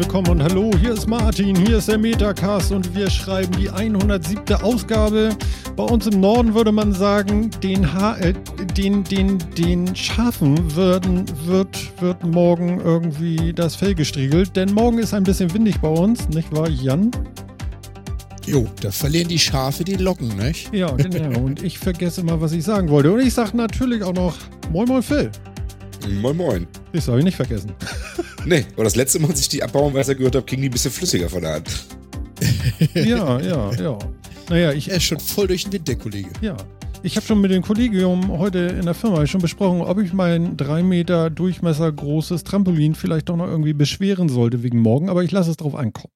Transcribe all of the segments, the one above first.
willkommen und hallo, hier ist Martin, hier ist der Metacast und wir schreiben die 107. Ausgabe. Bei uns im Norden würde man sagen, den, ha äh, den, den, den Schafen würden, wird, wird morgen irgendwie das Fell gestriegelt, denn morgen ist ein bisschen windig bei uns, nicht wahr, Jan? Jo, da verlieren die Schafe die Locken, nicht? Ja, genau. und ich vergesse immer, was ich sagen wollte. Und ich sage natürlich auch noch Moin Moin Phil. Moin Moin. Das habe ich nicht vergessen. Nee, aber das letzte Mal, als ich die Abbauenweiser gehört habe, ging die ein bisschen flüssiger von der Hand. Ja, ja, ja. Naja, ich, Er ist schon voll durch den Wind, der Kollege. Ja. Ich habe schon mit dem Kollegium heute in der Firma schon besprochen, ob ich mein drei Meter Durchmesser großes Trampolin vielleicht doch noch irgendwie beschweren sollte wegen morgen, aber ich lasse es drauf ankommen.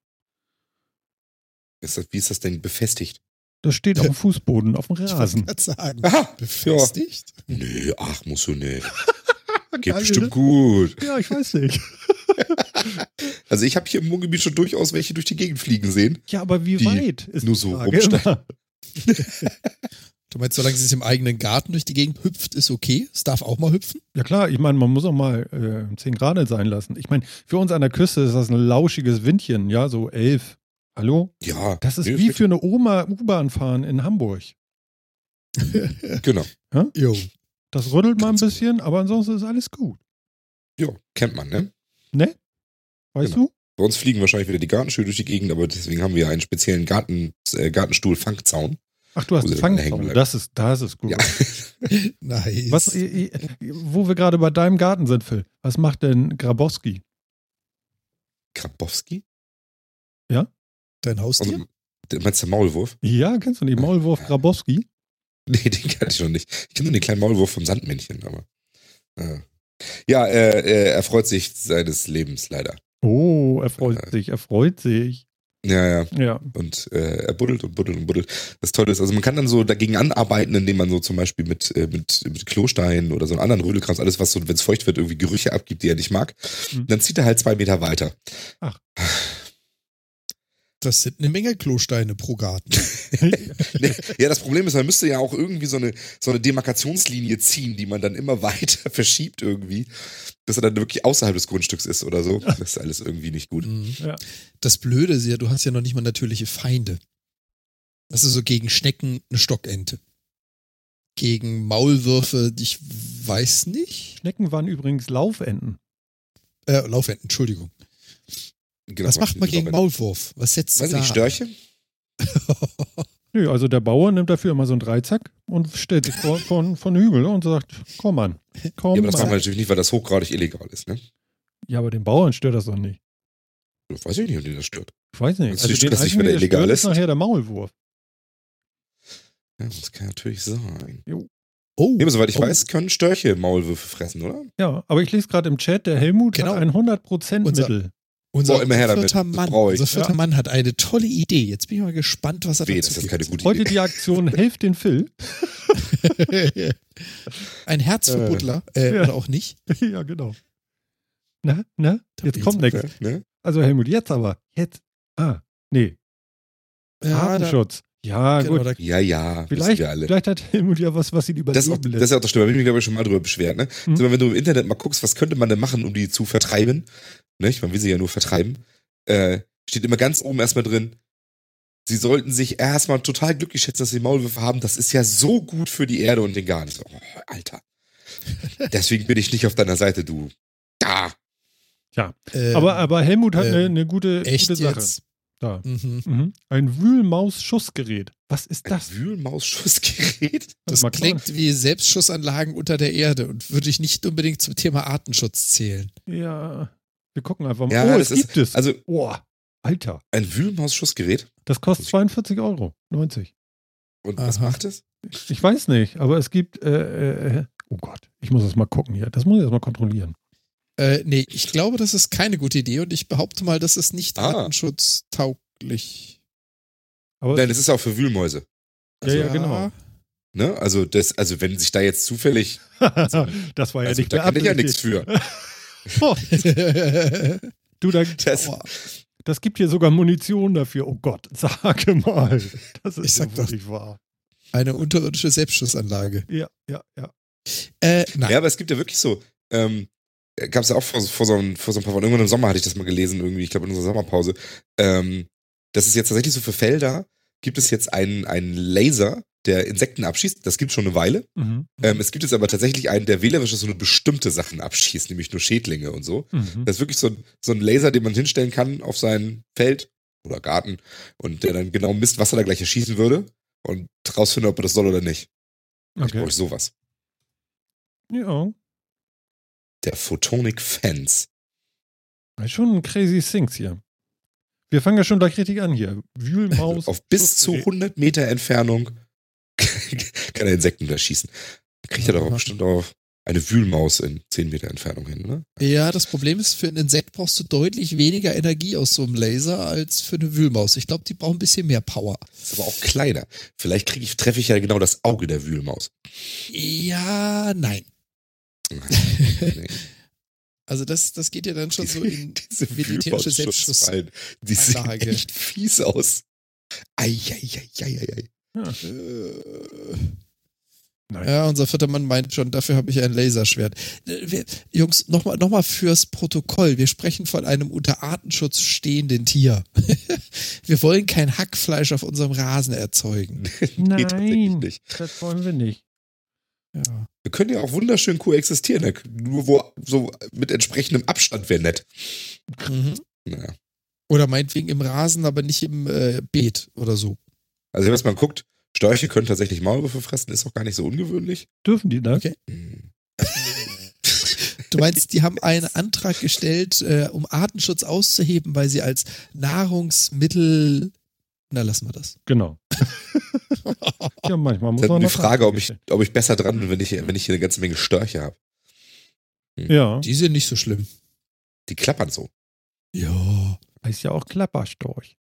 Ist das, wie ist das denn befestigt? Das steht auf dem Fußboden, auf dem Ich Rasen. gerade sagen. Aha, Befestigt? Nee, ach, musst du nicht. Geht Geil, bestimmt ne? gut. Ja, ich weiß nicht. Also ich habe hier im Wohngebiet schon durchaus welche durch die Gegend fliegen sehen. Ja, aber wie weit ist nur so immer. Du meinst, solange sie es im eigenen Garten durch die Gegend hüpft, ist okay? Es darf auch mal hüpfen? Ja klar, ich meine, man muss auch mal äh, 10 Grad sein lassen. Ich meine, für uns an der Küste ist das ein lauschiges Windchen, ja, so 11. Hallo? Ja. Das ist nee, wie für eine Oma U-Bahn fahren in Hamburg. Genau. Jo. Das rüttelt mal ein bisschen, aber ansonsten ist alles gut. Ja, kennt man, ne? Ne? Weißt Genau. du? Bei uns fliegen wahrscheinlich wieder die Gartenstühle durch die Gegend, aber deswegen haben wir einen speziellen Garten, äh, Gartenstuhl-Fangzaun. Ach, du hast einen Fangzaun. Das ist, das ist gut. Ja. Nice. Was, wo wir gerade bei deinem Garten sind, Phil, was macht denn Grabowski? Krabowski? Dein Haustier? Also, meinst du Maulwurf? Ja, kennst du den Maulwurf Grabowski? Nee, den kannte ich noch nicht. Ich kenne nur den kleinen Maulwurf vom Sandmännchen, aber. Äh. Ja, äh, äh, er freut sich seines Lebens leider. Oh, er freut Äh. sich, er freut sich. Ja, ja. Ja. Und äh, er buddelt und buddelt und buddelt. Das Tolle ist, also man kann dann so dagegen anarbeiten, indem man so zum Beispiel mit, äh, mit, mit Klosteinen oder so einem anderen Rödelkranz, alles was so, wenn es feucht wird, irgendwie Gerüche abgibt, die er nicht mag. Mhm. Dann zieht er halt zwei Meter weiter. Das sind eine Menge Klosteine pro Garten. Nee, ja, das Problem ist, man müsste ja auch irgendwie so eine, so eine Demarkationslinie ziehen, die man dann immer weiter verschiebt irgendwie, bis er dann wirklich außerhalb des Grundstücks ist oder so. Das ist alles irgendwie nicht gut. Mhm. Ja. Das Blöde ist ja, du hast ja noch nicht mal natürliche Feinde. Also so gegen Schnecken eine Stockente. Gegen Maulwürfe, ich weiß nicht. Schnecken waren übrigens Laufenten. Äh, Laufenten, Entschuldigung. Genau, Was macht man gegen Maulwurf? Was setzt Weiß ich da? nicht, Störche? Nö, also der Bauer nimmt dafür immer so einen Dreizack und stellt sich vor, von, von Hügel und sagt, komm an, komm Ja, aber das machen wir natürlich nicht, weil das hochgradig illegal ist, ne? Ja, aber den Bauern stört das doch nicht. Das weiß ich nicht, ob den das stört. Ich weiß nicht. Also du, den dass nicht, wenn der er illegal stört, ist? ist nachher der Maulwurf. Ja, das kann natürlich sein. Oh, Nee, aber soweit ich oh. weiß, können Störche Maulwürfe fressen, oder? Ja, aber ich lese gerade im Chat, der Helmut Genau. hat ein 100% Unser- Boah, immer her damit. vierter Das Mann, unser vierter Ja. Mann hat eine tolle Idee. Jetzt bin ich mal gespannt, was er Weh, dazu das ist keine gute Heute Idee. die Aktion Helft den Phil. Ein Herz für Äh. Butler, äh, Ja. oder auch nicht. ja, genau. Na, na, jetzt jetzt kommt nichts. Ne? Also Helmut, jetzt aber. Jetzt. Ah, nee. Ja, da, Artenschutz. Ja, genau, gut. da, Ja, ja, Vielleicht, wir alle. vielleicht hat Helmut ja was, was ihn Das ist, auch, überleben das ist lässt. ja auch das Schlimme, da habe ich mich, glaube ich, schon mal drüber beschwert, ne? Hm. Also, wenn du im Internet mal guckst, was könnte man denn machen, um die zu vertreiben, ne? Man will sie ja nur vertreiben, äh, steht immer ganz oben erstmal drin, sie sollten sich erstmal total glücklich schätzen, dass sie Maulwürfe haben, das ist ja so gut für die Erde und den So, oh, Alter. Deswegen bin ich nicht auf deiner Seite, du. Da. äh, aber, aber Helmut hat ähm, eine, eine gute, echt gute Sache. jetzt? Da. Mhm. Mhm. Ein Wühlmaus-Schussgerät. Was ist Ein das? Wühlmaus-Schussgerät? Das Mal klingt wie Selbstschussanlagen unter der Erde und würde ich nicht unbedingt zum Thema Artenschutz zählen. Ja. Wir gucken einfach mal. Ja, oh, das es ist- gibt es. Also, Boah, Alter. ein Wühlmaus-Schussgerät? Das kostet 42 Euro. 90. Und was Aha. macht es? Ich weiß nicht, aber es gibt. Äh, äh, oh Gott, ich muss das mal gucken hier. Das muss ich erst mal kontrollieren. Äh, nee, ich glaube, das ist keine gute Idee und ich behaupte mal, das ist nicht Ah. artenschutztauglich. Aber Nein, das ist auch für Wühlmäuse. ja, ja, genau. Ne? Also, das, also, wenn sich da jetzt zufällig, das war ja also, nicht da kann ich ja nichts für. Oh, du, da, Das, Oh, das gibt hier sogar Munition dafür. Oh Gott, sage mal. Das ist Ich sag doch. wirklich wahr. eine unterirdische Selbstschussanlage. Ja, ja, ja. Äh, nein. Ja, aber es gibt ja wirklich so, ähm, gab es ja auch vor, vor, so ein, vor so ein paar Wochen, irgendwann im Sommer hatte ich das mal gelesen, irgendwie, ich glaube in unserer Sommerpause. Ähm, das ist jetzt tatsächlich so für Felder, gibt es jetzt einen, einen Laser, der Insekten abschießt. Das gibt schon eine Weile. Mhm. Ähm, es gibt jetzt aber tatsächlich einen, der wählerisch ist und nur bestimmte Sachen abschießt, nämlich nur Schädlinge und so. Mhm. Das ist wirklich so ein, so ein Laser, den man hinstellen kann auf sein Feld oder Garten und der dann genau misst, was er da gleich erschießen würde und rausfindet, ob er das soll oder nicht. Ich Okay. brauche sowas. Ja. Der Photonic ist schon ein crazy Things hier. Wir fangen ja schon gleich richtig an hier. Wühlmaus. Auf bis zu 100 Meter Entfernung kann er Insekten da schießen. Kriegt er doch bestimmt auch eine Wühlmaus in 10 Meter Entfernung hin, ne? Ja, das Problem ist, für ein Insekt brauchst du deutlich weniger Energie aus so einem Laser als für eine Wühlmaus. Ich glaube, die brauchen ein bisschen mehr Power. Ist aber auch kleiner. Vielleicht kriege ich, treffe ich ja genau das Auge der Wühlmaus. Ja, nein. Nee. Also das, das geht ja dann schon so in diese militärische Wühlmausschutzfallen, Die sehen echt fies aus. Eieieiei. Ja. Äh, Nein. Ja, unser vierter Mann meint schon, dafür habe ich ein Laserschwert. Äh, Wir, Jungs, nochmal noch mal fürs Protokoll. Wir sprechen von einem unter Artenschutz stehenden Tier. wir wollen kein Hackfleisch auf unserem Rasen erzeugen. Nee, tatsächlich Nein, nicht. das wollen wir nicht. Ja. Wir können ja auch wunderschön koexistieren. Nur wo, so mit entsprechendem Abstand wäre nett. Mhm. Naja. Oder meinetwegen im Rasen, aber nicht im äh, Beet oder so. Also, wenn man guckt, Störche können tatsächlich Maulwürfe fressen, ist auch gar nicht so ungewöhnlich. Dürfen die das? Okay. Hm. Du meinst, die haben einen Antrag gestellt, äh, um Artenschutz auszuheben, weil sie als Nahrungsmittel. Na, lassen wir das. Genau. ja, manchmal muss Das ist man die Frage, ob ich, ob ich besser dran bin, wenn ich, wenn ich hier eine ganze Menge Störche habe. Ja, Die sind nicht so schlimm. Die klappern so. Ja. heißt ja auch Klapperstorch.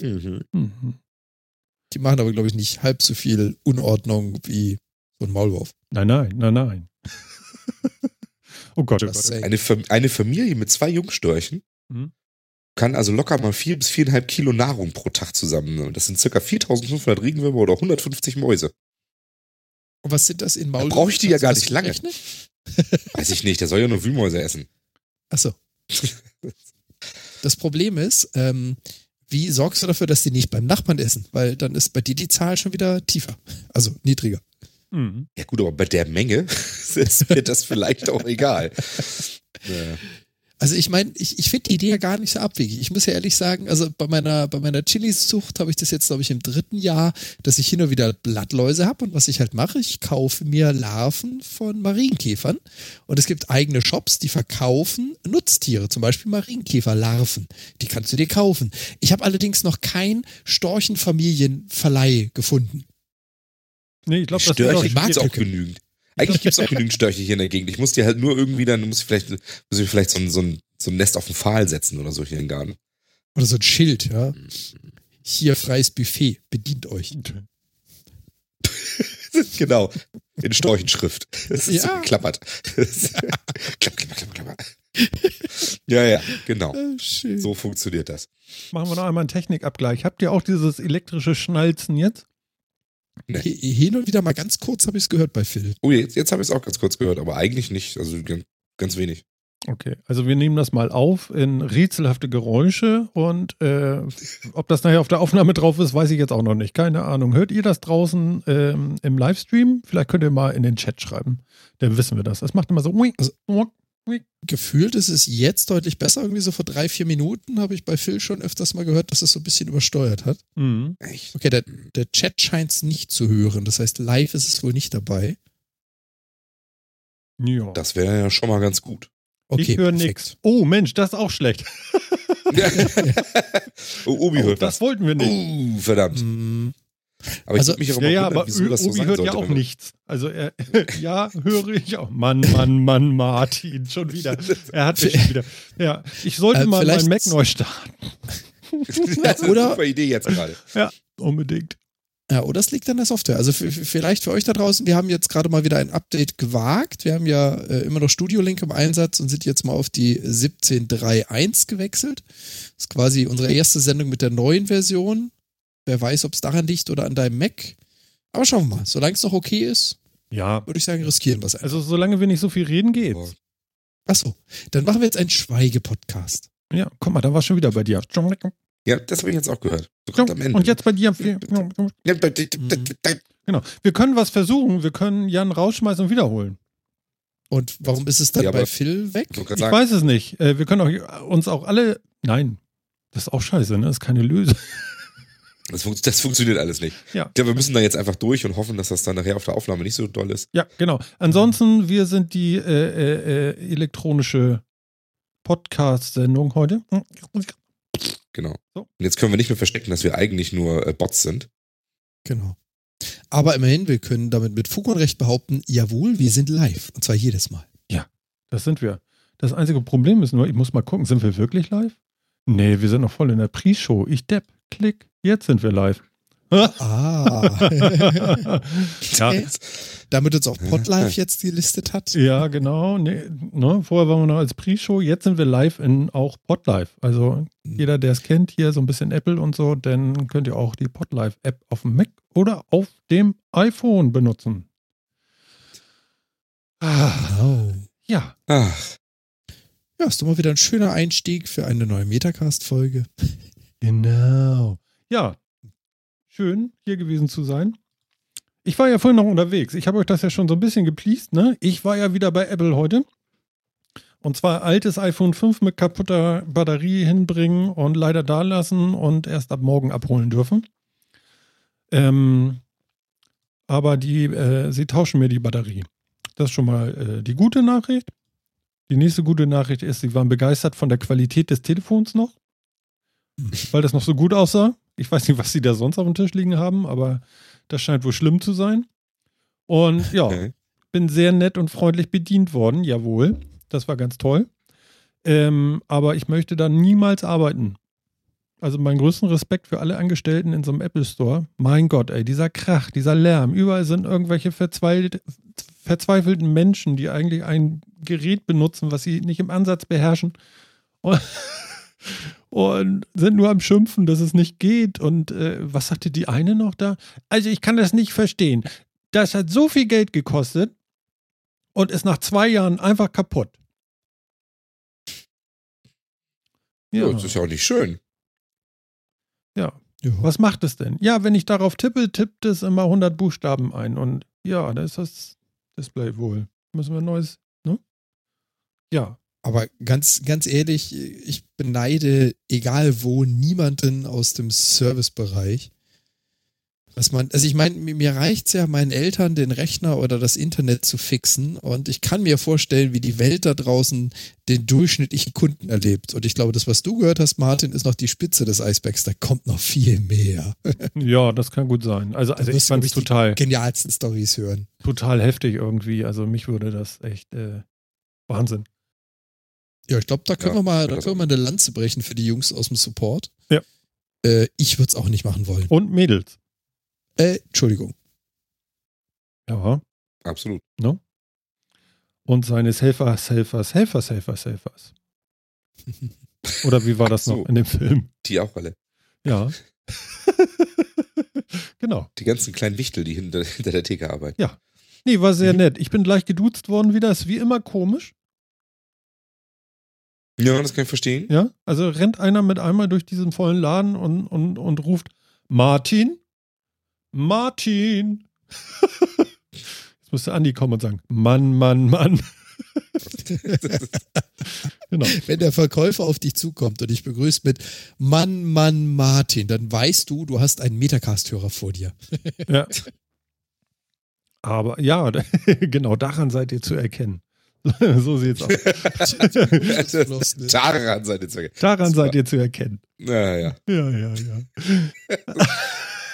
Mhm. Mhm. Die machen aber, glaube ich, nicht halb so viel Unordnung wie so ein Maulwurf. Nein, nein, nein, nein. oh Gott, oh Just Gott. Eine, Fam- eine Familie mit zwei Jungstörchen Mhm. kann also locker mal vier bis viereinhalb Kilo Nahrung pro Tag zusammennehmen. Das sind circa 4500 Regenwürmer oder 150 Mäuse. Und was sind das in Maulwürfen? brauche ich die ja du gar nicht lange. Weiß ich nicht, der soll ja nur Wühlmäuse essen. Achso. Das Problem ist, ähm, wie sorgst du dafür, dass die nicht beim Nachbarn essen? Weil dann ist bei dir die Zahl schon wieder tiefer. Also niedriger. Mhm. Ja gut, aber bei der Menge ist mir das vielleicht auch egal. Ja. Also ich meine, ich, ich finde die Idee ja gar nicht so abwegig. Ich muss ja ehrlich sagen, also bei meiner, bei meiner Chilis-Zucht habe ich das jetzt, glaube ich, im dritten Jahr, dass ich hin und wieder Blattläuse habe. Und was ich halt mache, ich kaufe mir Larven von Marienkäfern. Und es gibt eigene Shops, die verkaufen Nutztiere, zum Beispiel Marienkäferlarven. Die kannst du dir kaufen. Ich habe allerdings noch kein Storchenfamilienverleih gefunden. Nee, ich glaube, das wird Störche auch genügend. Eigentlich gibt es auch genügend Störche hier in der Gegend. Ich muss dir halt nur irgendwie dann, muss ich vielleicht, muss ich vielleicht so ein, so ein, so ein Nest auf den Pfahl setzen oder so hier in den Garten. Oder so ein Schild, ja. Hier freies Buffet, bedient euch. genau. In Storchenschrift. Das ist so Ja. geklappert. klapp, klapp, klapp, klapp. Ja, ja, genau. Schön. So funktioniert das. Machen wir noch einmal einen Technikabgleich. Habt ihr auch dieses elektrische Schnalzen jetzt? H- Hin und wieder mal ganz kurz habe ich es gehört bei Phil. Oh, jetzt, jetzt habe ich es auch ganz kurz gehört, aber eigentlich nicht. Also ganz, ganz wenig. Okay, also wir nehmen das mal auf in rätselhafte Geräusche und äh, ob das nachher auf der Aufnahme drauf ist, weiß ich jetzt auch noch nicht. Keine Ahnung. Hört ihr das draußen ähm, im Livestream? Vielleicht könnt ihr mal in den Chat schreiben. Dann wissen wir das. Es macht immer so. Also- Also, Gefühlt ist es jetzt deutlich besser. Irgendwie so vor drei, vier Minuten habe ich bei Phil schon öfters mal gehört, dass es so ein bisschen übersteuert hat. mhm. Echt? Okay, der, der Chat scheint es nicht zu hören. Das heißt, live ist es wohl nicht dabei. ja. Das wäre ja schon mal ganz gut. Okay, ich höre nichts. Oh Mensch, das ist auch schlecht. oh, Obi Oh, hört das was. wollten wir nicht. Uh, verdammt. Mm, Aber ich Also- würd mich auch Ja, ja, aber wieso das so Obi hört ja auch nichts. Also er, ja, höre ich auch. Mann, Mann, Mann, Martin, schon wieder. Er hat mich schon wieder. Ja, ich sollte Äh, mal meinen Mac neu starten. das ist eine Oder- super Idee jetzt gerade. Unbedingt. Ja, oder es liegt an der Software. Also vielleicht für euch da draußen, wir haben jetzt gerade mal wieder ein Update gewagt. Wir haben ja äh, immer noch Studio Link im Einsatz und sind jetzt mal auf die 17.3.1 gewechselt. Das ist quasi unsere erste Sendung mit der neuen Version. Wer weiß, ob es daran liegt oder an deinem Mac. Aber schauen wir mal. Solange es noch okay ist, Ja, würde ich sagen, riskieren wir es einfach. also solange wir nicht so viel reden, geht's. Achso, dann machen wir jetzt einen Schweige-Podcast. Ja, guck mal, da war schon wieder bei dir. Ja, das habe ich jetzt auch gehört. So ganz am Ende. Und jetzt bei dir. Da- Genau. Wir können was versuchen. Wir können Jan rausschmeißen und wiederholen. Und warum ist es dann Ja, bei Phil weg? Ich sagen, weiß es nicht. Äh, Wir können auch uns auch alle. Nein, das ist auch scheiße, ne? Das ist keine Lösung. Das, fun das funktioniert alles nicht. Ja. Ja, wir müssen da jetzt einfach durch und hoffen, dass das dann nachher auf der Aufnahme nicht so doll ist. Ja, genau. Ansonsten, wir sind die äh, äh, äh, elektronische Podcast-Sendung heute. Genau. So. Und jetzt können wir nicht mehr verstecken, dass wir eigentlich nur äh, Bots sind. Genau. Aber immerhin, wir können damit mit Fug und Recht behaupten, jawohl, wir sind live. Und zwar jedes Mal. Das sind wir. Das einzige Problem ist nur, ich muss mal gucken, sind wir wirklich live? Nee, wir sind noch voll in der Pre-Show. Ich depp, klick, jetzt sind wir live. Ah. ja, Damit uns auch Podlife jetzt gelistet hat. ja, genau. Nee, ne, vorher waren wir noch als Pre-Show, jetzt sind wir live in auch Podlife. Also jeder, der es kennt, hier so ein bisschen Apple und so, dann könnt ihr auch die Podlife-App auf dem Mac oder auf dem iPhone benutzen. Ah, Genau. ja, Ach, Ja, ist doch mal wieder ein schöner Einstieg für eine neue Metacast-Folge. Genau. Ja, schön hier gewesen zu sein. Ich war ja vorhin noch unterwegs. Ich habe euch das ja schon so ein bisschen gepleast, ne? Ich war ja wieder bei Apple heute. Und zwar altes iPhone 5 mit kaputter Batterie hinbringen und leider da lassen und erst ab morgen abholen dürfen. Ähm, aber die, äh, sie tauschen mir die Batterie. Das ist schon mal äh, die gute Nachricht. Die nächste gute Nachricht ist, sie waren begeistert von der Qualität des Telefons noch weil das noch so gut aussah. Ich weiß nicht, was sie da sonst auf dem Tisch liegen haben, aber das scheint wohl schlimm zu sein. Und ja, okay. bin sehr nett und freundlich bedient worden, jawohl. Das war ganz toll. Ähm, aber ich möchte da niemals arbeiten. Also meinen größten Respekt für alle Angestellten in so einem Apple Store. Mein Gott, ey, dieser Krach, dieser Lärm. Überall sind irgendwelche verzweifelt, verzweifelten Menschen, die eigentlich ein Gerät benutzen, was sie nicht im Ansatz beherrschen. Und, und sind nur am Schimpfen, dass es nicht geht. Und äh, was sagte die eine noch da? Also ich kann das nicht verstehen. Das hat so viel Geld gekostet und ist nach zwei Jahren einfach kaputt. Ja. das ist ja auch nicht schön. ja. Ja. Was macht es denn? Ja, wenn ich darauf tippe, tippt es immer 100 Buchstaben ein. Und ja, da ist das Display wohl. Müssen wir ein neues, ne? Ja. Aber ganz, ganz ehrlich, ich beneide, egal wo, niemanden aus dem Servicebereich. Was man, also ich meine, mir reicht's ja, meinen Eltern den Rechner oder das Internet zu fixen und ich kann mir vorstellen, wie die Welt da draußen den durchschnittlichen Kunden erlebt. Und ich glaube, das, was du gehört hast, Martin, ist noch die Spitze des Eisbergs. Da kommt noch viel mehr. Ja, das kann gut sein. Also, also ich fand es total, Genialsten Stories hören. total heftig irgendwie. Also mich würde das echt äh, Wahnsinn. Ja, ich glaube, da können Ja, wir mal, da können wir mal eine Lanze brechen für die Jungs aus dem Support. Ja. Äh, ich würde es auch nicht machen wollen. Und Mädels. Äh, Entschuldigung. Ja. Absolut. Ne? Und seines Helfers, Helfers, Helfers, Helfers, Helfers. Oder wie war das so. noch in dem Film? Die auch alle. Ja. genau. Die ganzen kleinen Wichtel, die hinter, hinter der Theke arbeiten. Nee, war sehr Mhm. nett. Ich bin gleich geduzt worden wieder. Ist wie immer komisch. Ja, das kann ich verstehen. Ja. Also rennt einer mit einmal durch diesen vollen Laden und, und, und ruft: Martin? Martin! Jetzt müsste Andi kommen und sagen: Mann, Mann, Mann. genau. Wenn der Verkäufer auf dich zukommt und dich begrüßt mit Mann, Mann, Martin, dann weißt du, du hast einen Metacast-Hörer vor dir. Ja. Aber ja, genau daran seid ihr zu erkennen. so sieht's aus. Daran seid ihr zu Daran Super. seid ihr zu erkennen. Naja, Ja, ja, ja.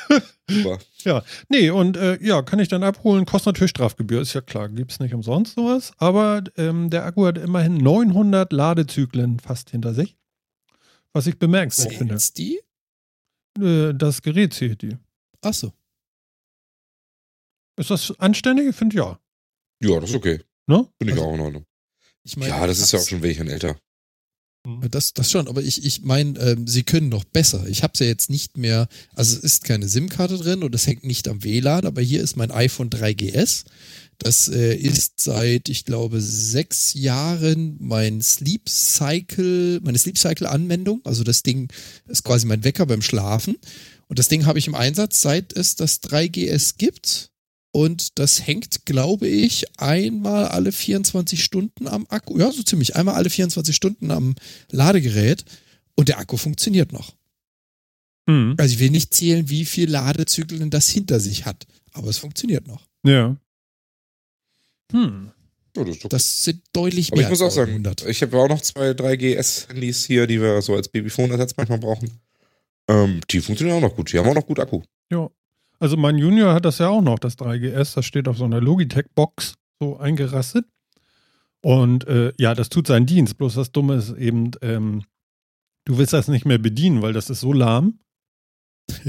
super. Ja, nee, und äh, ja, kann ich dann abholen. Kostet natürlich Strafgebühr, ist ja klar. Gibt's nicht umsonst sowas. Aber ähm, der Akku hat immerhin 900 Ladezyklen fast hinter sich. Was ich bemerkenswert finde. Die? Äh, das Gerät zählt die. Achso. Ist das anständig? Ich finde ja. Ja, das ist okay. Ne? Finde ich Also, auch in Ordnung. Ich mein, Ja, das ist ja auch schon ein älter. Das, das schon, aber ich, ich meine, ähm, sie können noch besser. Ich habe es ja jetzt nicht mehr, also es ist keine SIM-Karte drin und es hängt nicht am WLAN, aber hier ist mein iPhone 3GS. Das äh, ist seit, ich glaube, sechs Jahren mein Sleep Cycle, meine Sleep Cycle Anwendung. Also das Ding ist quasi mein Wecker beim Schlafen. Und das Ding habe ich im Einsatz, seit es das 3GS gibt. Und das hängt, glaube ich, einmal alle 24 Stunden am Akku. Ja, so ziemlich. Einmal alle 24 Stunden am Ladegerät. Und der Akku funktioniert noch. Hm. Also ich will nicht zählen, wie viel Ladezyklen das hinter sich hat. Aber es funktioniert noch. Ja. Hm. Ja, das Das sind deutlich Aber mehr ich muss auch als sagen, 100. ich habe auch noch zwei 3GS-Handys hier, die wir so als Babyphone-Ersatz manchmal brauchen. Ähm, die funktionieren auch noch gut. Die haben auch noch gut Akku. Ja. Also mein Junior hat das ja auch noch, das 3GS. Das steht auf so einer Logitech-Box so eingerastet. Und äh, ja, das tut seinen Dienst. Bloß das Dumme ist eben, ähm, du willst das nicht mehr bedienen, weil das ist so lahm.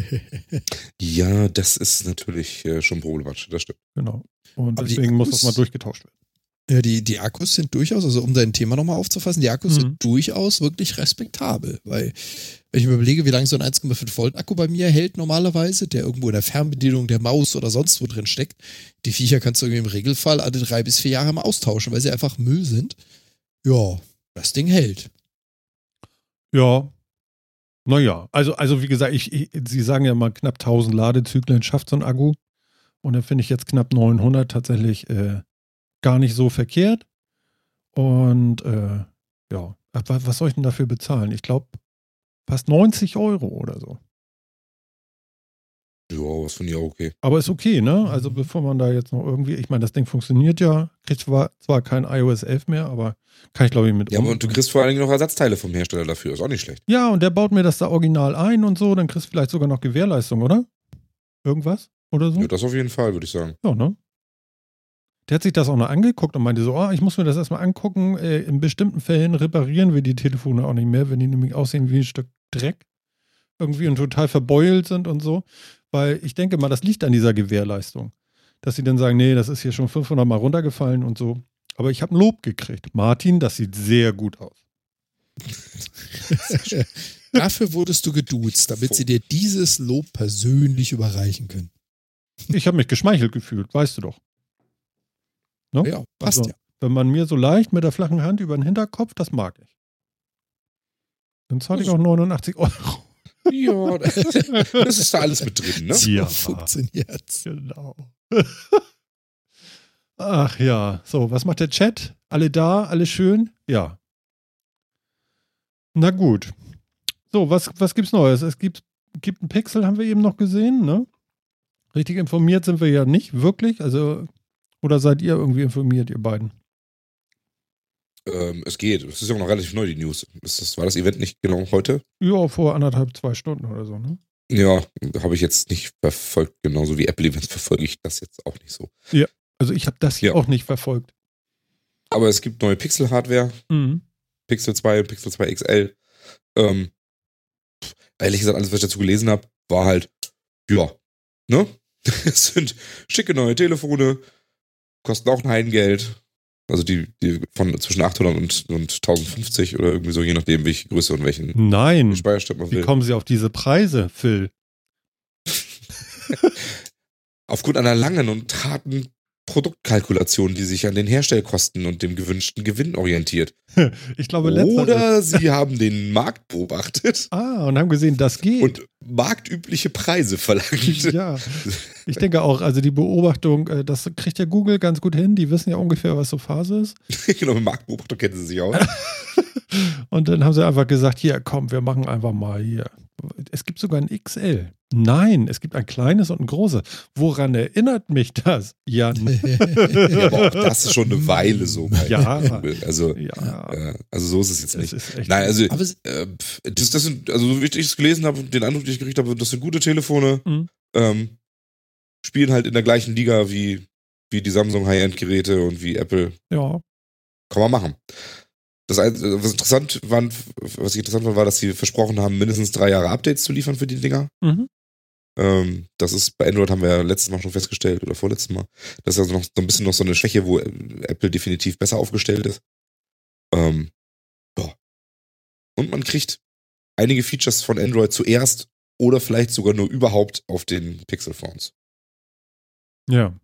Ja, das ist natürlich äh, schon problematisch. Das stimmt. Genau. Und Aber deswegen muss das mal durchgetauscht werden. Ja, die, die Akkus sind durchaus, also um dein Thema nochmal aufzufassen, die Akkus Mhm. sind durchaus wirklich respektabel, weil wenn ich mir überlege, wie lange so ein 1,5 Volt Akku bei mir hält normalerweise, der irgendwo in der Fernbedienung der Maus oder sonst wo drin steckt, die Viecher kannst du irgendwie im Regelfall alle drei bis vier Jahre mal austauschen, weil sie einfach Müll sind. Ja, das Ding hält. Ja. Naja, also, also wie gesagt, ich, ich, Sie sagen ja mal, knapp 1000 Ladezyklen schafft so ein Akku. Und dann finde ich jetzt knapp 900 tatsächlich äh, gar nicht so verkehrt. Und äh, ja, was soll ich denn dafür bezahlen? Ich glaube, fast 90 Euro oder so. Ja, was finde ich auch okay. Aber ist okay, ne? Also Mhm. bevor man da jetzt noch irgendwie, ich meine, das Ding funktioniert ja, kriegt zwar, zwar kein iOS 11 mehr, aber kann ich glaube ich mit Ja, um. und du kriegst vor allen Dingen noch Ersatzteile vom Hersteller dafür. Ist auch nicht schlecht. Ja, und der baut mir das da original ein und so, dann kriegst du vielleicht sogar noch Gewährleistung, oder? Irgendwas? Oder so? Ja, das auf jeden Fall, würde ich sagen. Ja, ne? Der hat sich das auch noch angeguckt und meinte so, oh, ich muss mir das erstmal angucken. Äh, in bestimmten Fällen reparieren wir die Telefone auch nicht mehr, wenn die nämlich aussehen wie ein Stück Dreck. Irgendwie und total verbeult sind und so. Weil ich denke mal, das liegt an dieser Gewährleistung. Dass sie dann sagen, nee, das ist hier schon 500 Mal runtergefallen und so. Aber ich habe ein Lob gekriegt. Martin, das sieht sehr gut aus. Dafür wurdest du geduzt, damit sie dir dieses Lob persönlich überreichen können. Ich habe mich geschmeichelt gefühlt, weißt du doch. Ne? Ja, passt Also, ja. Wenn man mir so leicht mit der flachen Hand über den Hinterkopf, das mag ich. Dann zahle ich auch 89 Euro. Ja, das ist da alles mit drin, ne? Ja. Funktioniert's. Genau. Ach ja, so, was macht der Chat? Alle da, alle schön? Ja. Na gut. So, was, was gibt's Neues? Es gibt, gibt einen Pixel, haben wir eben noch gesehen, ne? Richtig informiert sind wir ja nicht, wirklich. Also, oder seid ihr irgendwie informiert, ihr beiden? Ähm, es geht. Es ist ja auch noch relativ neu, die News. Ist das, war das Event nicht genau heute? Ja, vor anderthalb, zwei Stunden oder so, ne? Ja, habe ich jetzt nicht verfolgt. Genauso wie Apple-Events verfolge ich das jetzt auch nicht so. Also ich habe das hier Ja. auch nicht verfolgt. Aber es gibt neue Pixel-Hardware. Mhm. Pixel 2 und Pixel 2 XL. Ähm, ehrlich gesagt, alles, was ich dazu gelesen habe, war halt, ja, ne? Es sind schicke neue Telefone, kosten auch ein Heidengeld. Also die, die von zwischen 800 und, und 1050 oder irgendwie so, je nachdem, welche Größe und welchen Nein. Speicherstand man Wie will. kommen Sie auf diese Preise, Phil? Aufgrund einer langen und harten Produktkalkulation, die sich an den Herstellkosten und dem gewünschten Gewinn orientiert. Ich glaube. Oder sie haben den Markt beobachtet Ah, und haben gesehen, das geht. und marktübliche Preise verlangt. ja, ich denke auch, also die Beobachtung, äh, das kriegt ja Google ganz gut hin. Die wissen ja ungefähr, was so Phase ist. genau, mit Marktbeobachtung kennen sie sich aus. Und dann haben sie einfach gesagt, hier, komm, wir machen einfach mal hier. Es gibt sogar ein XL. Nein, es gibt ein kleines und ein großes. Woran erinnert mich das? Jan. Ja, aber auch das ist schon eine Weile so. Ja. Also, Ja, äh, also so ist es jetzt nicht. ist echt. Nein, also Aber es- äh, das, das sind, also so wie ich es gelesen habe, den Eindruck, den ich gekriegt habe, das sind gute Telefone. Mhm. Ähm, spielen halt in der gleichen Liga wie, wie die Samsung High-End-Geräte und wie Apple. ja. Kann man machen. Das, ein- was interessant war, was ich interessant fand, war, dass sie versprochen haben, mindestens drei Jahre Updates zu liefern für die Dinger. Mhm. Ähm, das ist bei Android haben wir ja letztes Mal schon festgestellt oder vorletztes Mal. Das ist also noch so ein bisschen noch so eine Schwäche, wo Apple definitiv besser aufgestellt ist. Ähm, ja. Und man kriegt einige Features von Android zuerst oder vielleicht sogar nur überhaupt auf den Pixel Phones. Ja.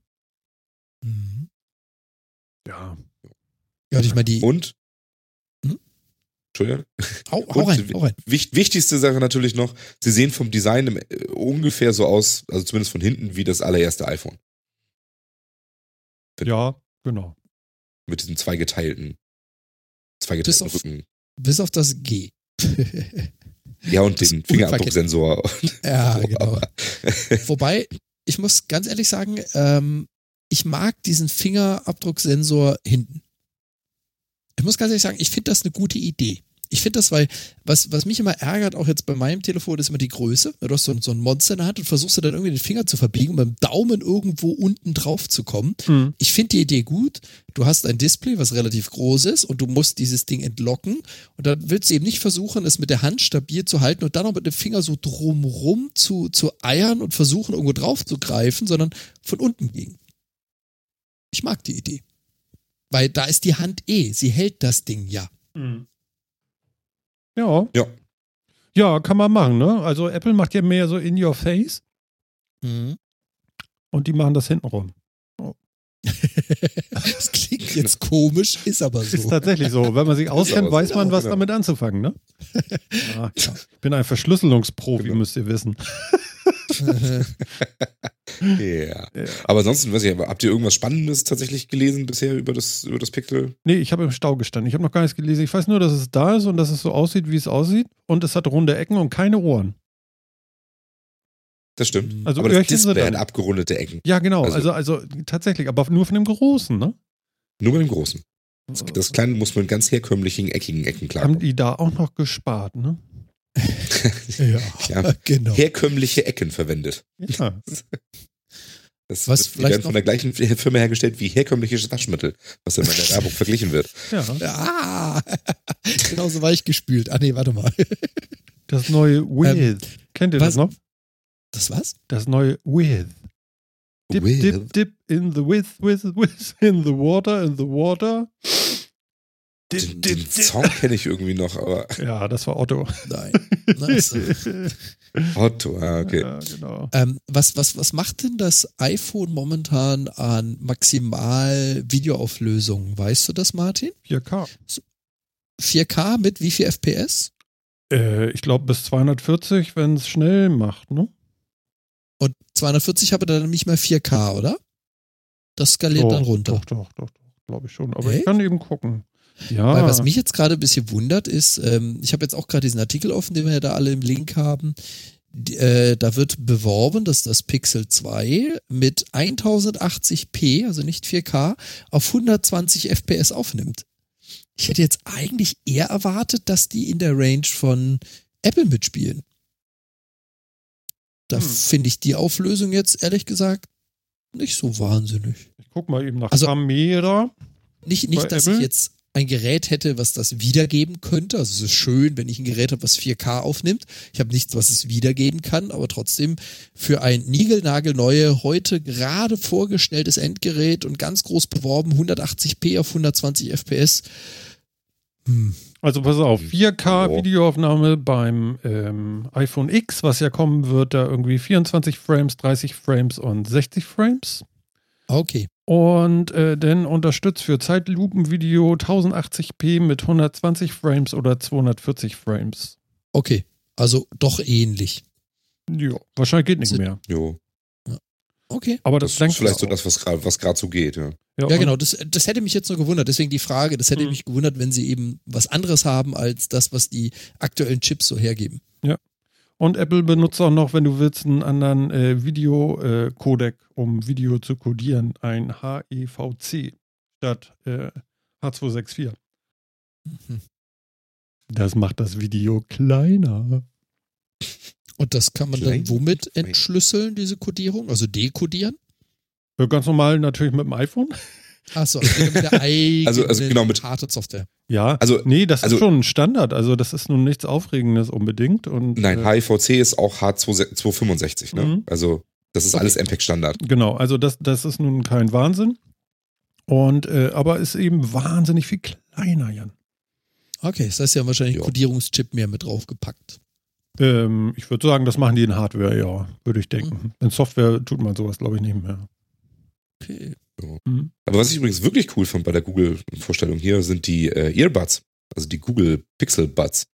Mhm. Ja. Ja, und ich meine, die. Und? Entschuldigung. Hau, hau rein, hau rein. Wicht, wichtigste Sache natürlich noch, sie sehen vom Design im, äh, ungefähr so aus, also zumindest von hinten, wie das allererste iPhone. Ja, genau. Mit diesem zweigeteilten, Bis zweigeteilten auf- Rücken. Bis auf das G. Ja, und das den Fingerabdrucksensor. ja, genau. Wobei, ich muss ganz ehrlich sagen, ähm, ich mag diesen Fingerabdrucksensor hinten. Ich muss ganz ehrlich sagen, ich finde das eine gute Idee. Ich finde das, weil, was, was mich immer ärgert, auch jetzt bei meinem Telefon, ist immer die Größe. Du hast so, so ein Monster in der Hand und versuchst du dann irgendwie den Finger zu verbiegen, um dem Daumen irgendwo unten drauf zu kommen. Hm. Ich finde die Idee gut. Du hast ein Display, was relativ groß ist und du musst dieses Ding entlocken. Und dann willst du eben nicht versuchen, es mit der Hand stabil zu halten und dann noch mit dem Finger so drumrum zu, zu eiern und versuchen, irgendwo drauf zu greifen, sondern von unten gegen. Ich mag die Idee. Weil da ist die Hand eh. Sie hält das Ding ja. Hm. Ja. Ja. Ja, kann man machen, ne? Also Apple macht ja mehr so in your face und die machen das hintenrum. das klingt jetzt komisch, ist aber Ist so. tatsächlich so. Wenn man sich auskennt, weiß man, was genau. damit anzufangen, ne? Ja, ich bin ein Verschlüsselungsprofi, Genau. müsst ihr wissen. Ja. Ja. Aber ansonsten, weiß ich, habt ihr irgendwas Spannendes tatsächlich gelesen bisher über das, über das Pixel? Nee, ich habe im Stau gestanden. Ich habe noch gar nichts gelesen. Ich weiß nur, dass es da ist und dass es so aussieht, wie es aussieht. Und es hat runde Ecken und keine Ohren. Das stimmt. Also Aber das Öhrchen sind Display hat dann- abgerundete Ecken. Ja, genau. Also, Also- also, tatsächlich, aber nur von dem Großen, ne? Nur bei dem Großen. Das, das Kleine muss man mit ganz herkömmlichen, eckigen Ecken Haben klarkommen. die da auch noch gespart, ne? ja, Ja. genau. Herkömmliche Ecken verwendet. Ja. Das, Was das, die werden von der gleichen Firma hergestellt wie herkömmliches Waschmittel, was dann in der Werbung verglichen wird. ja. Ah, genauso weich gespült. Ah, nee, warte mal. Das neue With. Kennt ihr das Ähm, was? noch? Das was? Das neue With. Dip, With? dip, dip in the with, with, with, in the water, in the water. Dip, Den, dip, den. Song kenne ich irgendwie noch, aber Ja, das war Otto. Nein. So. Otto, ah, okay. Ja, genau. ähm, was, was, was macht denn das iPhone momentan an maximal Videoauflösung? Weißt du das, Martin? 4K. 4K mit wie viel FPS? Äh, ich glaube bis 240, wenn es schnell macht, ne? Und 240 habe dann nicht mal 4K, oder? Das skaliert Doch, dann runter. Doch, doch, doch, doch glaube ich schon. Aber Echt? ich kann eben gucken. Ja. Weil was mich jetzt gerade ein bisschen wundert ist, ähm, ich habe jetzt auch gerade diesen Artikel offen, den wir ja da alle im Link haben. Die, äh, da wird beworben, dass das Pixel 2 mit 1080p, also nicht 4K, auf 120 FPS aufnimmt. Ich hätte jetzt eigentlich eher erwartet, dass die in der Range von Apple mitspielen. Da Hm. finde ich die Auflösung jetzt ehrlich gesagt nicht so wahnsinnig. ich guck mal eben nach Also- Camera. Nicht, nicht dass Apple? ich jetzt ein Gerät hätte, was das wiedergeben könnte. Also es ist schön, wenn ich ein Gerät habe, was 4K aufnimmt. Ich habe nichts, was es wiedergeben kann, aber trotzdem für ein niegelnagelneue, heute gerade vorgestelltes Endgerät und ganz groß beworben, 180p auf 120 FPS. Hm. Also pass auf, 4K Oh. Videoaufnahme beim ähm, iPhone X, was ja kommen wird, da irgendwie 24 Frames, 30 Frames und 60 Frames. Okay. Und äh, dann unterstützt für Zeitlupenvideo 1080p mit 120 Frames oder 240 Frames. Okay. Also doch ähnlich. Ja, wahrscheinlich geht nicht mehr. Jo. Okay. Aber Das, das, ist vielleicht so das, was gerade was grad so geht. Ja. Ja, und- genau. Das, das hätte mich jetzt nur gewundert. Deswegen die Frage, das hätte Mhm. mich gewundert, wenn sie eben was anderes haben als das, was die aktuellen Chips so hergeben. Und Apple benutzt auch noch, wenn du willst, einen anderen äh, Video-Codec, um Video zu codieren, ein HEVC statt äh, H264. Mhm. Das macht das Video kleiner. Und das kann man dann womit entschlüsseln, diese Codierung? Also dekodieren? Äh, Ganz normal natürlich mit dem iPhone. Achso, also mit der eigenen Also- also genau mit- Hardware-Software. Ja, Also- nee, das also- ist schon ein Standard. Also das ist nun nichts Aufregendes unbedingt. Und, Nein, äh, HIVC ist auch H265, ne? Mhm. Also, das ist Okay. alles MPEG-Standard. Genau, also das, das ist nun kein Wahnsinn. Und äh, aber ist eben wahnsinnig viel kleiner, Jan. Okay, das heißt, sie haben wahrscheinlich Ja. einen Codierungschip mehr mit draufgepackt. Ähm, ich würde sagen, das machen die in Hardware, ja, würde ich Mhm. denken. In Software tut man sowas, glaube ich, nicht mehr. Okay. Mhm. Aber was ich übrigens wirklich cool fand bei der Google-Vorstellung hier, sind die äh, Earbuds. Also die Google Pixel Buds.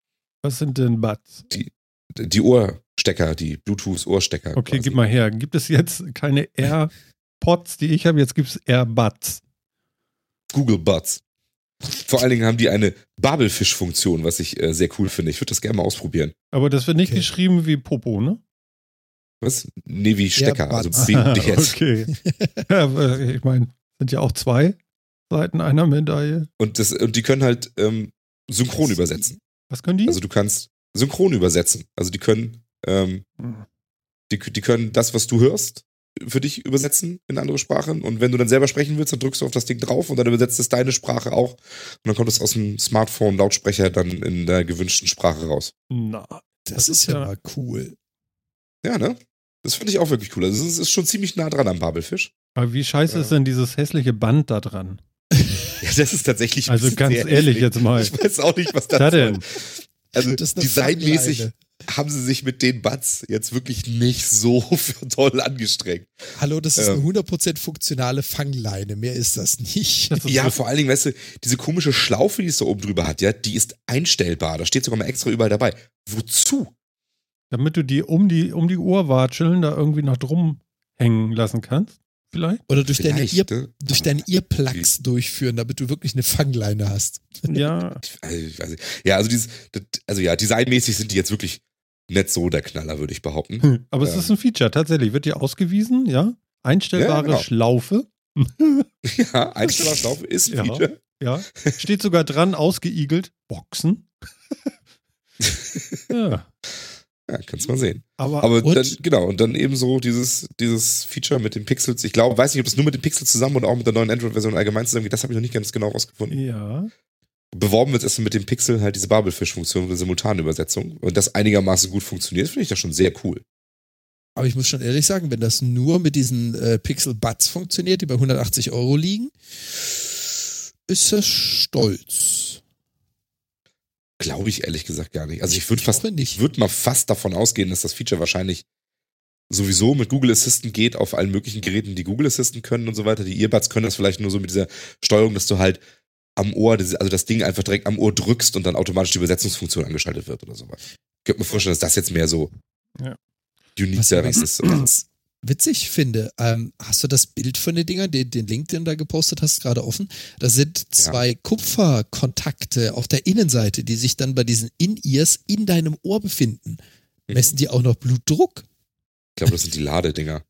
Was sind denn Buds? Die Ohrstecker, die Bluetooth-Ohrstecker. Okay, quasi. gib mal her. Gibt es jetzt keine AirPods, die ich habe? Jetzt gibt es AirBuds. Google Buds. Vor allen Dingen haben die eine Babelfisch-Funktion, was ich äh, sehr cool finde. Ich würde das gerne mal ausprobieren. Aber das wird nicht Okay. geschrieben wie Popo, ne? Was? Nee, wie Stecker. Also Buds. B-U-D-S. okay. ja, aber ich meine, sind ja auch zwei Seiten einer Medaille. Und, das, und die können halt ähm, synchron übersetzen. Was können die? Also du kannst synchron übersetzen. Also die können, ähm, Hm. die, die können das, was du hörst, für dich übersetzen in andere Sprachen. Und wenn du dann selber sprechen willst, dann drückst du auf das Ding drauf und dann übersetzt es deine Sprache auch. Und dann kommt es aus dem Smartphone-Lautsprecher dann in der gewünschten Sprache raus. Na, Das, Das ist ja mal cool. Ja, ne? Das finde ich auch wirklich cool. Also es ist schon ziemlich nah dran am Babelfisch. aber wie scheiße Ja. ist denn dieses hässliche Band da dran? Ja, das ist tatsächlich ein Also ganz sehr ehrlich hässlich. jetzt mal. Ich weiß auch nicht, was das Da denn? Also Das ist eine designmäßig. Haben sie sich mit den Buds jetzt wirklich nicht so für toll angestrengt. Hallo, das ist Ähm. eine 100% funktionale Fangleine. Mehr ist das nicht. Das ist Ja, so- vor allen Dingen, weißt du, diese komische Schlaufe, die es da oben drüber hat, ja, die ist einstellbar. Da steht sogar mal extra überall dabei. Wozu? damit du die um die um die Ohrwatscheln da irgendwie noch drum hängen lassen kannst. Vielleicht? Oder durch deine, Vielleicht, Ear, ne? durch deine Earplugs durchführen, damit du wirklich eine Fangleine hast. Ja. Also, ich weiß nicht. Ja, also dieses, das, also ja, designmäßig sind die jetzt wirklich nicht so der Knaller, würde ich behaupten. Aber es Ähm. ist ein Feature, tatsächlich. Wird dir ausgewiesen, ja? Einstellbare Ja, genau. Schlaufe. ja, Einstellerschlaufe ist ein Ja. Feature. Ja. Steht sogar dran, ausgeigelt. Boxen. ja. Ja, kannst mal sehen. Aber, Aber dann, genau, und dann eben so dieses, dieses Feature mit den Pixels. Ich glaube, weiß nicht, ob das nur mit den Pixels zusammen oder auch mit der neuen Android-Version allgemein zusammengeht. Das habe ich noch nicht ganz genau rausgefunden. ja. Beworben wird es mit dem Pixel halt diese Babelfisch-Funktion, eine simultane Übersetzung. Und das einigermaßen gut funktioniert, finde ich das schon sehr cool. Aber ich muss schon ehrlich sagen, wenn das nur mit diesen äh, Pixel Buds funktioniert, die bei 180 Euro liegen, ist das stolz. Glaube ich ehrlich gesagt gar nicht. Also ich würde fast, ich würde mal fast davon ausgehen, dass das Feature wahrscheinlich sowieso mit Google Assistant geht auf allen möglichen Geräten, die Google Assistant können und so weiter. Die Earbuds können das vielleicht nur so mit dieser Steuerung, dass du halt am Ohr, also das Ding einfach direkt am Ohr drückst und dann automatisch die Übersetzungsfunktion angeschaltet wird oder sowas. Ich könnte mir vorstellen, dass das jetzt mehr so Ja. unique Was ganz, ist. ganz witzig finde, ähm, hast du das Bild von den Dingern, den, den Link, den du da gepostet hast, gerade offen? Da sind zwei Kupferkontakte auf der Innenseite, die sich dann bei diesen In-Ears in deinem Ohr befinden. Mhm. Messen die auch noch Blutdruck? Ich glaube, das sind die Ladedinger.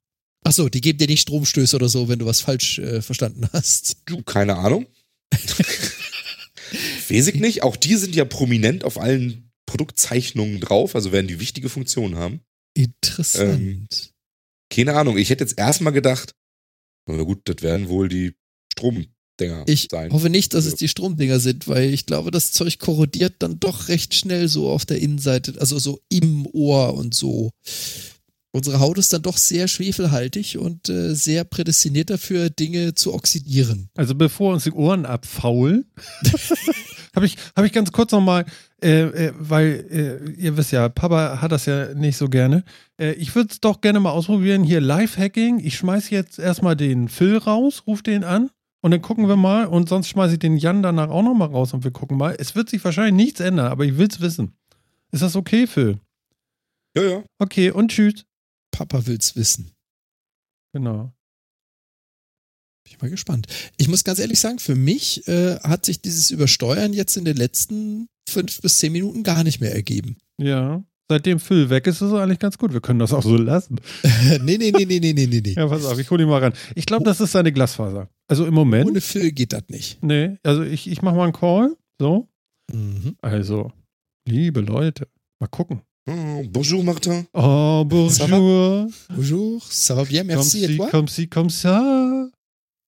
Achso, die geben dir nicht Stromstöße oder so, wenn du was falsch äh, verstanden hast. Du, keine Ahnung. Weiß ich nicht. Auch die sind ja prominent auf allen Produktzeichnungen drauf, also werden die wichtige Funktionen haben. Interessant. Ähm, Keine Ahnung. Ich hätte jetzt erstmal gedacht, na gut, das werden wohl die Stromdinger Ich sein. hoffe nicht, dass es Ja. die Stromdinger sind, weil ich glaube, das Zeug korrodiert dann doch recht schnell so auf der Innenseite, also so im Ohr und so. Unsere Haut ist dann doch sehr schwefelhaltig und äh, sehr prädestiniert dafür, Dinge zu oxidieren. Also bevor uns die Ohren abfaulen, habe ich, hab ich ganz kurz nochmal, äh, äh, weil äh, ihr wisst ja, Papa hat das ja nicht so gerne. Äh, ich würde es doch gerne mal ausprobieren. Hier Live-Hacking. Ich schmeiß jetzt erstmal den Phil raus, ruf den an und dann gucken wir mal. Und sonst schmeiße ich den Jan danach auch nochmal raus und wir gucken mal. Es wird sich wahrscheinlich nichts ändern, aber ich will es wissen. Ist das okay, Phil? Ja, ja. Okay, und tschüss. Papa will's wissen. Genau. Bin ich mal gespannt. Ich muss ganz ehrlich sagen, für mich äh, hat sich dieses Übersteuern jetzt in den letzten fünf bis zehn Minuten gar nicht mehr ergeben. Ja. Seitdem Phil weg ist, ist es eigentlich ganz gut. Wir können das auch so lassen. nee, nee, nee, nee, nee, nee, nee. Ja, pass auf, ich hole ihn mal ran. Ich glaube, das ist seine Glasfaser. Also im Moment. Ohne Phil geht das nicht. Nee, also ich, ich mache mal einen Call. So. Mhm. Also, liebe Leute, mal gucken. Oh, bonjour, Martin. Oh, bonjour. Bonjour, ça va bien, Comme merci, et si, toi? comme si, comme ça.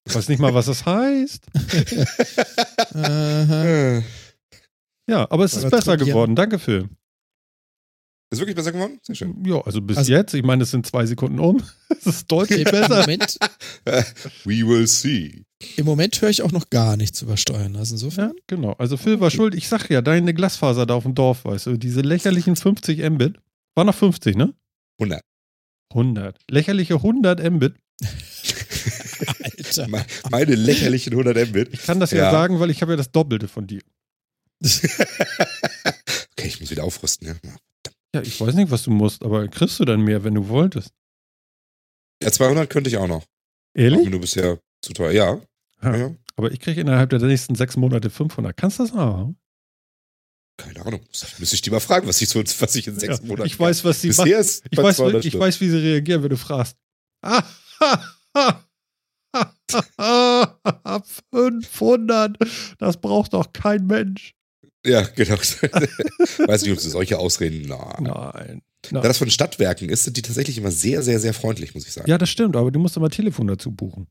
Ich weiß nicht mal, was das heißt. Aha. Äh, Ja, aber es ist besser geworden. Danke, Phil. Ist wirklich besser geworden? Sehr schön. Ja, also bis Also- jetzt. Ich meine, es sind zwei Sekunden um. Es ist deutlich Im besser. Moment, We will see. Im Moment höre ich auch noch gar nichts über Steuern. Also insofern. Ja, genau. Also Phil war schuld. Ich sag ja, deine Glasfaser da auf dem Dorf, weißt du, diese lächerlichen 50 Mbit. War noch 50, ne? 100. 100. Lächerliche 100 Mbit. Alter. Me- Meine lächerlichen 100 Mbit. Ich kann das ja, Ja. sagen, weil ich habe ja das Doppelte von dir. Okay, ich muss wieder aufrüsten, ja. Ja, ich weiß nicht, was du musst, aber kriegst du dann mehr, wenn du wolltest. Ja, 200 könnte ich auch noch. Ehrlich? Aber du bist ja zu teuer. Ja. Ja. ja. Aber ich kriege innerhalb der nächsten sechs Monate 500. Kannst du das auch? Keine Ahnung. Müsste ich die mal fragen, was ich, so, was ich in sechs Ja, Monaten ich weiß, was sie macht. Ist Ich weiß, 200 ich weiß, wie sie reagieren, wenn du fragst. Ah, ha, ha, ha, ha, ha, 500. Das braucht doch kein Mensch. Ja, genau. weiß nicht, ob sie solche Ausreden. Na. Nein. Da das von Stadtwerken ist, sind die tatsächlich immer sehr, sehr, sehr freundlich, muss ich sagen. Ja, das stimmt, aber du musst immer Telefon dazu buchen.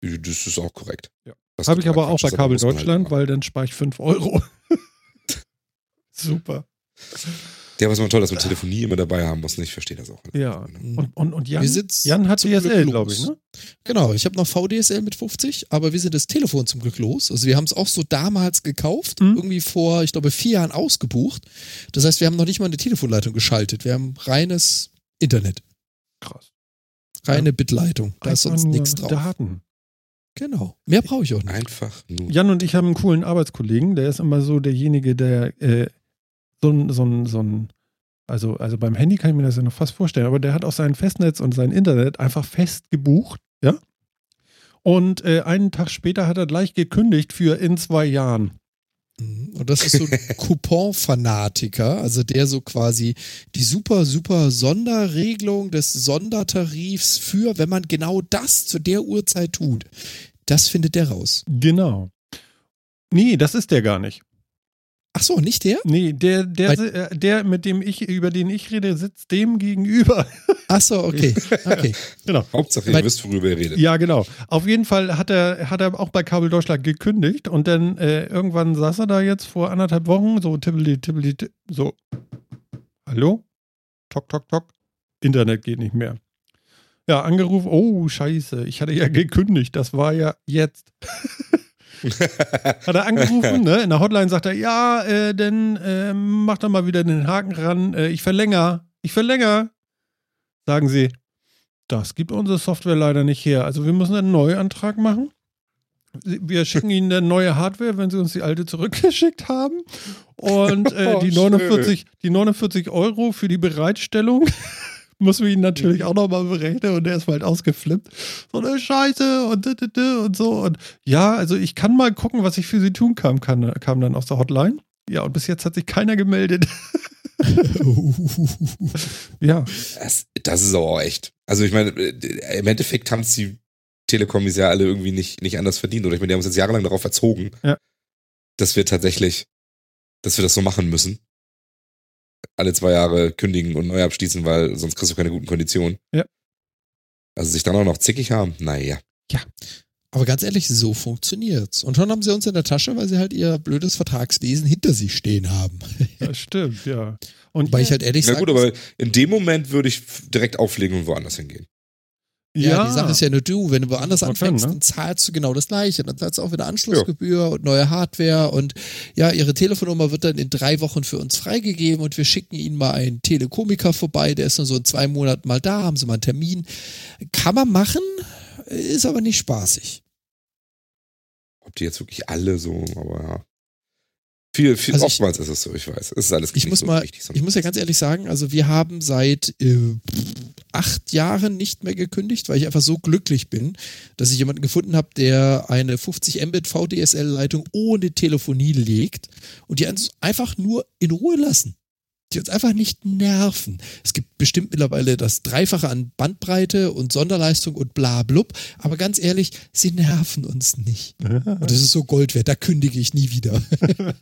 Das ist auch korrekt. Ja. Das Habe ich aber auch bei Kabel halt Deutschland, machen. weil dann spare ich 5 Euro. Super. Ja, was man toll, dass man Telefonie immer dabei haben muss. ne? Ich verstehe das auch. Ja. Und, und, und Jan, Jan hat DSL, glaube ich, ne? Genau, ich habe noch VDSL mit 50, aber wir sind das Telefon zum Glück los. Also wir haben es auch so damals gekauft, Mhm. irgendwie vor, ich glaube, vier Jahren ausgebucht. Das heißt, wir haben noch nicht mal eine Telefonleitung geschaltet. Wir haben reines Internet, Krass. reine Bitleitung. Da ist sonst nichts drauf. Daten. Genau. Mehr brauche ich auch nicht. Einfach nur. Jan und ich haben einen coolen Arbeitskollegen, der ist immer so derjenige, der äh, so ein, so ein, so ein, also, also beim Handy kann ich mir das ja noch fast vorstellen, aber der hat auch sein Festnetz und sein Internet einfach fest gebucht, ja. Und äh, einen Tag später hat er gleich gekündigt für in zwei Jahren. Und das ist so ein Coupon-Fanatiker, also der so quasi die super, super Sonderregelung des Sondertarifs für, wenn man genau das zu der Uhrzeit tut, das findet der raus. Genau. Nee, das ist der gar nicht. Ach so, nicht der? Nee, der, der, Weil- äh, der, mit dem ich, über den ich rede, sitzt dem gegenüber. Ach so, okay. okay. Genau. Hauptsache, ihr Weil- wisst, worüber ihr redet. Ja, genau. Auf jeden Fall hat er, hat er auch bei Kabel Deutschland gekündigt und dann äh, irgendwann saß er da jetzt vor anderthalb Wochen, so tippeli, tippeli, tipp, so. Hallo? Tok, tok, tok. Internet geht nicht mehr. Ja, angerufen, oh, scheiße, ich hatte ja gekündigt, das war ja jetzt. Hat er angerufen, ne? In der Hotline sagt er, ja, äh, dann äh, mach doch mal wieder den Haken ran, äh, ich verlängere, ich verlängere. Sagen sie, das gibt unsere Software leider nicht her. Also wir müssen einen Neuantrag machen. Wir schicken Ihnen dann neue Hardware, wenn Sie uns die alte zurückgeschickt haben. Und äh, die, schön. 49, die 49 Euro für die Bereitstellung müssen wir Ihnen natürlich auch nochmal berechnen. Und der ist halt ausgeflippt. So eine Scheiße und, und so. Und ja, also ich kann mal gucken, was ich für Sie tun kann, kam, kam dann aus der Hotline. Ja, und bis jetzt hat sich keiner gemeldet. ja, Das, das ist aber auch echt. Also ich meine, äh, im Endeffekt haben es die Telekoms ja alle irgendwie nicht, nicht anders verdient. Oder ich meine, die haben uns jetzt jahrelang darauf erzogen, Ja. dass wir tatsächlich, dass wir das so machen müssen. Alle zwei Jahre kündigen und neu abschließen, weil sonst kriegst du keine guten Konditionen. Ja. Also sich dann auch noch zickig haben, naja. Aber ganz ehrlich, so funktioniert's. Und schon haben sie uns in der Tasche, weil sie halt ihr blödes Vertragswesen hinter sich stehen haben. das stimmt, ja. Und Weil ich halt ehrlich Na sage, gut, aber in dem Moment würde ich direkt auflegen und woanders hingehen. Ja, die Sache ist ja nur du, wenn du woanders anfängst, ne? dann zahlst du genau das Gleiche. Dann zahlst du auch wieder Anschlussgebühr und neue Hardware und ja, ihre Telefonnummer wird dann in drei Wochen für uns freigegeben und wir schicken ihnen mal einen Telekomiker vorbei, der ist nur so in zwei Monaten mal da, haben sie mal einen Termin. Kann man machen, ist aber nicht spaßig. Ob die jetzt wirklich alle so, aber ja. Viel, viel, Also ich- oftmals ist es so, ich weiß. Es ist alles Ich muss so mal, wichtig, ich muss ja ganz ehrlich sagen, also wir haben seit äh, acht Jahren nicht mehr gekündigt, weil ich einfach so glücklich bin, dass ich jemanden gefunden habe, der eine 50 Mbit VDSL-Leitung ohne Telefonie legt und die einfach nur in Ruhe lassen. Die uns einfach nicht nerven. Es gibt bestimmt mittlerweile das Dreifache an Bandbreite und Sonderleistung und bla blub, aber ganz ehrlich, sie nerven uns nicht. Und das ist so Gold wert, da kündige ich nie wieder.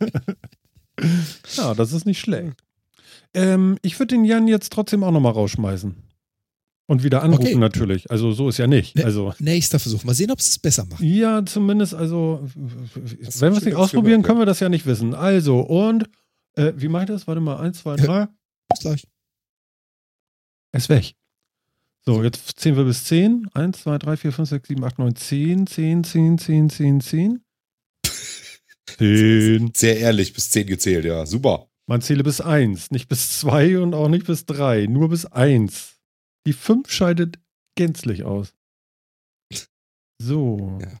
Ja, das ist nicht schlecht. Ähm, ich würde den Jan jetzt trotzdem auch nochmal rausschmeißen. Und wieder anrufen Okay. natürlich. Also so ist ja nicht. Ne- Also Nächster Versuch. Mal sehen, ob es es besser macht. ja, zumindest, also wenn wir es nicht ausprobieren, gehört, können wir das ja nicht wissen. Also, und äh, wie mache ich das? Warte mal, eins, zwei, drei. Bis gleich. Ist weg. So, jetzt zählen wir bis 10. 1, 2, 3, 4, 5, 6, 7, 8, 9, 10, 10, 10, 10, 10, 10. 10. Sehr ehrlich, bis 10 gezählt, ja. Super. Man zähle bis 1, nicht bis 2 und auch nicht bis 3, nur bis 1. Die 5 scheidet gänzlich aus. So. Ja.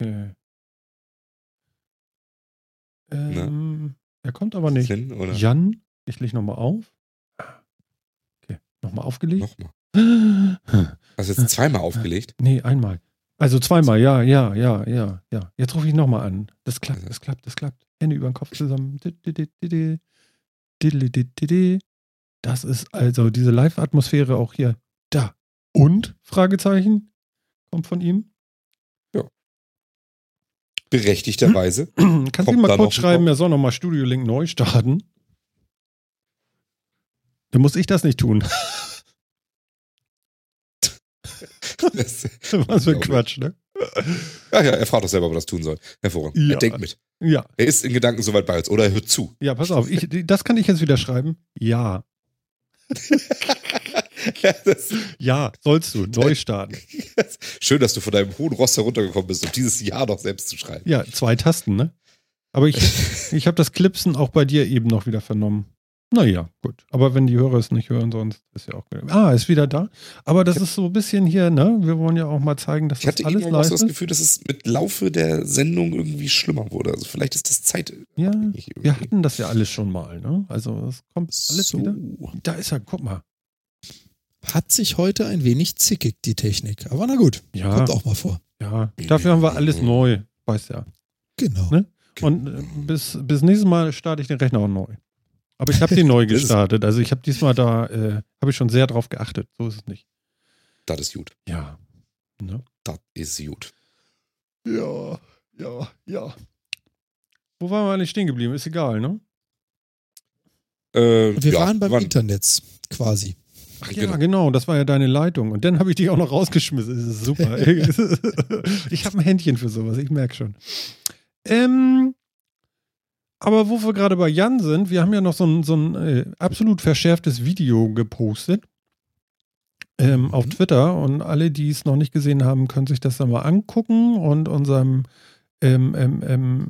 Okay. Ähm, er kommt aber nicht. Hin, oder? Jan, ich leg nochmal auf. Okay, nochmal aufgelegt. Nochmal. Hast du jetzt zweimal aufgelegt? Nee, einmal. Also zweimal, ja, ja, ja, ja, ja. Jetzt rufe ich nochmal an. Das klappt, das klappt, das klappt. Hände über den Kopf zusammen. Das ist also diese Live-Atmosphäre auch hier. Da. Und? Fragezeichen. Kommt von ihm. Berechtigterweise. Kannst du mal kurz schreiben, er soll nochmal Studio Link neu starten? Dann muss ich das nicht tun. Das, Was für. Quatsch, ne? ja, ja, er fragt doch selber, ob er das tun soll. Hervorragend. Ja. Er denkt mit. Ja, Er ist in Gedanken soweit bei uns. Oder er hört zu. ja, pass auf. Ich, das kann ich jetzt wieder schreiben. Ja. Ja, sollst du. Neu starten. schön, dass du von deinem hohen Ross heruntergekommen bist, um dieses Jahr noch selbst zu schreiben. Ja, zwei Tasten, ne? Aber ich, ich habe das Clipsen auch bei dir eben noch wieder vernommen. Naja, gut. Aber wenn die Hörer es nicht hören, sonst ist ja auch. Ah, ist wieder da. Aber das ist so ein bisschen hier, ne? Wir wollen ja auch mal zeigen, dass Ich hatte das alles irgendwann auch live so das ist. Gefühl, dass es mit Laufe der Sendung irgendwie schlimmer wurde. Also vielleicht ist das Zeit. Ja, wir hatten das ja alles schon mal, ne? Also es kommt alles so. wieder. Da ist er, guck mal. Hat sich heute ein wenig zickig, die Technik. Aber na gut, Ja, kommt auch mal vor. ja. Dafür haben wir alles neu, weißt ja. Genau. Ne? Und äh, bis, bis nächstes Mal starte ich den Rechner auch neu. Aber ich habe den neu gestartet. Also ich habe diesmal da, äh, habe ich schon sehr drauf geachtet. So ist es nicht. Das ist gut. Ja. Ne? Das ist gut. Ja, ja, ja. Wo waren wir eigentlich stehen geblieben? Ist egal, ne? Äh, Wir ja, waren beim wann- Internet quasi. Ach ja, Genau. genau. das war ja deine Leitung. Und dann habe ich dich auch noch rausgeschmissen. Das ist super. ich habe ein Händchen für sowas, ich merke schon. Ähm, aber wo wir gerade bei Jan sind, wir haben ja noch so ein, so ein äh, absolut verschärftes Video gepostet ähm, auf Mhm. Twitter. Und alle, die es noch nicht gesehen haben, können sich das dann mal angucken. Und unserem, ähm, ähm, ähm,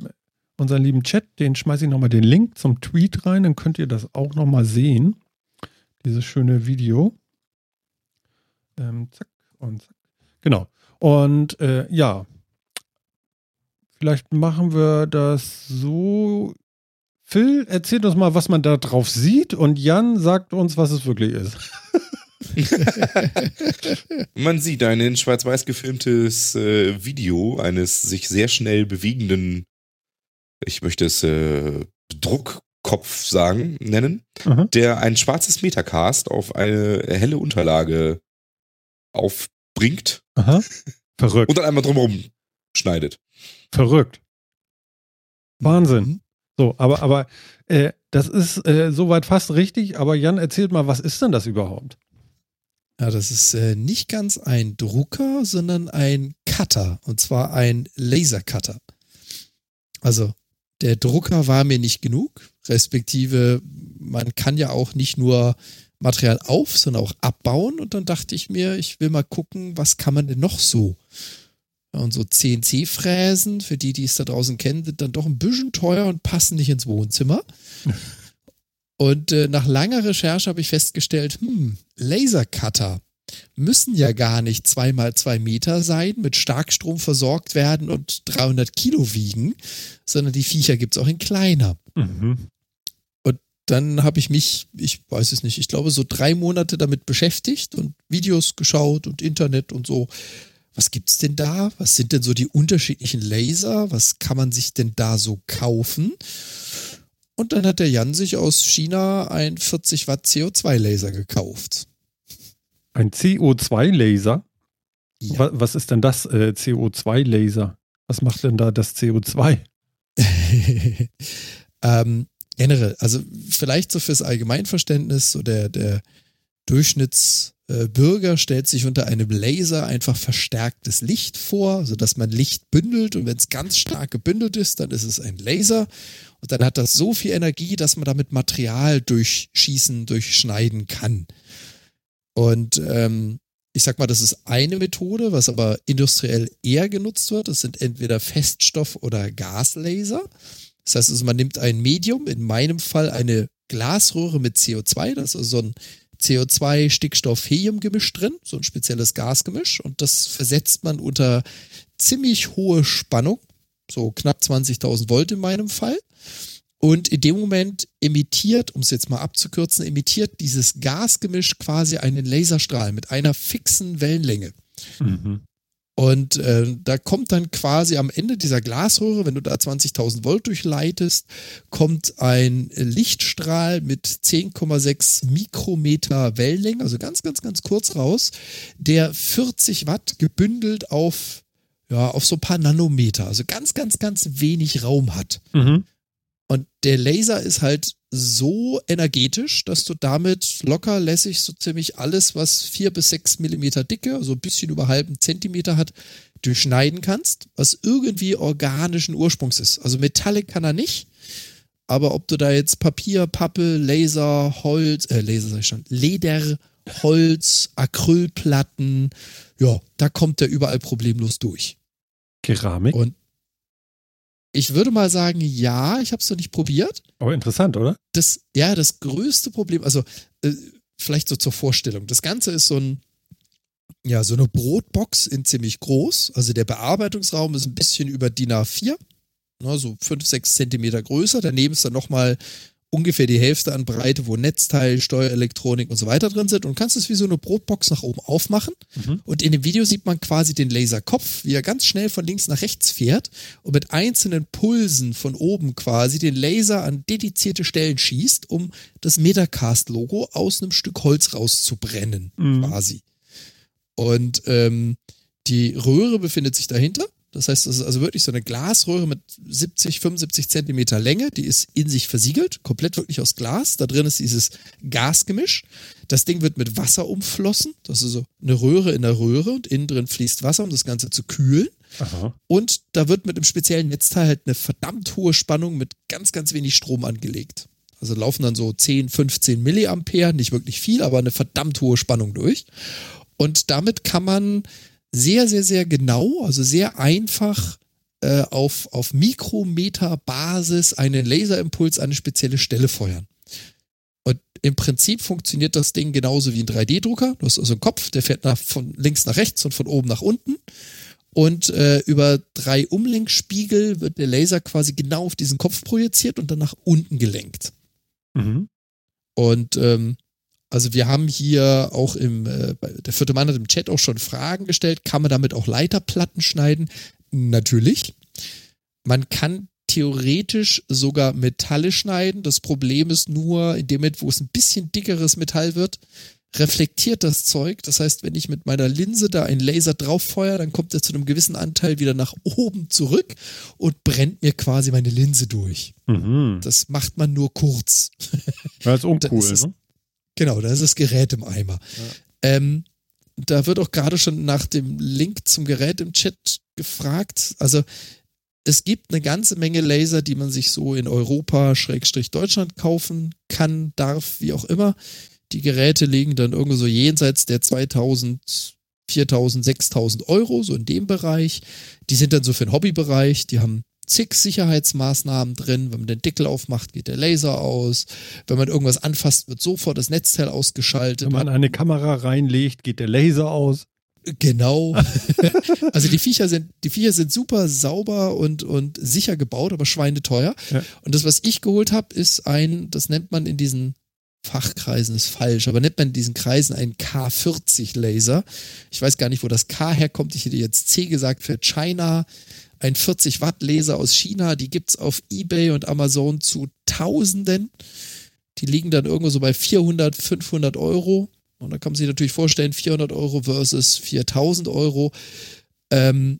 unseren lieben Chat, den schmeiße ich nochmal den Link zum Tweet rein. Dann könnt ihr das auch nochmal sehen dieses schöne Video. Ähm, zack und zack. Genau. Und äh, ja, vielleicht machen wir das so. Phil erzählt uns mal, was man da drauf sieht und Jan sagt uns, was es wirklich ist. Man sieht ein in schwarz-weiß gefilmtes äh, Video eines sich sehr schnell bewegenden, ich möchte es äh, Druckkopf sagen, nennen, Aha. der ein schwarzes Metacast auf eine helle Unterlage aufbringt Aha. Verrückt. und dann einmal drumherum schneidet. Verrückt. Wahnsinn. Mhm. So, aber, aber äh, das ist äh, soweit fast richtig. Aber Jan, erzählt mal, was ist denn das überhaupt? Ja, das ist äh, nicht ganz ein Drucker, sondern ein Cutter. Und zwar ein Lasercutter. Also der Drucker war mir nicht genug, respektive man kann ja auch nicht nur Material auf, sondern auch abbauen. Und dann dachte ich mir, ich will mal gucken, was kann man denn noch so? Und so CNC-Fräsen, für die, die es da draußen kennen, sind dann doch ein bisschen teuer und passen nicht ins Wohnzimmer. Und äh, nach langer Recherche habe ich festgestellt, hm, Lasercutter müssen ja gar nicht zweimal zwei Meter sein, mit Starkstrom versorgt werden und 300 Kilo wiegen, sondern die Viecher gibt's auch in kleiner. Mhm. Dann habe ich mich, ich weiß es nicht, ich glaube so drei Monate damit beschäftigt und Videos geschaut und Internet und so. Was gibt's denn da? Was sind denn so die unterschiedlichen Laser? Was kann man sich denn da so kaufen? Und dann hat der Jan sich aus China ein 40 Watt CO2-Laser gekauft. Ein CO2-Laser? Ja. Wa- Was ist denn das äh, CO2-Laser? Was macht denn da das CO2? ähm, generell, also vielleicht so fürs Allgemeinverständnis, so der, der Durchschnittsbürger stellt sich unter einem Laser einfach verstärktes Licht vor, sodass man Licht bündelt und wenn es ganz stark gebündelt ist, dann ist es ein Laser und dann hat das so viel Energie, dass man damit Material durchschießen, durchschneiden kann. Und ähm, ich sag mal, das ist eine Methode, was aber industriell eher genutzt wird. Das sind entweder Feststoff- oder Gaslaser. Das heißt also, man nimmt ein Medium, in meinem Fall eine Glasröhre mit CO2, das ist also so ein CO2, Stickstoff, Helium-Gemisch drin, so ein spezielles Gasgemisch. Und das versetzt man unter ziemlich hohe Spannung, so knapp 20.000 Volt in meinem Fall. Und in dem Moment emittiert, um es jetzt mal abzukürzen, emittiert dieses Gasgemisch quasi einen Laserstrahl mit einer fixen Wellenlänge. Mhm. Und äh, da kommt dann quasi am Ende dieser Glasröhre, wenn du da 20.000 Volt durchleitest, kommt ein Lichtstrahl mit 10,6 Mikrometer Wellenlänge, also ganz, ganz, ganz kurz raus, der 40 Watt gebündelt auf, ja, auf so ein paar Nanometer, also ganz, ganz, ganz wenig Raum hat. Mhm. Und der Laser ist halt so energetisch, dass du damit locker lässig so ziemlich alles, was vier bis sechs Millimeter dicke, also ein bisschen über halben Zentimeter hat, durchschneiden kannst, was irgendwie organischen Ursprungs ist. Also Metallic kann er nicht, aber ob du da jetzt Papier, Pappe, Laser, Holz, äh, Laser sag ich schon, Leder, Holz, Acrylplatten, ja, da kommt er überall problemlos durch. Keramik? Und ich würde mal sagen, ja, ich habe es noch nicht probiert. Aber interessant, oder? Das, ja, das größte Problem, also äh, vielleicht so zur Vorstellung. Das Ganze ist so ein, ja, so eine Brotbox in ziemlich groß. Also der Bearbeitungsraum ist ein bisschen über DIN A4, ne, so 5, 6 Zentimeter größer. Daneben ist dann nochmal ungefähr die Hälfte an Breite, wo Netzteil, Steuerelektronik und so weiter drin sind und kannst es wie so eine Brotbox nach oben aufmachen. Mhm. Und in dem Video sieht man quasi den Laserkopf, wie er ganz schnell von links nach rechts fährt und mit einzelnen Pulsen von oben quasi den Laser an dedizierte Stellen schießt, um das Metacast-Logo aus einem Stück Holz rauszubrennen, mhm. quasi. Und ähm, die Röhre befindet sich dahinter das heißt, das ist also wirklich so eine Glasröhre mit 70, 75 Zentimeter Länge, die ist in sich versiegelt, komplett wirklich aus Glas. Da drin ist dieses Gasgemisch. Das Ding wird mit Wasser umflossen. Das ist so eine Röhre in der Röhre und innen drin fließt Wasser, um das Ganze zu kühlen. Aha. Und da wird mit einem speziellen Netzteil halt eine verdammt hohe Spannung mit ganz, ganz wenig Strom angelegt. Also laufen dann so 10, 15 Milliampere, nicht wirklich viel, aber eine verdammt hohe Spannung durch. Und damit kann man sehr, sehr, sehr genau, also sehr einfach äh, auf, auf Mikrometer-Basis einen Laserimpuls an eine spezielle Stelle feuern. Und im Prinzip funktioniert das Ding genauso wie ein 3D-Drucker. Du hast also einen Kopf, der fährt nach, von links nach rechts und von oben nach unten. Und äh, über drei Umlenkspiegel wird der Laser quasi genau auf diesen Kopf projiziert und dann nach unten gelenkt. Mhm. Und ähm, also wir haben hier auch im, äh, der vierte Mann hat im Chat auch schon Fragen gestellt. Kann man damit auch Leiterplatten schneiden? Natürlich. Man kann theoretisch sogar Metalle schneiden. Das Problem ist nur, in dem Moment, wo es ein bisschen dickeres Metall wird, reflektiert das Zeug. Das heißt, wenn ich mit meiner Linse da einen Laser drauf feuere, dann kommt er zu einem gewissen Anteil wieder nach oben zurück und brennt mir quasi meine Linse durch. Mhm. Das macht man nur kurz. Das ist uncool, ist ne? Genau, da ist das Gerät im Eimer. Ja. Ähm, da wird auch gerade schon nach dem Link zum Gerät im Chat gefragt. Also es gibt eine ganze Menge Laser, die man sich so in Europa, Schrägstrich Deutschland kaufen kann, darf, wie auch immer. Die Geräte liegen dann irgendwo so jenseits der 2000, 4000, 6000 Euro, so in dem Bereich. Die sind dann so für den Hobbybereich. Die haben zig Sicherheitsmaßnahmen drin. Wenn man den Deckel aufmacht, geht der Laser aus. Wenn man irgendwas anfasst, wird sofort das Netzteil ausgeschaltet. Wenn man eine Kamera reinlegt, geht der Laser aus. Genau. also die Viecher sind, die Viecher sind super sauber und, und sicher gebaut, aber schweineteuer. Ja. Und das, was ich geholt habe, ist ein, das nennt man in diesen Fachkreisen ist falsch, aber nennt man in diesen Kreisen einen K40 Laser. Ich weiß gar nicht, wo das K herkommt. Ich hätte jetzt C gesagt für China ein 40 Watt Laser aus China, die gibt es auf eBay und Amazon zu Tausenden. Die liegen dann irgendwo so bei 400, 500 Euro. Und da kann man sich natürlich vorstellen, 400 Euro versus 4000 Euro. Ähm,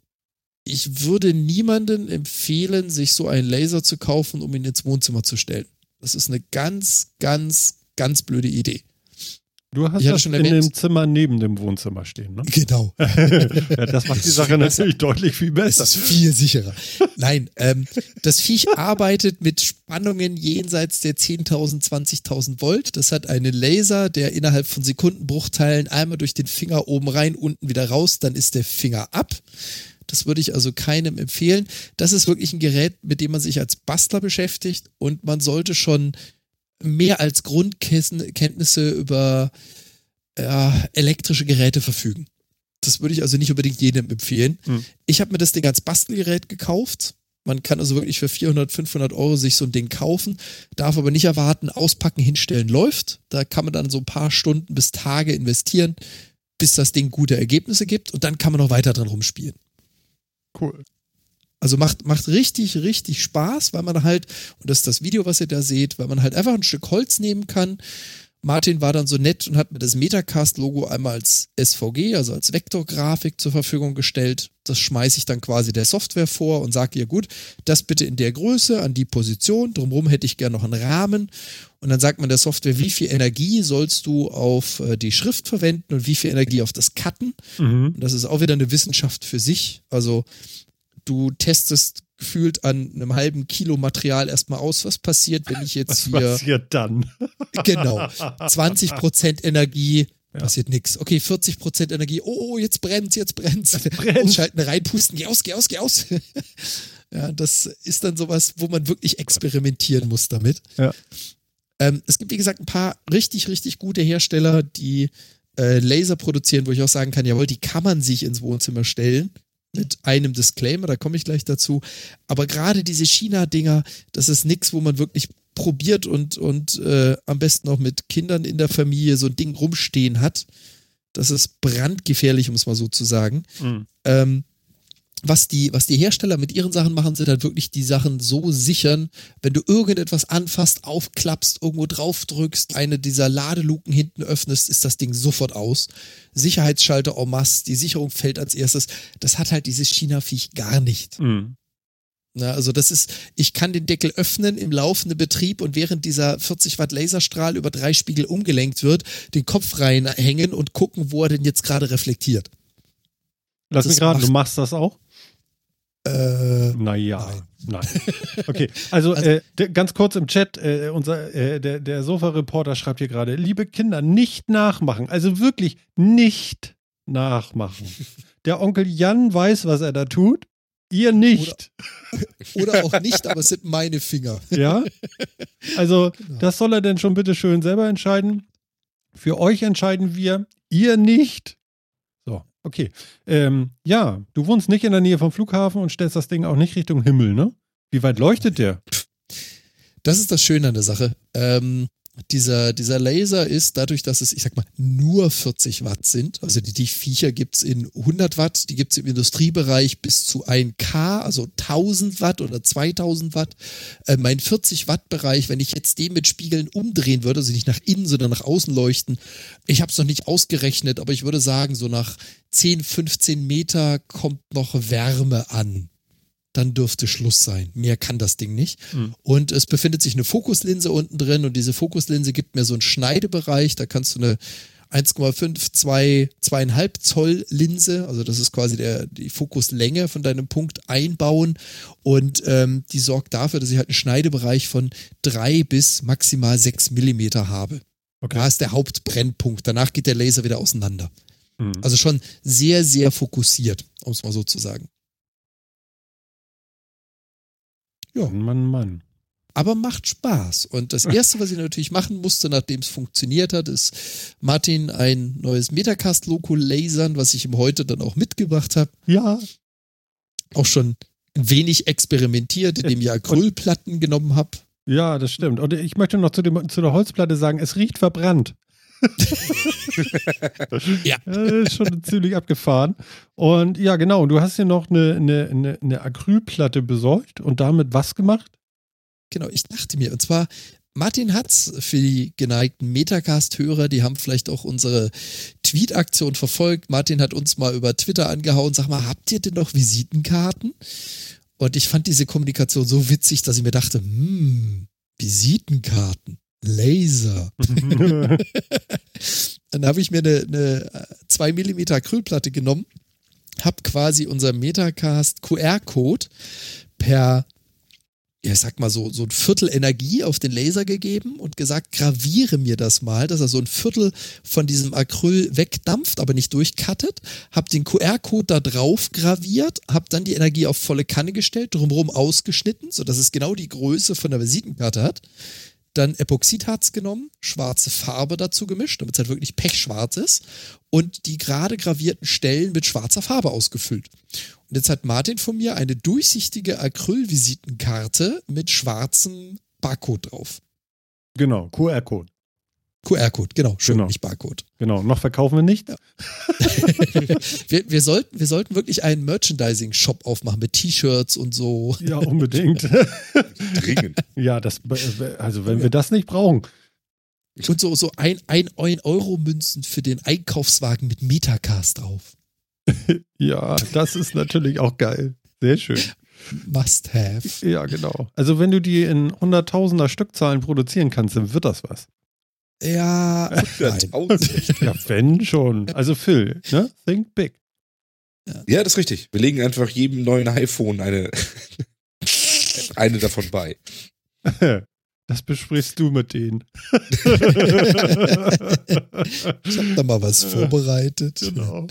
ich würde niemanden empfehlen, sich so einen Laser zu kaufen, um ihn ins Wohnzimmer zu stellen. Das ist eine ganz, ganz, ganz blöde Idee. Du hast das schon in dem Zimmer neben dem Wohnzimmer stehen, ne? Genau. ja, das macht die Sache natürlich deutlich viel besser. Das ist viel sicherer. Nein, ähm, das Viech arbeitet mit Spannungen jenseits der 10.000, 20.000 Volt. Das hat einen Laser, der innerhalb von Sekundenbruchteilen einmal durch den Finger oben rein, unten wieder raus, dann ist der Finger ab. Das würde ich also keinem empfehlen. Das ist wirklich ein Gerät, mit dem man sich als Bastler beschäftigt und man sollte schon mehr als Grundkenntnisse über ja, elektrische Geräte verfügen. Das würde ich also nicht unbedingt jedem empfehlen. Hm. Ich habe mir das Ding als Bastelgerät gekauft. Man kann also wirklich für 400, 500 Euro sich so ein Ding kaufen, darf aber nicht erwarten, auspacken, hinstellen läuft. Da kann man dann so ein paar Stunden bis Tage investieren, bis das Ding gute Ergebnisse gibt und dann kann man noch weiter dran rumspielen. Cool. Also macht, macht richtig, richtig Spaß, weil man halt, und das ist das Video, was ihr da seht, weil man halt einfach ein Stück Holz nehmen kann. Martin war dann so nett und hat mir das Metacast-Logo einmal als SVG, also als Vektorgrafik zur Verfügung gestellt. Das schmeiße ich dann quasi der Software vor und sage ihr, gut, das bitte in der Größe, an die Position, drumherum hätte ich gerne noch einen Rahmen. Und dann sagt man der Software, wie viel Energie sollst du auf äh, die Schrift verwenden und wie viel Energie auf das Cutten. Mhm. Und das ist auch wieder eine Wissenschaft für sich. Also du testest gefühlt an einem halben Kilo Material erstmal aus, was passiert, wenn ich jetzt Was hier passiert dann? genau 20% Energie Ja. passiert nix. Okay, 40% Energie. Oh, oh, jetzt brennt's, jetzt brennt's. brennt. Ausschalten, reinpusten, geh aus, geh aus, geh aus. ja, das ist dann sowas, wo man wirklich experimentieren muss damit. Ja. Ähm, es gibt, wie gesagt, ein paar richtig, richtig gute Hersteller, die äh, Laser produzieren, wo ich auch sagen kann, jawohl, die kann man sich ins Wohnzimmer stellen. Mit einem Disclaimer, da komme ich gleich dazu. Aber gerade diese China-Dinger, das ist nichts, wo man wirklich probiert und, und äh, am besten auch mit Kindern in der Familie so ein Ding rumstehen hat. Das ist brandgefährlich, um es mal so zu sagen. Mhm. Ähm, was die, was die Hersteller mit ihren Sachen machen, sind halt wirklich die Sachen so sichern, wenn du irgendetwas anfasst, aufklappst, irgendwo drauf drückst, eine dieser Ladeluken hinten öffnest, ist das Ding sofort aus. Sicherheitsschalter en masse, die Sicherung fällt als erstes. Das hat halt dieses China-Viech gar nicht. Mhm. Na, also das ist, ich kann den Deckel öffnen im laufenden Betrieb und während dieser 40 Watt Laserstrahl über drei Spiegel umgelenkt wird, den Kopf reinhängen und gucken, wo er denn jetzt gerade reflektiert. Lass Das mich raten, du machst das auch? Äh, Naja, nein. Okay, also, Also- äh, ganz kurz im Chat, äh, unser, äh, der, der Sofa-Reporter schreibt hier gerade, liebe Kinder, nicht nachmachen. Also wirklich nicht nachmachen. Der Onkel Jan weiß, was er da tut. Ihr nicht. Oder auch nicht, aber es sind meine Finger. Ja? Also, Genau. das soll er denn schon bitte schön selber entscheiden. Für euch entscheiden wir, ihr nicht. Okay. Ähm, ja, du wohnst nicht in der Nähe vom Flughafen und stellst das Ding auch nicht Richtung Himmel, ne? Wie weit leuchtet der? Das ist das Schöne an der Sache. Ähm, dieser, dieser Laser ist dadurch, dass es, ich sag mal, nur 40 Watt sind, also die, die Viecher gibt's in 100 Watt, die gibt's im Industriebereich bis zu 1K, also 1000 Watt oder 2000 Watt. Äh, mein 40 Watt Bereich, wenn ich jetzt den mit Spiegeln umdrehen würde, also nicht nach innen, sondern nach außen leuchten, ich habe es noch nicht ausgerechnet, aber ich würde sagen, so nach 10, 15 Meter kommt noch Wärme an. Dann dürfte Schluss sein. Mehr kann das Ding nicht. Mhm. Und es befindet sich eine Fokuslinse unten drin und diese Fokuslinse gibt mir so einen Schneidebereich. Da kannst du eine 1,5, 2, 2,5 Zoll Linse, also das ist quasi der, die Fokuslänge von deinem Punkt einbauen und ähm, die sorgt dafür, dass ich halt einen Schneidebereich von drei bis maximal sechs Millimeter habe. Okay. Da ist der Hauptbrennpunkt. Danach geht der Laser wieder auseinander. Hm. Also schon sehr, sehr fokussiert, um es mal so zu sagen. Ja, Mann, Mann, aber macht Spaß. Und das Erste, was ich natürlich machen musste, nachdem es funktioniert hat, ist Martin ein neues Metacast-Logo lasern, was ich ihm heute dann auch mitgebracht habe. Ja. Auch schon ein wenig experimentiert, indem ich Acrylplatten genommen habe. Ja, das stimmt. Und ich möchte noch zu, dem, zu der Holzplatte sagen, es riecht verbrannt. Ja. Das ist schon ziemlich abgefahren. Und ja, genau, du hast hier noch eine, eine, eine, eine Acrylplatte besorgt und damit was gemacht? Genau, ich dachte mir, und zwar, Martin hat's für die geneigten Metacast-Hörer, die haben vielleicht auch unsere Tweet-Aktion verfolgt. Martin hat uns mal über Twitter angehauen, sag mal, habt ihr denn noch Visitenkarten? Und ich fand diese Kommunikation so witzig, dass ich mir dachte, hm, Visitenkarten, Laser. Dann habe ich mir eine, eine 2 mm Acrylplatte genommen, habe quasi unser Metacast QR-Code per ja, ich sag mal so, so ein Viertel Energie auf den Laser gegeben und gesagt, graviere mir das mal, dass er so ein Viertel von diesem Acryl wegdampft, aber nicht durchcuttet. Hab den QR-Code da drauf graviert, hab dann die Energie auf volle Kanne gestellt, drumherum ausgeschnitten, sodass es genau die Größe von der Visitenkarte hat. Dann Epoxidharz genommen, schwarze Farbe dazu gemischt, damit es halt wirklich pechschwarz ist und die gerade gravierten Stellen mit schwarzer Farbe ausgefüllt. Und jetzt hat Martin von mir eine durchsichtige Acrylvisitenkarte mit schwarzem Barcode drauf. Genau, QR-Code. QR-Code, genau, schon Genau. nicht Barcode. Genau, noch verkaufen wir nicht. wir, wir, sollten, wir sollten wirklich einen Merchandising-Shop aufmachen mit T-Shirts und so. Ja, unbedingt. Dringend. ja, das, also wenn wir das nicht brauchen. Und so, so ein, ein, ein Euro Münzen für den Einkaufswagen mit Metacast drauf. Ja, das ist natürlich auch geil. Sehr schön. Must have. Ja, genau. Also wenn du die in hunderttausender Stückzahlen produzieren kannst, dann wird das was. Ja. Ja, wenn schon. Also Phil, ne? Think big. Ja, das ist richtig. Wir legen einfach jedem neuen iPhone eine, eine davon bei. Das besprichst du mit denen. ich habe da mal was vorbereitet. Genau.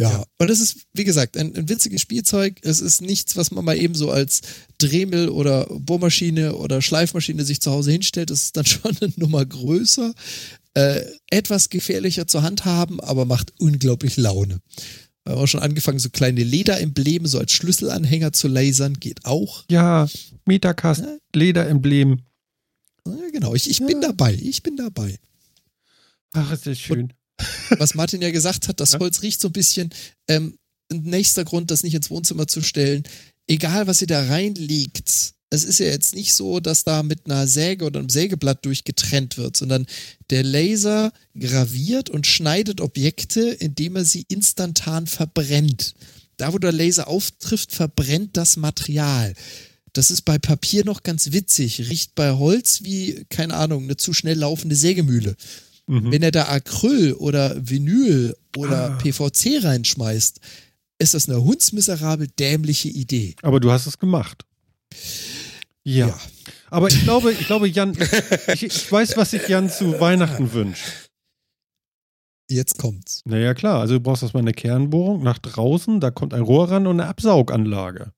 Ja, und es ist, wie gesagt, ein, ein winziges Spielzeug. Es ist nichts, was man mal eben so als Dremel oder Bohrmaschine oder Schleifmaschine sich zu Hause hinstellt. Das ist dann schon eine Nummer größer. Äh, etwas gefährlicher zur Hand haben, aber macht unglaublich Laune. Wir haben auch schon angefangen, so kleine Lederembleme so als Schlüsselanhänger zu lasern. Geht auch. Ja, Metacast, Ja. Lederemblem. Ja, genau, ich, ich bin Ja. dabei. Ich bin dabei. Ach, ist das schön. Was Martin ja gesagt hat, das Ja. Holz riecht so ein bisschen. Ähm, ein nächster Grund, das nicht ins Wohnzimmer zu stellen. Egal, was ihr da reinlegt, es ist ja jetzt nicht so, dass da mit einer Säge oder einem Sägeblatt durchgetrennt wird, sondern der Laser graviert und schneidet Objekte, indem er sie instantan verbrennt. Da, wo der Laser auftrifft, verbrennt das Material. Das ist bei Papier noch ganz witzig, riecht bei Holz wie, keine Ahnung, eine zu schnell laufende Sägemühle. Mhm. Wenn er da Acryl oder Vinyl oder Ah. PVC reinschmeißt, ist das eine hundsmiserabel dämliche Idee. Aber du hast es gemacht. Ja. Ja. Aber ich glaube, ich glaube, Jan, ich, ich weiß, was sich Jan zu Weihnachten wünscht. Jetzt kommt's. Naja, klar. Also du brauchst erstmal eine Kernbohrung nach draußen, da kommt ein Rohr ran und eine Absauganlage.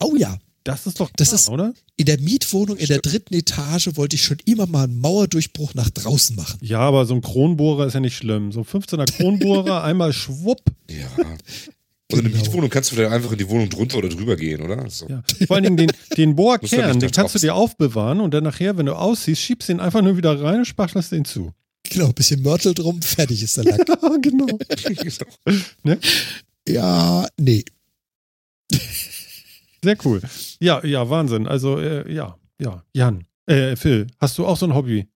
Oh ja, Das ist doch Das klar, ist- oder? in der Mietwohnung in der dritten Etage wollte ich schon immer mal einen Mauerdurchbruch nach draußen machen. Ja, aber so ein Kronbohrer ist ja nicht schlimm. So ein 15er Kronbohrer, einmal schwupp. Ja. Und in der Genau. Mietwohnung kannst du vielleicht einfach in die Wohnung drunter oder drüber gehen, oder? So. Ja. Vor allen Dingen den, den Bohrkern, den kannst du dir aufbewahren und dann nachher, wenn du ausziehst, schiebst den einfach nur wieder rein und spachtelst den zu. Genau, bisschen Mörtel drum, fertig ist der Lack. Ja, genau. Genau. ja, nee. Sehr cool. Ja, ja, Wahnsinn. Also, äh, ja, ja. Jan, äh, Phil, hast du auch so ein Hobby?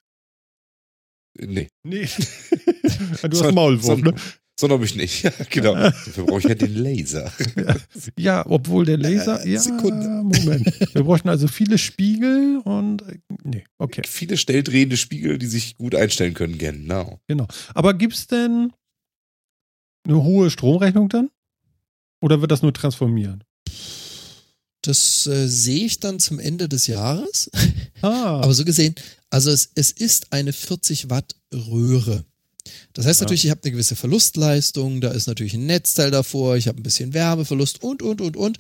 Nee. Nee. du So- hast Maulwurf, so- ne? So habe ich nicht. Ja, genau. Dafür brauche ich ja den Laser. Ja, obwohl der Laser. Äh, ja, Sekunde. Moment. Wir bräuchten also viele Spiegel und. äh, Nee, okay. Viele stelldrehende Spiegel, die sich gut einstellen können. Genau. Genau. Aber gibt's denn eine hohe Stromrechnung dann? Oder wird das nur transformieren? Das äh, sehe ich dann zum Ende des Jahres. Ah, Aber so gesehen, also es, es ist eine 40 Watt Röhre. Das heißt Ja. natürlich, ich habe eine gewisse Verlustleistung, da ist natürlich ein Netzteil davor, ich habe ein bisschen Wärmeverlust und, und, und, und.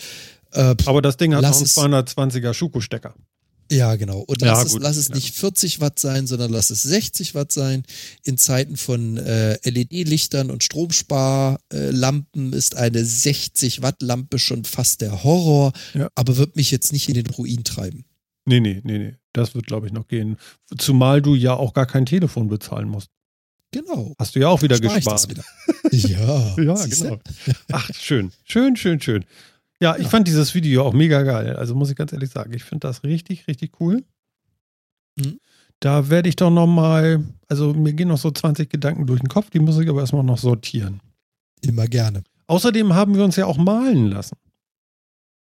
Äh, aber das Ding hat noch einen es- 220er Schuko-Stecker. Ja, genau. Und Ja, lass, es, gut, lass es ja. nicht 40 Watt sein, sondern lass es 60 Watt sein. In Zeiten von äh, LED-Lichtern und Stromsparlampen ist eine 60 Watt Lampe schon fast der Horror, Ja. aber wird mich jetzt nicht in den Ruin treiben. Nee, nee, nee, nee. Das wird, glaube ich, noch gehen. Zumal du ja auch gar kein Telefon bezahlen musst. Genau. Hast du ja auch wieder gespart. wieder. Ja, Ja, genau. Ach, schön. Schön, schön, schön. Ja, ich fand dieses Video auch mega geil. Also muss ich ganz ehrlich sagen, ich finde das richtig, richtig cool. Mhm. Da werde ich doch noch mal, also mir gehen noch so 20 Gedanken durch den Kopf, die muss ich aber erstmal noch sortieren. Immer gerne. Außerdem haben wir uns ja auch malen lassen.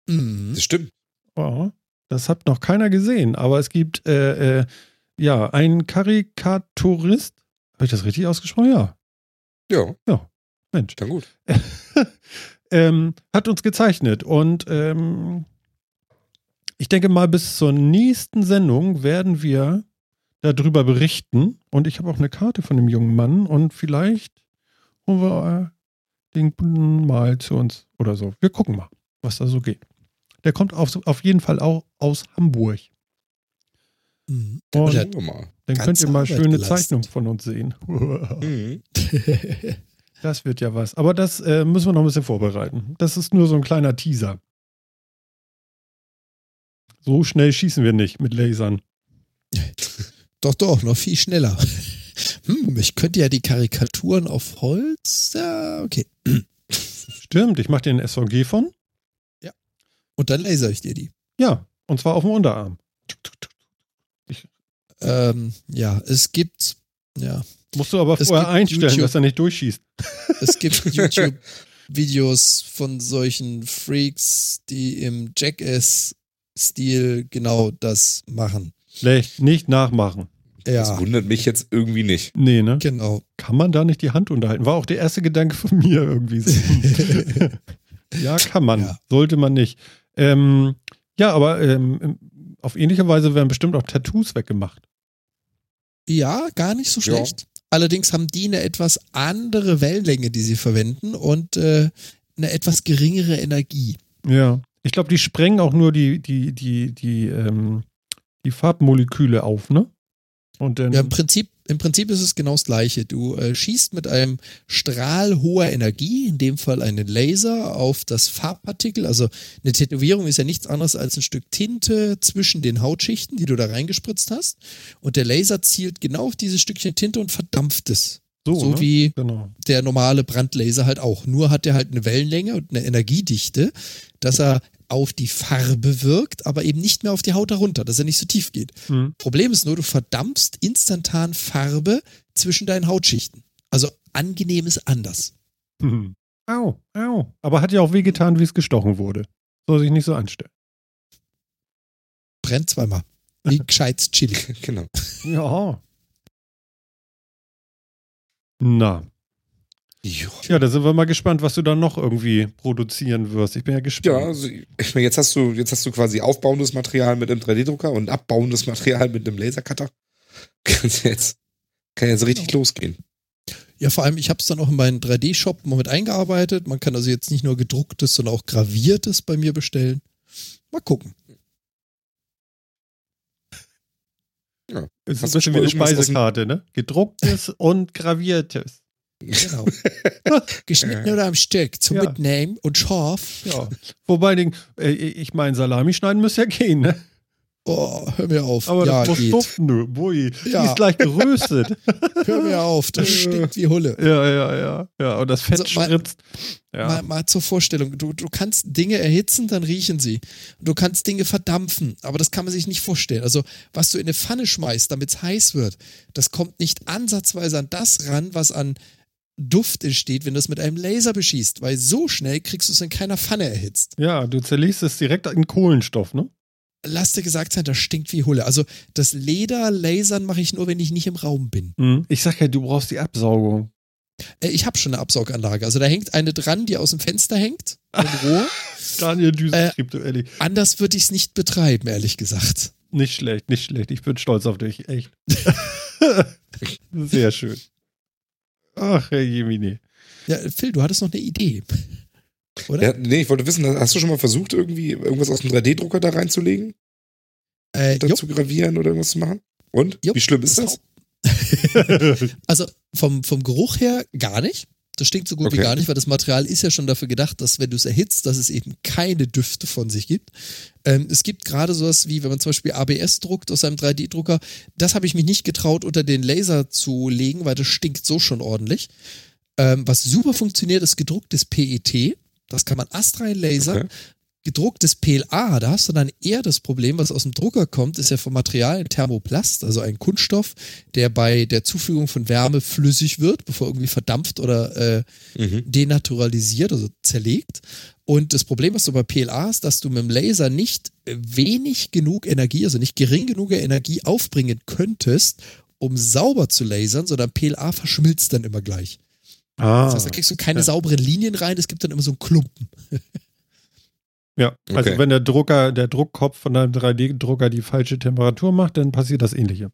Mhm. Das stimmt. Ja, das hat noch keiner gesehen, aber es gibt äh, äh, ja einen Karikaturist. Habe ich das richtig ausgesprochen? Ja. Ja, Mensch. dann gut. ähm, hat uns gezeichnet und ähm, ich denke mal, bis zur nächsten Sendung werden wir darüber berichten und ich habe auch eine Karte von dem jungen Mann und vielleicht holen wir äh, den mal zu uns oder so. Wir gucken mal, was da so geht. Der kommt auf, auf jeden Fall auch aus Hamburg. Mhm. Und dann könnt ihr mal schöne geleistet. Zeichnungen von uns sehen. Mhm. Das wird ja was. Aber das äh, müssen wir noch ein bisschen vorbereiten. Das ist nur so ein kleiner Teaser. So schnell schießen wir nicht mit Lasern. Doch, doch, noch viel schneller. Hm, ich könnte ja die Karikaturen auf Holz. Ja, okay. Stimmt, ich mache dir ein SVG von. Und dann laser ich dir die. Ja, und zwar auf dem Unterarm. Ähm, ja, es gibt, ja, Musst du aber Es vorher einstellen, YouTube- dass er nicht durchschießt. es gibt YouTube-Videos von solchen Freaks, die im Jackass-Stil genau das machen. Schlecht, nicht nachmachen. Das Ja, wundert mich jetzt irgendwie nicht. Nee, ne? genau. Kann man da nicht die Hand unterhalten? War auch der erste Gedanke von mir irgendwie. so. ja, kann man. Ja. Sollte man nicht. Ähm, ja, aber ähm, auf ähnliche Weise werden bestimmt auch Tattoos weggemacht. Ja, gar nicht so Ja. schlecht. Allerdings haben die eine etwas andere Wellenlänge, die sie verwenden und äh, eine etwas geringere Energie. Ja. Ich glaube, die sprengen auch nur die, die, die, die, ähm, die Farbmoleküle auf, ne? Und dann. Ja, im Prinzip, im Prinzip ist es genau das Gleiche. Du äh, schießt mit einem Strahl hoher Energie, in dem Fall einen Laser, auf das Farbpartikel. Also eine Tätowierung ist ja nichts anderes als ein Stück Tinte zwischen den Hautschichten, die du da reingespritzt hast. Und der Laser zielt genau auf dieses Stückchen Tinte und verdampft es. so, so ne? wie Genau. der normale Brandlaser halt auch. Nur hat er halt eine Wellenlänge und eine Energiedichte, dass er auf die Farbe wirkt, aber eben nicht mehr auf die Haut herunter, dass er nicht so tief geht. Hm. Problem ist nur, du verdampfst instantan Farbe zwischen deinen Hautschichten. Also angenehm ist anders. Hm. Au, au. Aber hat ja auch wehgetan, wie es gestochen wurde. Soll sich nicht so anstellen. Brennt zweimal. Wie gescheites Chili. Genau. Ja. Na. Ja, Ja, da sind wir mal gespannt, was du dann noch irgendwie produzieren wirst. Ich bin ja Ja, gespannt. also ich meine, jetzt hast du, jetzt hast du quasi aufbauendes Material mit einem 3D-Drucker und abbauendes Material mit einem Lasercutter. Kannst jetzt, kann jetzt richtig losgehen. Ja, vor allem, ich habe es dann auch in meinen 3D-Shop mal mit eingearbeitet. Man kann also jetzt nicht nur gedrucktes, sondern auch graviertes bei mir bestellen. Mal gucken. Ist ein Hast du bisschen schon wie eine Speisekarte, ne? Gedrucktes und graviertes. Genau. Geschnitten oder am Stück zum Ja. Mitnehmen und scharf. Ja. Wobei, äh, ich meine, Salami schneiden müsste ja gehen, ne? Oh, hör mir auf. Aber ja, das muss duften, du. Bui. Die Ja. ist gleich geröstet. Hör mir auf. Das stinkt wie Hulle. ja, ja, ja. Ja, und das Fett Also, mal- spritzt. Ja. Mal, mal zur Vorstellung. Du, du kannst Dinge erhitzen, dann riechen sie. Du kannst Dinge verdampfen, aber das kann man sich nicht vorstellen. Also, was du in eine Pfanne schmeißt, damit es heiß wird, das kommt nicht ansatzweise an das ran, was an Duft entsteht, wenn du es mit einem Laser beschießt, weil so schnell kriegst du es in keiner Pfanne erhitzt. ja, du zerlegst es direkt in Kohlenstoff, ne? Lass dir gesagt sein, das stinkt wie Hulle. Also, das Leder-Lasern mache ich nur, wenn ich nicht im Raum bin. Mhm. Ich sag ja, du brauchst die Absaugung. Äh, Ich habe schon eine Absauganlage. Also, da hängt eine dran, die aus dem Fenster hängt. Ein Rohr. Daniel Düsentrieb, du ehrlich. Anders würde ich es nicht betreiben, ehrlich gesagt. Nicht schlecht, nicht schlecht. Ich bin stolz auf dich, echt. Sehr schön. Ach, Herr Jemini. Ja, Phil, du hattest noch eine Idee. Oder? Ja, nee, ich wollte wissen, hast du schon mal versucht, irgendwie irgendwas aus dem 3D-Drucker da reinzulegen? Äh, Da jupp, zu gravieren oder irgendwas zu machen? Und? Jupp, Wie schlimm ist das das? also vom, vom Geruch her gar nicht. Das stinkt so gut wie Okay. gar nicht, weil das Material ist ja schon dafür gedacht, dass wenn du es erhitzt, dass es eben keine Düfte von sich gibt. Ähm, es gibt gerade sowas wie, wenn man zum Beispiel ABS druckt aus einem 3D-Drucker, das habe ich mich nicht getraut, unter den Laser zu legen, weil das stinkt so schon ordentlich. Ähm, was super funktioniert, ist gedrucktes PET. Das kann man astrein lasern. Okay. Gedrucktes PLA, da hast du dann eher das Problem, was aus dem Drucker kommt, ist ja vom Material ein Thermoplast, also ein Kunststoff, der bei der Zufügung von Wärme flüssig wird, bevor irgendwie verdampft oder äh, Mhm. denaturalisiert, also zerlegt. Und das Problem, was du bei PLA hast, dass du mit dem Laser nicht wenig genug Energie, also nicht gering genug Energie aufbringen könntest, um sauber zu lasern, sondern PLA verschmilzt dann immer gleich. Ah, Das heißt, da kriegst du keine ja. sauberen Linien rein, es gibt dann immer so einen Klumpen. ja. Also Okay. wenn der Drucker, der Druckkopf von deinem 3D-Drucker die falsche Temperatur macht, dann passiert das ähnliche.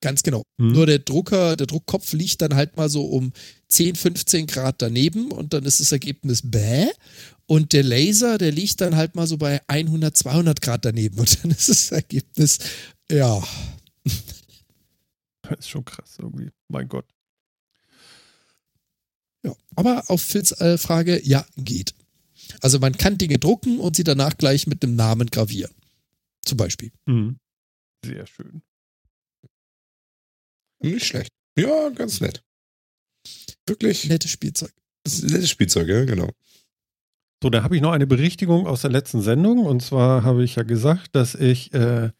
Ganz genau. Hm. Nur der Drucker, der Druckkopf liegt dann halt mal so um 10, 15 Grad daneben und dann ist das Ergebnis bäh. Und der Laser, der liegt dann halt mal so bei 100, 200 Grad daneben und dann ist das Ergebnis, ja, Das ist schon krass irgendwie. Mein Gott. ja. Aber auf Phils äh, Frage, ja, geht. Also man kann Dinge drucken und sie danach gleich mit einem Namen gravieren. Zum Beispiel. Mhm. Sehr schön. Nicht schlecht. Ja, ganz nett. Wirklich Nettes Spielzeug. das ist ein nettes Spielzeug, ja, genau. So, da habe ich noch eine Berichtigung aus der letzten Sendung. Und zwar habe ich ja gesagt, dass ich äh,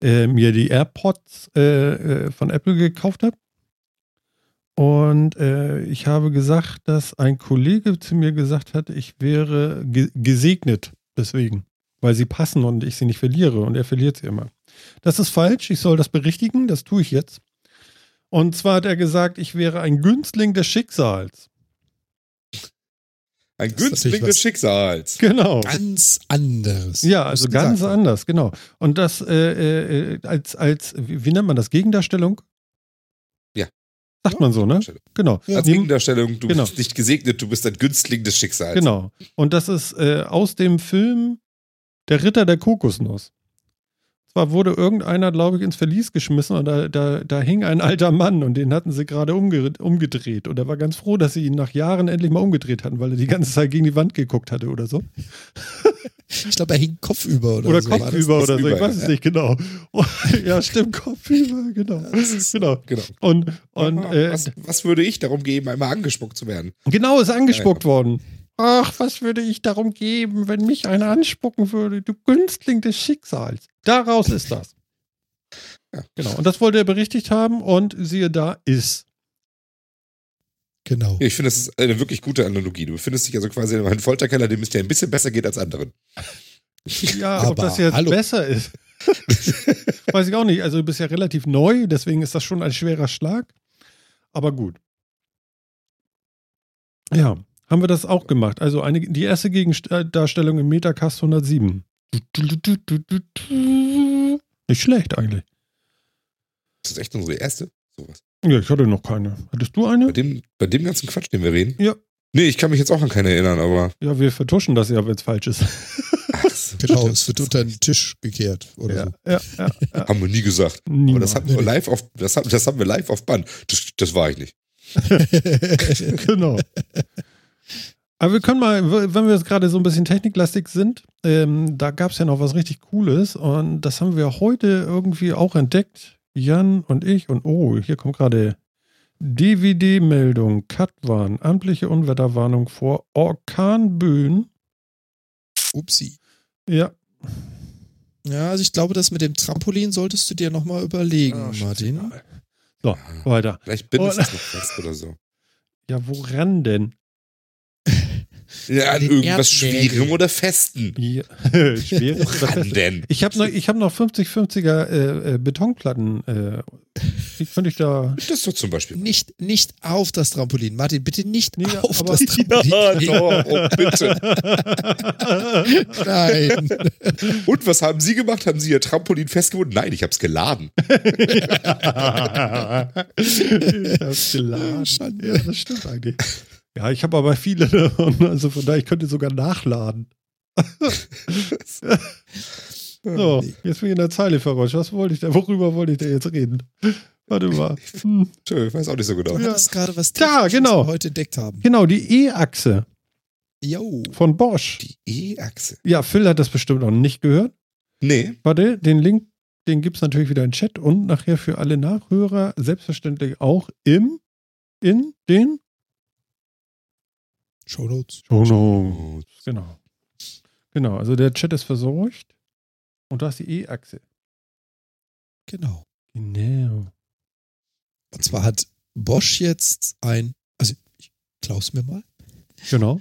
äh, mir die AirPods äh, äh, von Apple gekauft habe. Und äh, ich habe gesagt, dass ein Kollege zu mir gesagt hat, ich wäre ge gesegnet deswegen, weil sie passen und ich sie nicht verliere. Und er verliert sie immer. Das ist falsch. Ich soll das berichtigen. Das tue ich jetzt. Und zwar hat er gesagt, ich wäre ein Günstling des Schicksals. Ein Das Günstling des Schicksals. Genau. Ganz anderes. Ja, also ganz anders, genau. Und das äh, äh, als, als, wie, wie nennt man das? Gegendarstellung? Ja. Sagt man so, ne? Genau. Ja. Als Gegendarstellung, du Genau. bist nicht gesegnet, du bist ein Günstling des Schicksals. Genau. Und das ist äh, aus dem Film Der Ritter der Kokosnuss. Zwar wurde irgendeiner, glaube ich, ins Verlies geschmissen und da, da, da hing ein alter Mann und den hatten sie gerade umge umgedreht. Und er war ganz froh, dass sie ihn nach Jahren endlich mal umgedreht hatten, weil er die ganze Zeit gegen die Wand geguckt hatte oder so. Ich glaube, er hing kopfüber oder, Oder so. kopfüber oder so, ich weiß es ja. nicht genau. ja, stimmt, kopfüber, genau. genau. Genau. Und, und äh, was, was würde ich darum geben, einmal angespuckt zu werden? genau ist angespuckt worden. Ach, was würde ich darum geben, wenn mich einer anspucken würde? Du Günstling des Schicksals. Daraus ist das. Ja. Genau. Und das wollte er berichtigt haben und siehe da, ist. Genau. Ich finde, das ist eine wirklich gute Analogie. Du befindest dich also quasi in einem Folterkeller, dem es dir ein bisschen besser geht als anderen. Ja, ob Aber das jetzt hallo. besser ist. Weiß ich auch nicht. Also du bist ja relativ neu, deswegen ist das schon ein schwerer Schlag. Aber gut. Ja, haben wir das auch gemacht. Also eine, die erste Gegendarstellung im Metacast 107. Nicht schlecht eigentlich. Das ist echt unsere erste. Sowas. Ja, ich hatte noch keine. Hattest du Bei eine? dem, bei dem ganzen Quatsch, den wir reden. Ja. Nee, ich kann mich jetzt auch an keine erinnern, aber. Ja, wir vertuschen das ja, wenn es falsch ist. So, Genau, es wird unter den Tisch gekehrt oder Ja, so. ja, ja. ja. Haben wir nie gesagt. Aber Niemals. das haben wir live auf, das haben, das haben wir live auf Band. Das, das war ich nicht. genau. Aber wir können mal, wenn wir jetzt gerade so ein bisschen techniklastig sind, ähm, da gab es ja noch was richtig Cooles und das haben wir heute irgendwie auch entdeckt. Jan und ich und oh, hier kommt gerade DVD-Meldung, Katwan, amtliche Unwetterwarnung vor Orkanböen. Upsi. Ja. Ja, also ich glaube, das mit dem Trampolin solltest du dir nochmal überlegen, Ah, Martin. So, weiter. Vielleicht bindest Oh. du es noch fest oder so. Ja, woran denn? Ja, an irgendwas Erdnägeln. Schwerem oder Festen. Ja. Schweres oder denn? Ich habe noch, ich hab noch 50-50er äh, äh, Betonplatten. Äh, die könnte ich da. Das doch zum Beispiel. Nicht, nicht auf das Trampolin. Martin, bitte nicht Nee, auf das Trampolin. Ja, doch, oh, bitte. Nein. Und was haben Sie gemacht? Haben Sie Ihr Trampolin festgebunden? Nein, ich habe es geladen. ich hab's geladen. Schande. Ja, das stimmt eigentlich. Ja, ich habe aber viele davon. Also von daher, ich könnte sogar nachladen. So, jetzt bin ich in der Zeile verrutscht. Was wollte ich da? Worüber wollte ich da jetzt reden? Warte mal. Hm. Tö, Ich weiß auch nicht so genau. Du hattest gerade was Ja, Technisches, genau. was wir heute entdeckt haben. Genau, die E-Achse Jo. von Bosch. Die E-Achse. Ja, Phil hat das bestimmt noch nicht gehört. Nee. Warte, den Link, den gibt es natürlich wieder im Chat und nachher für alle Nachhörer selbstverständlich auch im, in den Shownotes. Shownotes. Genau. Genau, also der Chat ist versorgt und da ist die E-Achse. Genau. Genau. Und zwar hat Bosch jetzt ein, also ich klaus mir mal. Genau.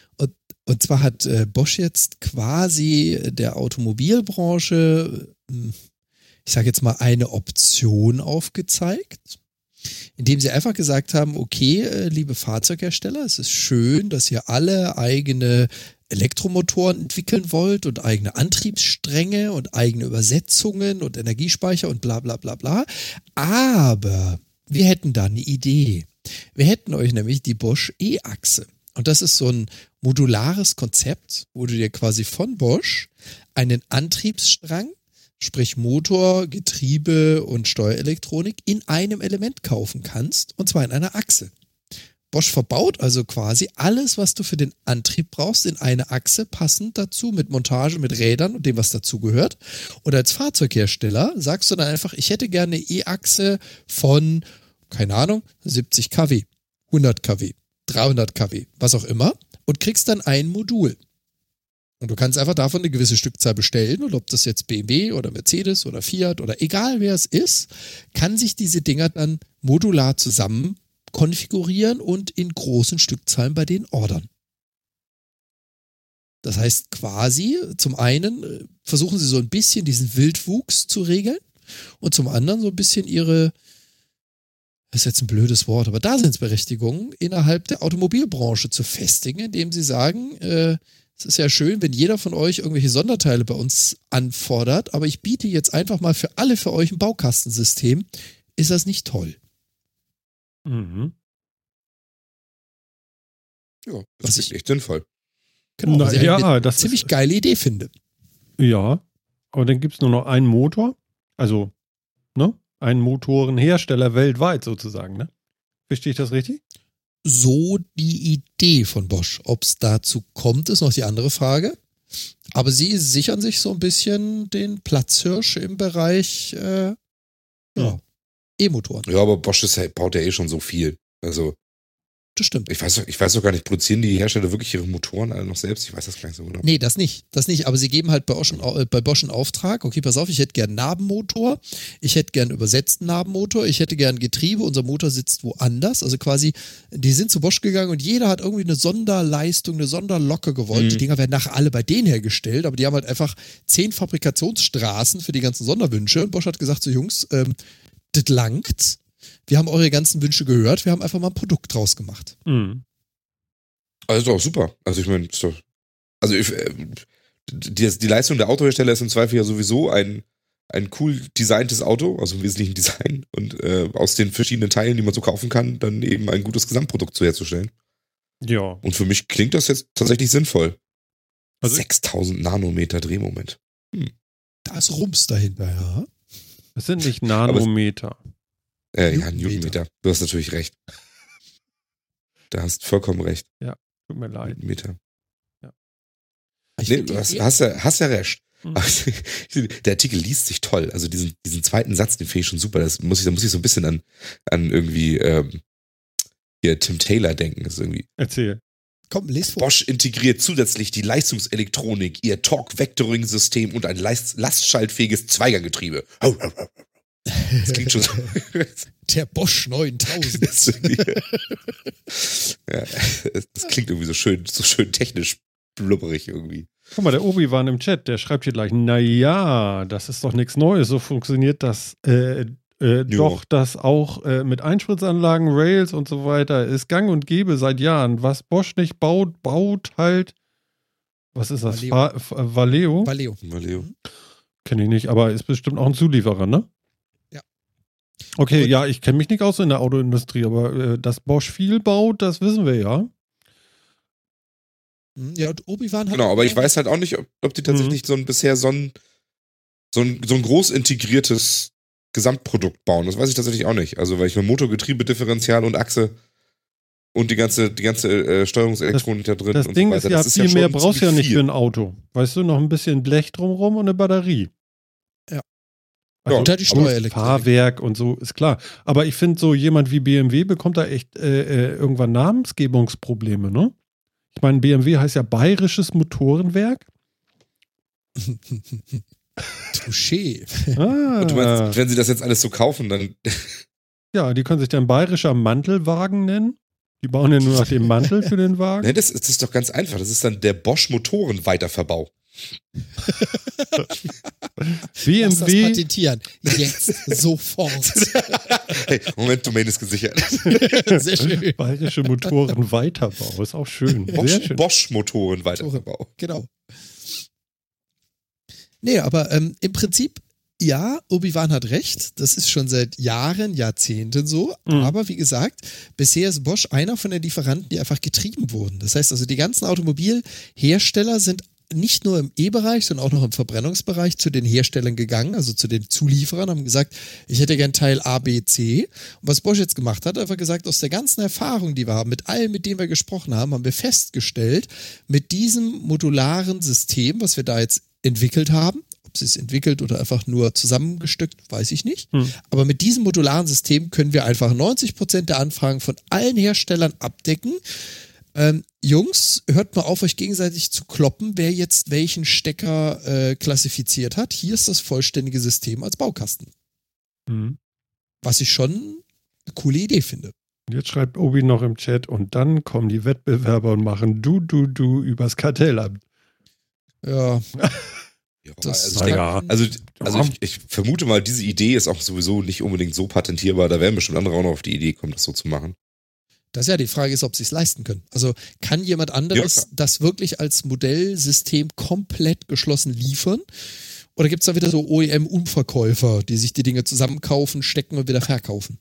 Und zwar hat äh, Bosch jetzt quasi der Automobilbranche, hm, ich sage jetzt mal, eine Option aufgezeigt, indem sie einfach gesagt haben, okay, äh, liebe Fahrzeughersteller, es ist schön, dass ihr alle eigene Elektromotoren entwickeln wollt und eigene Antriebsstränge und eigene Übersetzungen und Energiespeicher und bla bla bla bla. Aber wir hätten da eine Idee. Wir hätten euch nämlich die Bosch E-Achse. Und das ist so ein modulares Konzept, wo du dir quasi von Bosch einen Antriebsstrang, sprich Motor, Getriebe und Steuerelektronik, in einem Element kaufen kannst, und zwar in einer Achse. Bosch verbaut also quasi alles, was du für den Antrieb brauchst, in eine Achse, passend dazu mit Montage, mit Rädern und dem, was dazugehört. Und als Fahrzeughersteller sagst du dann einfach, ich hätte gerne eine E-Achse von, keine Ahnung, 70 kW, 100 kW, 300 kW, was auch immer, und kriegst dann ein Modul. Und du kannst einfach davon eine gewisse Stückzahl bestellen und ob das jetzt BMW oder Mercedes oder Fiat oder egal wer es ist, kann sich diese Dinger dann modular zusammen konfigurieren und in großen Stückzahlen bei denen ordern. Das heißt quasi, zum einen äh, versuchen sie so ein bisschen diesen Wildwuchs zu regeln und zum anderen so ein bisschen ihre, das ist jetzt ein blödes Wort, aber Daseinsberechtigung innerhalb der Automobilbranche zu festigen, indem sie sagen, äh, es ist ja schön, wenn jeder von euch irgendwelche Sonderteile bei uns anfordert, aber ich biete jetzt einfach mal für alle für euch ein Baukastensystem. Ist das nicht toll? Mhm. Ja, das Was ist ich- echt sinnvoll. Genau, Na ich ja, eine das ziemlich ist- geile Idee finde. Ja, aber dann gibt es nur noch einen Motor. Also, ne? Einen Motorenhersteller weltweit sozusagen, ne? Verstehe ich das richtig? So die Idee von Bosch. Ob es dazu kommt, ist noch die andere Frage. Aber sie sichern sich so ein bisschen den Platzhirsch im Bereich äh, ja. E-Motoren. Ja, aber Bosch ist, halt- baut ja eh schon so viel. Also, Das stimmt. ich weiß, ich weiß gar nicht, produzieren die Hersteller wirklich ihre Motoren alle noch selbst? Ich weiß das gar nicht so genau. Nee, das nicht. Das nicht. Aber sie geben halt bei Bosch, äh, bei Bosch einen Auftrag. Okay, pass auf, ich hätte gern einen Nabenmotor. Ich hätte gern einen übersetzten Nabenmotor. Ich hätte gern Getriebe. Unser Motor sitzt woanders. Also quasi, die sind zu Bosch gegangen und jeder hat irgendwie eine Sonderleistung, eine Sonderlocke gewollt. Mhm. Die Dinger werden nachher alle bei denen hergestellt, aber die haben halt einfach zehn Fabrikationsstraßen für die ganzen Sonderwünsche. Und Bosch hat gesagt, so Jungs, ähm, das langt. Wir haben eure ganzen Wünsche gehört. Wir haben einfach mal ein Produkt draus gemacht. Mhm. Also ist doch super. Also ich meine, ist doch. Also ich, äh, die, die Leistung der Autohersteller ist im Zweifel ja sowieso ein, ein cool designtes Auto, also im Wesentlichen Design und äh, aus den verschiedenen Teilen, die man so kaufen kann, dann eben ein gutes Gesamtprodukt zu herzustellen. Ja. Und für mich klingt das jetzt tatsächlich sinnvoll. Also- 6000 Nanometer Drehmoment. Da ist Rums dahinter, ja. Es sind nicht Nanometer. Äh, ja, Newtonmeter. Newtonmeter. Du hast natürlich recht. Da hast vollkommen recht. Tut mir leid. Newtonmeter. Ich Nee, du hast, hast, ja, hast ja recht. Mhm. Der Artikel liest sich toll. Also diesen, diesen zweiten Satz, den finde ich schon super. Das muss ich, da muss ich so ein bisschen an, an irgendwie ähm, hier Tim Taylor denken. Das ist irgendwie. Erzähl. Komm, les vor. Bosch integriert zusätzlich die Leistungselektronik, ihr Torque-Vectoring-System und ein lastschaltfähiges Zweiganggetriebe. Das klingt schon so. Der Bosch 9000. Das, ja, das klingt irgendwie so schön, so schön technisch blubberig irgendwie. Guck mal, der Obi war im Chat, der schreibt hier gleich, naja, das ist doch nichts Neues, so funktioniert das äh, äh, doch, das auch äh, mit Einspritzanlagen, Rails und so weiter ist gang und gäbe seit Jahren. Was Bosch nicht baut, baut halt, was ist das, Valeo. Valeo? Valeo. Valeo. Kenne ich nicht, aber ist bestimmt auch ein Zulieferer, ne? Ja. Okay, Und- ja, ich kenne mich nicht aus in der Autoindustrie, aber äh, dass Bosch viel baut, das wissen wir ja. Hm, Ja, und Obi-Wan hat. Genau, aber ich weiß halt auch nicht, ob, ob die tatsächlich Mhm. so ein bisher so ein, so ein, so ein groß integriertes Gesamtprodukt bauen. Das weiß ich tatsächlich auch nicht. Also, weil ich mit Motor, Getriebe, Differential und Achse und die ganze, die ganze äh, Steuerungselektronik da drin Das und Ding so ist weiter. ja, das viel mehr schon brauchst du ja nicht viel. für ein Auto. Weißt du, noch ein bisschen Blech drumrum und eine Batterie. Ja. Also, Und halt die aber Steuerelektronik. Fahrwerk und so, ist klar. Aber ich finde, so jemand wie BMW bekommt da echt äh, äh, irgendwann Namensgebungsprobleme, ne? Ich meine, BMW heißt ja Bayerisches Motorenwerk. Touché. Ah, Und du meinst, wenn sie das jetzt alles so kaufen, dann ja, die können sich dann Bayerischer Mantelwagen nennen. Die bauen ja nur nach dem Mantel für den Wagen. Ne, das, das ist doch ganz einfach. Das ist dann der Bosch Motoren Weiterverbau. Lass das BMW, patentieren. Jetzt, sofort. Hey, Moment, Domain ist gesichert. Sehr schön. bayerische Motoren Weiterbau, ist auch schön. Bosch, schön. Bosch-Motoren Weiterbau. Genau. Nee, aber ähm, im Prinzip, ja, Obi-Wan hat recht. Das ist schon seit Jahren, Jahrzehnten so. Mhm. Aber wie gesagt, bisher ist Bosch einer von den Lieferanten, die einfach getrieben wurden. Das heißt also, die ganzen Automobilhersteller sind nicht nur im E-Bereich, sondern auch noch im Verbrennungsbereich zu den Herstellern gegangen, also zu den Zulieferern, haben gesagt, ich hätte gern Teil A, B, C. Und was Bosch jetzt gemacht hat, einfach gesagt, aus der ganzen Erfahrung, die wir haben, mit allen, mit denen wir gesprochen haben, haben wir festgestellt, mit diesem modularen System, was wir da jetzt entwickelt haben, ob sie es entwickelt oder einfach nur zusammengestückt, weiß ich nicht. Hm. Aber mit diesem modularen System können wir einfach 90 Prozent der Anfragen von allen Herstellern abdecken. Ähm, Jungs, hört mal auf, euch gegenseitig zu kloppen, wer jetzt welchen Stecker äh, klassifiziert hat. Hier ist das vollständige System als Baukasten. Mhm. Was ich schon eine coole Idee finde. Jetzt schreibt Obi noch im Chat und dann kommen die Wettbewerber und machen du, du, du übers Kartellamt. Ja, Ja, das also, Na ich, ja. denk- also, also ich, ich vermute mal, diese Idee ist auch sowieso nicht unbedingt so patentierbar. Da werden bestimmt andere auch noch auf die Idee kommen, das so zu machen. Das ist ja die Frage ist, ob sie es leisten können. Also kann jemand Ja, anderes klar. das wirklich als Modellsystem komplett geschlossen liefern? Oder gibt es da wieder so OEM-Umverkäufer, die sich die Dinge zusammenkaufen, stecken und wieder verkaufen?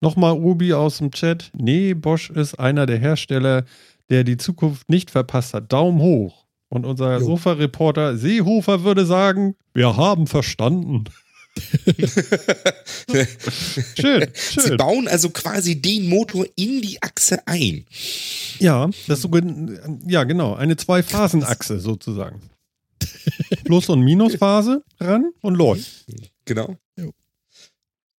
Nochmal Obi aus dem Chat. Nee, Bosch ist einer der Hersteller, der die Zukunft nicht verpasst hat. Daumen hoch. Und unser. Sofa-Reporter Seehofer würde sagen, wir haben verstanden. Schön, Sie schön. bauen also quasi den Motor in die Achse ein. Ja, das so, ja, genau. Eine Zwei-Phasen-Achse sozusagen. Plus- und Minusphase ran und läuft. Genau.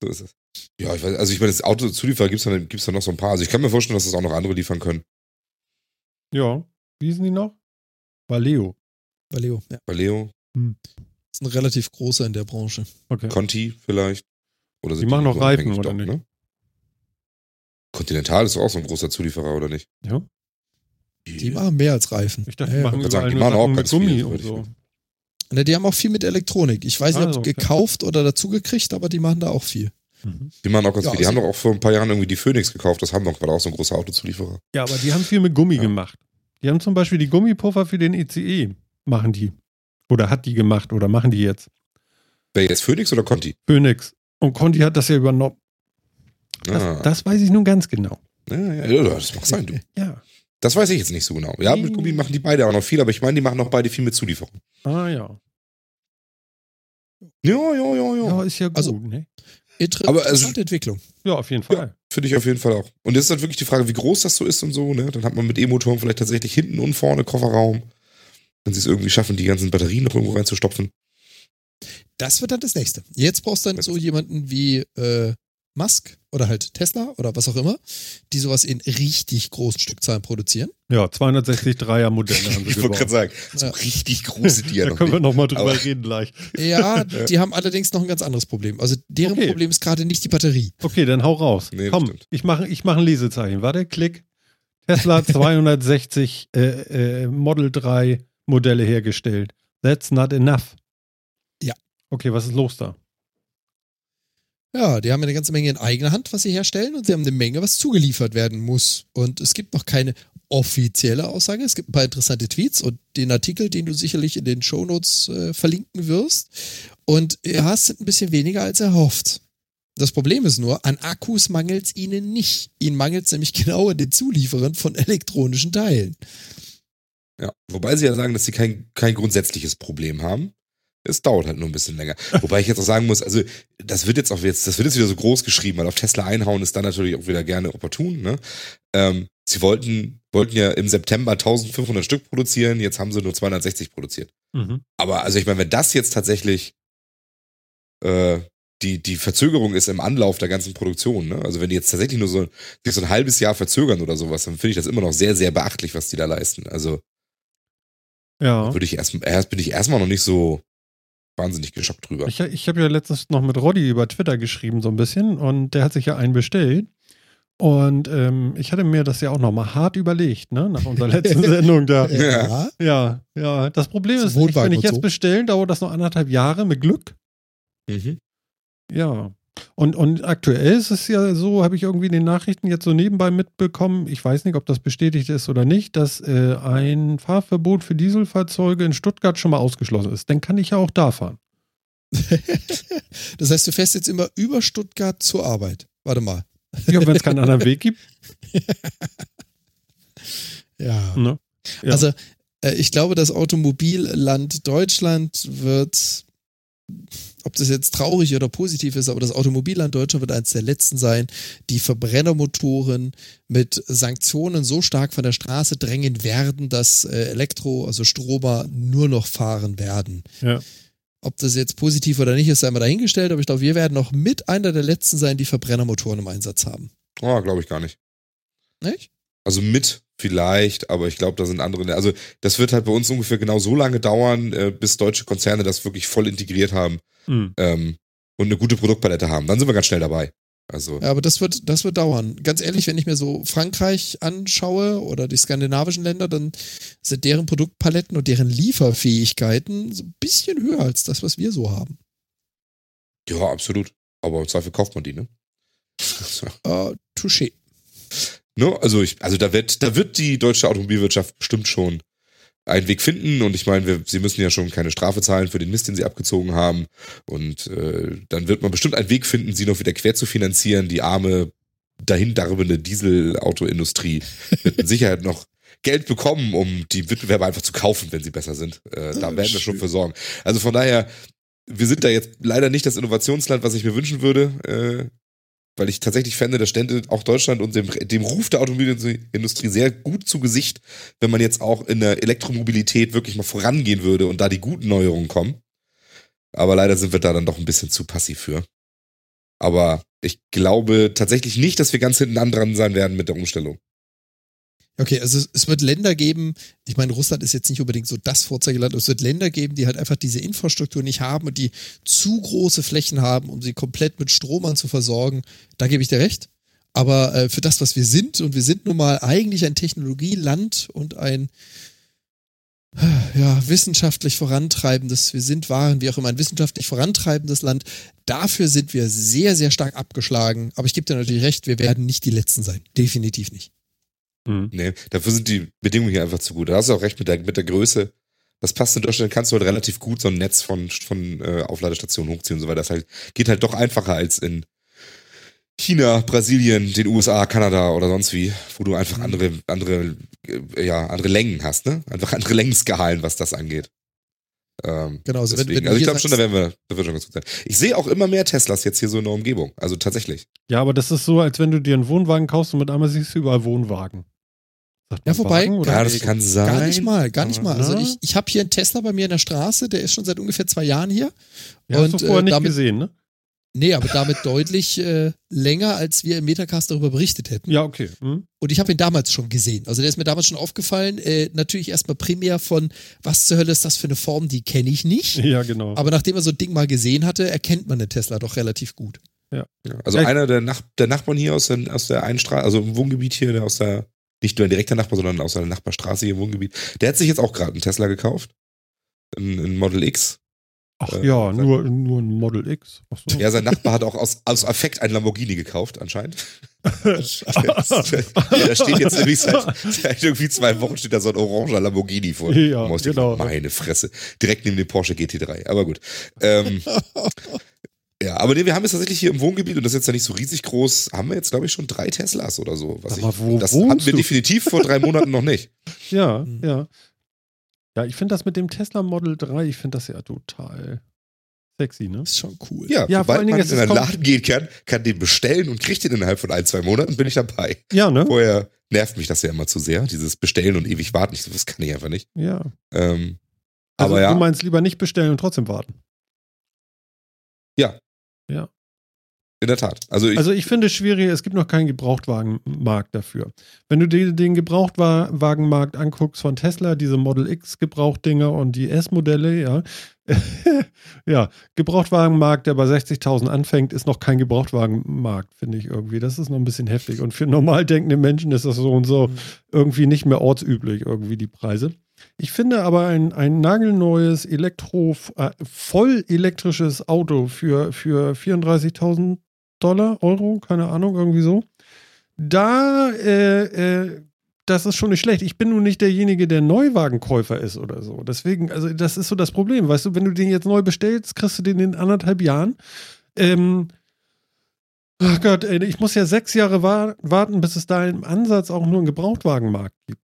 So ist es. Ja, ich weiß, also ich meine, das Autozulieferer gibt es da, gibt's da noch so ein paar. Also ich kann mir vorstellen, dass das auch noch andere liefern können. Ja. Wie hießen die noch? Valeo. Valeo, ja. Valeo, Ist ein relativ großer in der Branche. Okay. Conti vielleicht. Oder Die machen noch unabhängig Reifen, oder doch, nicht? Ne? Continental ist doch auch so ein großer Zulieferer, oder nicht? Ja. Die machen mehr als Reifen. Ich dachte, Ja, die ja. machen wollte sagen, die nur machen auch ganz viel, Gummi soweit und so. Ne, die haben auch viel mit Elektronik. Ich weiß nicht, Also, ob okay. gekauft oder dazugekriegt, aber die machen da auch viel. Mhm. Die machen auch ganz Ja, viel. Die haben also- doch auch vor ein paar Jahren irgendwie die Phoenix gekauft. Das haben doch gerade auch so ein großer Autozulieferer. Ja, aber die haben viel mit Gummi Ja. gemacht. Die haben zum Beispiel die Gummipuffer für den ICE. Machen die. Oder hat die gemacht oder machen die jetzt. Wer jetzt Phoenix oder Conti? Phoenix. Und Conti hat das ja übernommen. Das, Ah. das weiß ich nun ganz genau. Ja, ja, ja, das mag sein, du. Ja. Das weiß ich jetzt nicht so genau. Ja, mit Gummi machen die beide auch noch viel, aber ich meine, die machen auch beide viel mit Zulieferung. Ah ja. Ja, ja, ja, ja. Ja, ist ja gut, Also- ne? Inter Aber also- interessante Entwicklung. Ja, auf jeden Fall. Finde ich auf jeden Fall auch. Und jetzt ist halt wirklich die Frage, wie groß das so ist und so. Ne? Dann hat man mit E-Motoren vielleicht tatsächlich hinten und vorne Kofferraum. Wenn sie es irgendwie schaffen, die ganzen Batterien noch irgendwo reinzustopfen. Das wird dann das nächste. Jetzt brauchst du dann so jemanden wie äh, Musk oder halt Tesla oder was auch immer, die sowas in richtig großen Stückzahlen produzieren. Ja, 260 Dreier Modelle haben sie Ich wollte gerade sagen, so Ja. richtig große, die ja Da noch können wir nochmal drüber Aber- reden gleich. Ja, die haben allerdings noch ein ganz anderes Problem. Also deren Okay. Problem ist gerade nicht die Batterie. Okay, dann hau raus. Nee, Komm, stimmt. ich mache ich mach ein Lesezeichen. Warte, klick. Tesla 260 äh, äh, Model 3 Modelle hergestellt. That's not enough. Ja. Okay, was ist los da? Ja, die haben eine ganze Menge in eigener Hand, was sie herstellen, und sie haben eine Menge, was zugeliefert werden muss. Und es gibt noch keine offizielle Aussage. Es gibt ein paar interessante Tweets und den Artikel, den du sicherlich in den Shownotes äh, verlinken wirst. Und ja, es sind ein bisschen weniger als erhofft. Das Problem ist nur, an Akkus mangelt es ihnen nicht. Ihnen mangelt es nämlich genau an den Zulieferern von elektronischen Teilen. Ja. Wobei sie ja sagen, dass sie kein, kein grundsätzliches Problem haben. Es dauert halt nur ein bisschen länger. Wobei ich jetzt auch sagen muss, also das wird jetzt auch jetzt, das wird jetzt wieder so groß geschrieben, weil auf Tesla einhauen ist dann natürlich auch wieder gerne opportun. Ne? Ähm, sie wollten, wollten ja im September 1500 Stück produzieren, jetzt haben sie nur 260 produziert. Mhm. Aber also ich meine, wenn das jetzt tatsächlich äh, die, die Verzögerung ist im Anlauf der ganzen Produktion, ne? also wenn die jetzt tatsächlich nur so, sich so ein halbes Jahr verzögern oder sowas, dann finde ich das immer noch sehr, sehr beachtlich, was die da leisten. Also Ja. würde ich erst, erst bin ich erstmal noch nicht so wahnsinnig geschockt drüber. Ich, ich habe ja letztens noch mit Roddy über Twitter geschrieben, so ein bisschen, und der hat sich ja einen bestellt. Und ähm, ich hatte mir das ja auch nochmal hart überlegt, ne, nach unserer letzten Sendung da. Ja. Ja, ja. Das Problem ist, echt, wenn ich jetzt so. bestelle, dauert das noch anderthalb Jahre mit Glück. Mhm. Ja. Und, und aktuell ist es ja so, habe ich irgendwie in den Nachrichten jetzt so nebenbei mitbekommen, ich weiß nicht, ob das bestätigt ist oder nicht, dass äh, ein Fahrverbot für Dieselfahrzeuge in Stuttgart schon mal ausgeschlossen ist. Dann kann ich ja auch da fahren. Das heißt, du fährst jetzt immer über Stuttgart zur Arbeit. Warte mal. Ja, wenn es keinen anderen Weg gibt. Ja. Ne? Ja. Also, äh, ich glaube, das Automobilland Deutschland wird, ob das jetzt traurig oder positiv ist, aber das Automobilland Deutschland wird eines der letzten sein, die Verbrennermotoren mit Sanktionen so stark von der Straße drängen werden, dass äh, Elektro, also Stromer, nur noch fahren werden. Ja. Ob das jetzt positiv oder nicht ist, sei mal dahingestellt, aber ich glaube, wir werden noch mit einer der letzten sein, die Verbrennermotoren im Einsatz haben. Oh, glaube ich gar nicht. Nicht? Also mit vielleicht, aber ich glaube, da sind andere. Also das wird halt bei uns ungefähr genau so lange dauern, äh, bis deutsche Konzerne das wirklich voll integriert haben Hm. ähm, und eine gute Produktpalette haben. Dann sind wir ganz schnell dabei. Also Ja, aber das wird, das wird dauern. Ganz ehrlich, wenn ich mir so Frankreich anschaue oder die skandinavischen Länder, dann sind deren Produktpaletten und deren Lieferfähigkeiten so ein bisschen höher als das, was wir so haben. ja, absolut. Aber im Zweifel kauft man die, ne? Äh, touché. Ne? Also ich, also da wird, da wird die deutsche Automobilwirtschaft bestimmt schon einen Weg finden und ich meine, wir, sie müssen ja schon keine Strafe zahlen für den Mist, den sie abgezogen haben und äh, dann wird man bestimmt einen Weg finden, sie noch wieder quer zu finanzieren. Die arme, dahin darbende Dieselautoindustrie wird mit Sicherheit noch Geld bekommen, um die Wettbewerber einfach zu kaufen, wenn sie besser sind. Äh, da werden wir schon für sorgen. Also von daher, wir sind da jetzt leider nicht das Innovationsland, was ich mir wünschen würde. Äh, weil ich tatsächlich fände, das stände auch Deutschland und dem, dem Ruf der Automobilindustrie sehr gut zu Gesicht, wenn man jetzt auch in der Elektromobilität wirklich mal vorangehen würde und da die guten Neuerungen kommen. Aber leider sind wir da dann doch ein bisschen zu passiv für. Aber ich glaube tatsächlich nicht, dass wir ganz hinten dran sein werden mit der Umstellung. Okay, also es, wird Länder geben, ich meine, Russland ist jetzt nicht unbedingt so das Vorzeigeland, es wird Länder geben, die halt einfach diese Infrastruktur nicht haben und die zu große Flächen haben, um sie komplett mit Stromern zu versorgen. Da gebe ich dir recht. Aber äh, für das, was wir sind, und wir sind nun mal eigentlich ein Technologieland und ein ja, wissenschaftlich vorantreibendes, wir sind, waren, wie auch immer, ein wissenschaftlich vorantreibendes Land. Dafür sind wir sehr, sehr stark abgeschlagen. Aber ich gebe dir natürlich recht, wir werden nicht die Letzten sein. Definitiv nicht. Hm. Nee, dafür sind die Bedingungen hier einfach zu gut. Da hast du auch recht mit der, mit der Größe. Das passt in Deutschland, kannst du halt relativ gut so ein Netz von, von äh, Aufladestationen hochziehen und so weiter. Das halt, geht halt doch einfacher als in China, Brasilien, den USA, Kanada oder sonst wie, wo du einfach andere, andere, äh, ja, andere Längen hast, ne? Einfach andere Längsskalen, was das angeht. Ähm, Genau, also wenn- wenn also ich glaube schon, da werden wir, da wird schon ganz gut sein. Ich sehe auch immer mehr Teslas jetzt hier so in der Umgebung. Also tatsächlich. Ja, aber das ist so, als wenn du dir einen Wohnwagen kaufst und mit einmal siehst du überall Wohnwagen. Sagt Ja, wobei, Wagen Wagen? das kann sein. Gar nicht mal, gar nicht mal. Also ich, ich habe hier einen Tesla bei mir in der Straße, der ist schon seit ungefähr zwei Jahren hier. Ja, hast du und, vorher äh, nicht damit- gesehen, ne? Nee, aber damit deutlich äh, länger, als wir im Metacast darüber berichtet hätten. Ja, okay. Hm? Und ich habe ihn damals schon gesehen. Also der ist mir damals schon aufgefallen. Äh, natürlich erstmal primär von, was zur Hölle ist das für eine Form, die kenne ich nicht. Ja, genau. Aber nachdem er so ein Ding mal gesehen hatte, erkennt man den Tesla doch relativ gut. Ja, also Ja. einer der, Nach der Nachbarn hier aus der, aus der einen Straße, also im Wohngebiet hier, der aus der, nicht nur ein direkter Nachbar, sondern aus der Nachbarstraße hier im Wohngebiet, der hat sich jetzt auch gerade einen Tesla gekauft. Ein, ein Model X. Ach äh, ja, sein- nur, nur ein Model X. So. Ja, sein Nachbar hat auch aus, aus Affekt ein Lamborghini gekauft, anscheinend. da steht jetzt nämlich seit, seit irgendwie zwei Wochen steht da so ein oranger Lamborghini vor. Ja, genau. Meine Fresse. Direkt neben dem Porsche GT3. Aber gut. Ähm, ja, aber nee, wir haben jetzt tatsächlich hier im Wohngebiet, und das ist jetzt ja nicht so riesig groß, haben wir jetzt, glaube ich, schon drei Teslas oder so. Was Aber ich, wo das hatten wir du? definitiv vor drei Monaten noch nicht. Ja, Hm. ja. Ja, ich finde das mit dem Tesla Model 3, ich finde das ja total sexy, ne? Ist schon cool. Ja, Ja, vor sobald allen Dingen, man es in einen Laden gehen kann, kann den bestellen und kriegt den innerhalb von ein, zwei Monaten, bin ich dabei. Ja, ne? Vorher nervt mich das ja immer zu sehr, dieses Bestellen und ewig warten. Ich so, das kann ich einfach nicht. Ja. Ähm, Also aber ja, du meinst lieber nicht bestellen und trotzdem warten. In der Tat. Also ich, Also ich finde es schwierig, es gibt noch keinen Gebrauchtwagenmarkt dafür. Wenn du dir den Gebrauchtwagenmarkt anguckst von Tesla, diese Model X Gebrauchtdinger und die S-Modelle, ja, ja, Gebrauchtwagenmarkt, der bei 60.000 anfängt, ist noch kein Gebrauchtwagenmarkt, finde ich irgendwie. Das ist noch ein bisschen heftig. Und für normal denkende Menschen ist das so und so mhm. irgendwie nicht mehr ortsüblich, irgendwie die Preise. Ich finde aber ein, ein nagelneues Elektro, äh, voll elektrisches Auto für, für 34.000 Dollar, Euro, keine Ahnung, irgendwie so. Da äh, äh, das ist schon nicht schlecht. Ich bin nun nicht derjenige, der Neuwagenkäufer ist oder so. Deswegen, also das ist so das Problem. Weißt du, wenn du den jetzt neu bestellst, kriegst du den in anderthalb Jahren. Ähm, oh Gott, ich muss ja sechs Jahre wa warten, bis es da im Ansatz auch nur einen Gebrauchtwagenmarkt gibt.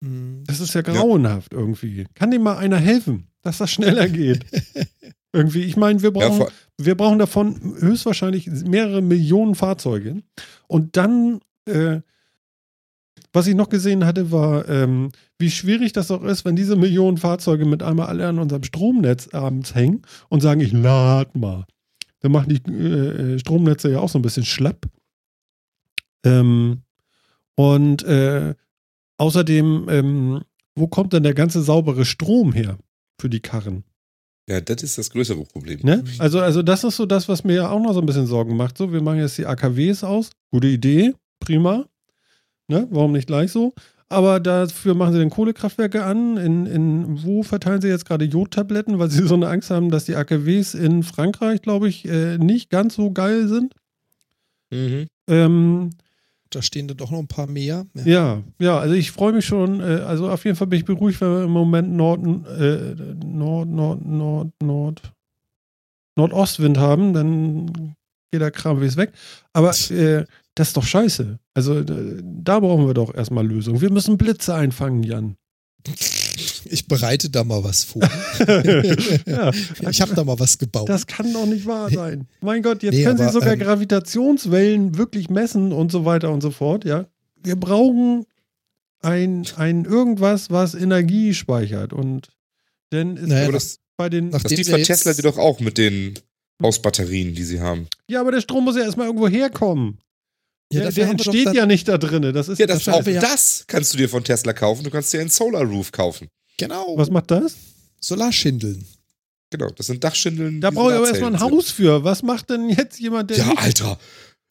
Mhm. Das ist ja grauenhaft ja. irgendwie. Kann dem mal einer helfen, dass das schneller geht? irgendwie, ich meine, wir brauchen, ja, wir brauchen davon höchstwahrscheinlich mehrere Millionen Fahrzeuge. Und dann äh, was ich noch gesehen hatte, war, ähm, wie schwierig das auch ist, wenn diese Millionen Fahrzeuge mit einmal alle an unserem Stromnetz abends hängen und sagen, ich lade mal. Dann machen die äh, Stromnetze ja auch so ein bisschen schlapp. Ähm, und äh, außerdem, ähm, wo kommt denn der ganze saubere Strom her für die Karren? Ja, das ist das größere Problem. Ne? Also, also das ist so das, was mir ja auch noch so ein bisschen Sorgen macht. So, wir machen jetzt die AKWs aus. Gute Idee, prima. Ne? Warum nicht gleich so? Aber dafür machen sie dann Kohlekraftwerke an. In, in wo verteilen sie jetzt gerade Jodtabletten, weil sie so eine Angst haben, dass die AKWs in Frankreich, glaube ich, äh, nicht ganz so geil sind. Mhm. Ähm, da stehen da doch noch ein paar mehr. Ja, ja, ja also ich freue mich schon. Äh, also auf jeden Fall bin ich beruhigt, wenn wir im Moment Nord, äh, Nord, Nord, Nord, Nord, Nordostwind haben, dann geht der Kram wie weg. Aber äh, das ist doch scheiße. Also äh, da brauchen wir doch erstmal Lösungen. Wir müssen Blitze einfangen, Jan. Ich bereite da mal was vor. ja, ich habe da mal was gebaut. Das kann doch nicht wahr sein. Mein Gott, jetzt nee, können aber, Sie sogar ähm, Gravitationswellen wirklich messen und so weiter und so fort. Ja, wir brauchen ein, ein irgendwas, was Energie speichert. Und denn ist naja, das, bei den. Das liefert Tesla die doch auch mit den Ausbatterien, die sie haben. Ja, aber der Strom muss ja erstmal irgendwo herkommen. Ja, der, der entsteht ja nicht da drin. Das ist ja, das, auch das kannst du dir von Tesla kaufen. Du kannst dir einen Solar Roof kaufen. Genau. Was macht das? Solarschindeln. Genau, das sind Dachschindeln. Da brauche ich aber erstmal ein Haus für. Was macht denn jetzt jemand, der. Ja, Alter.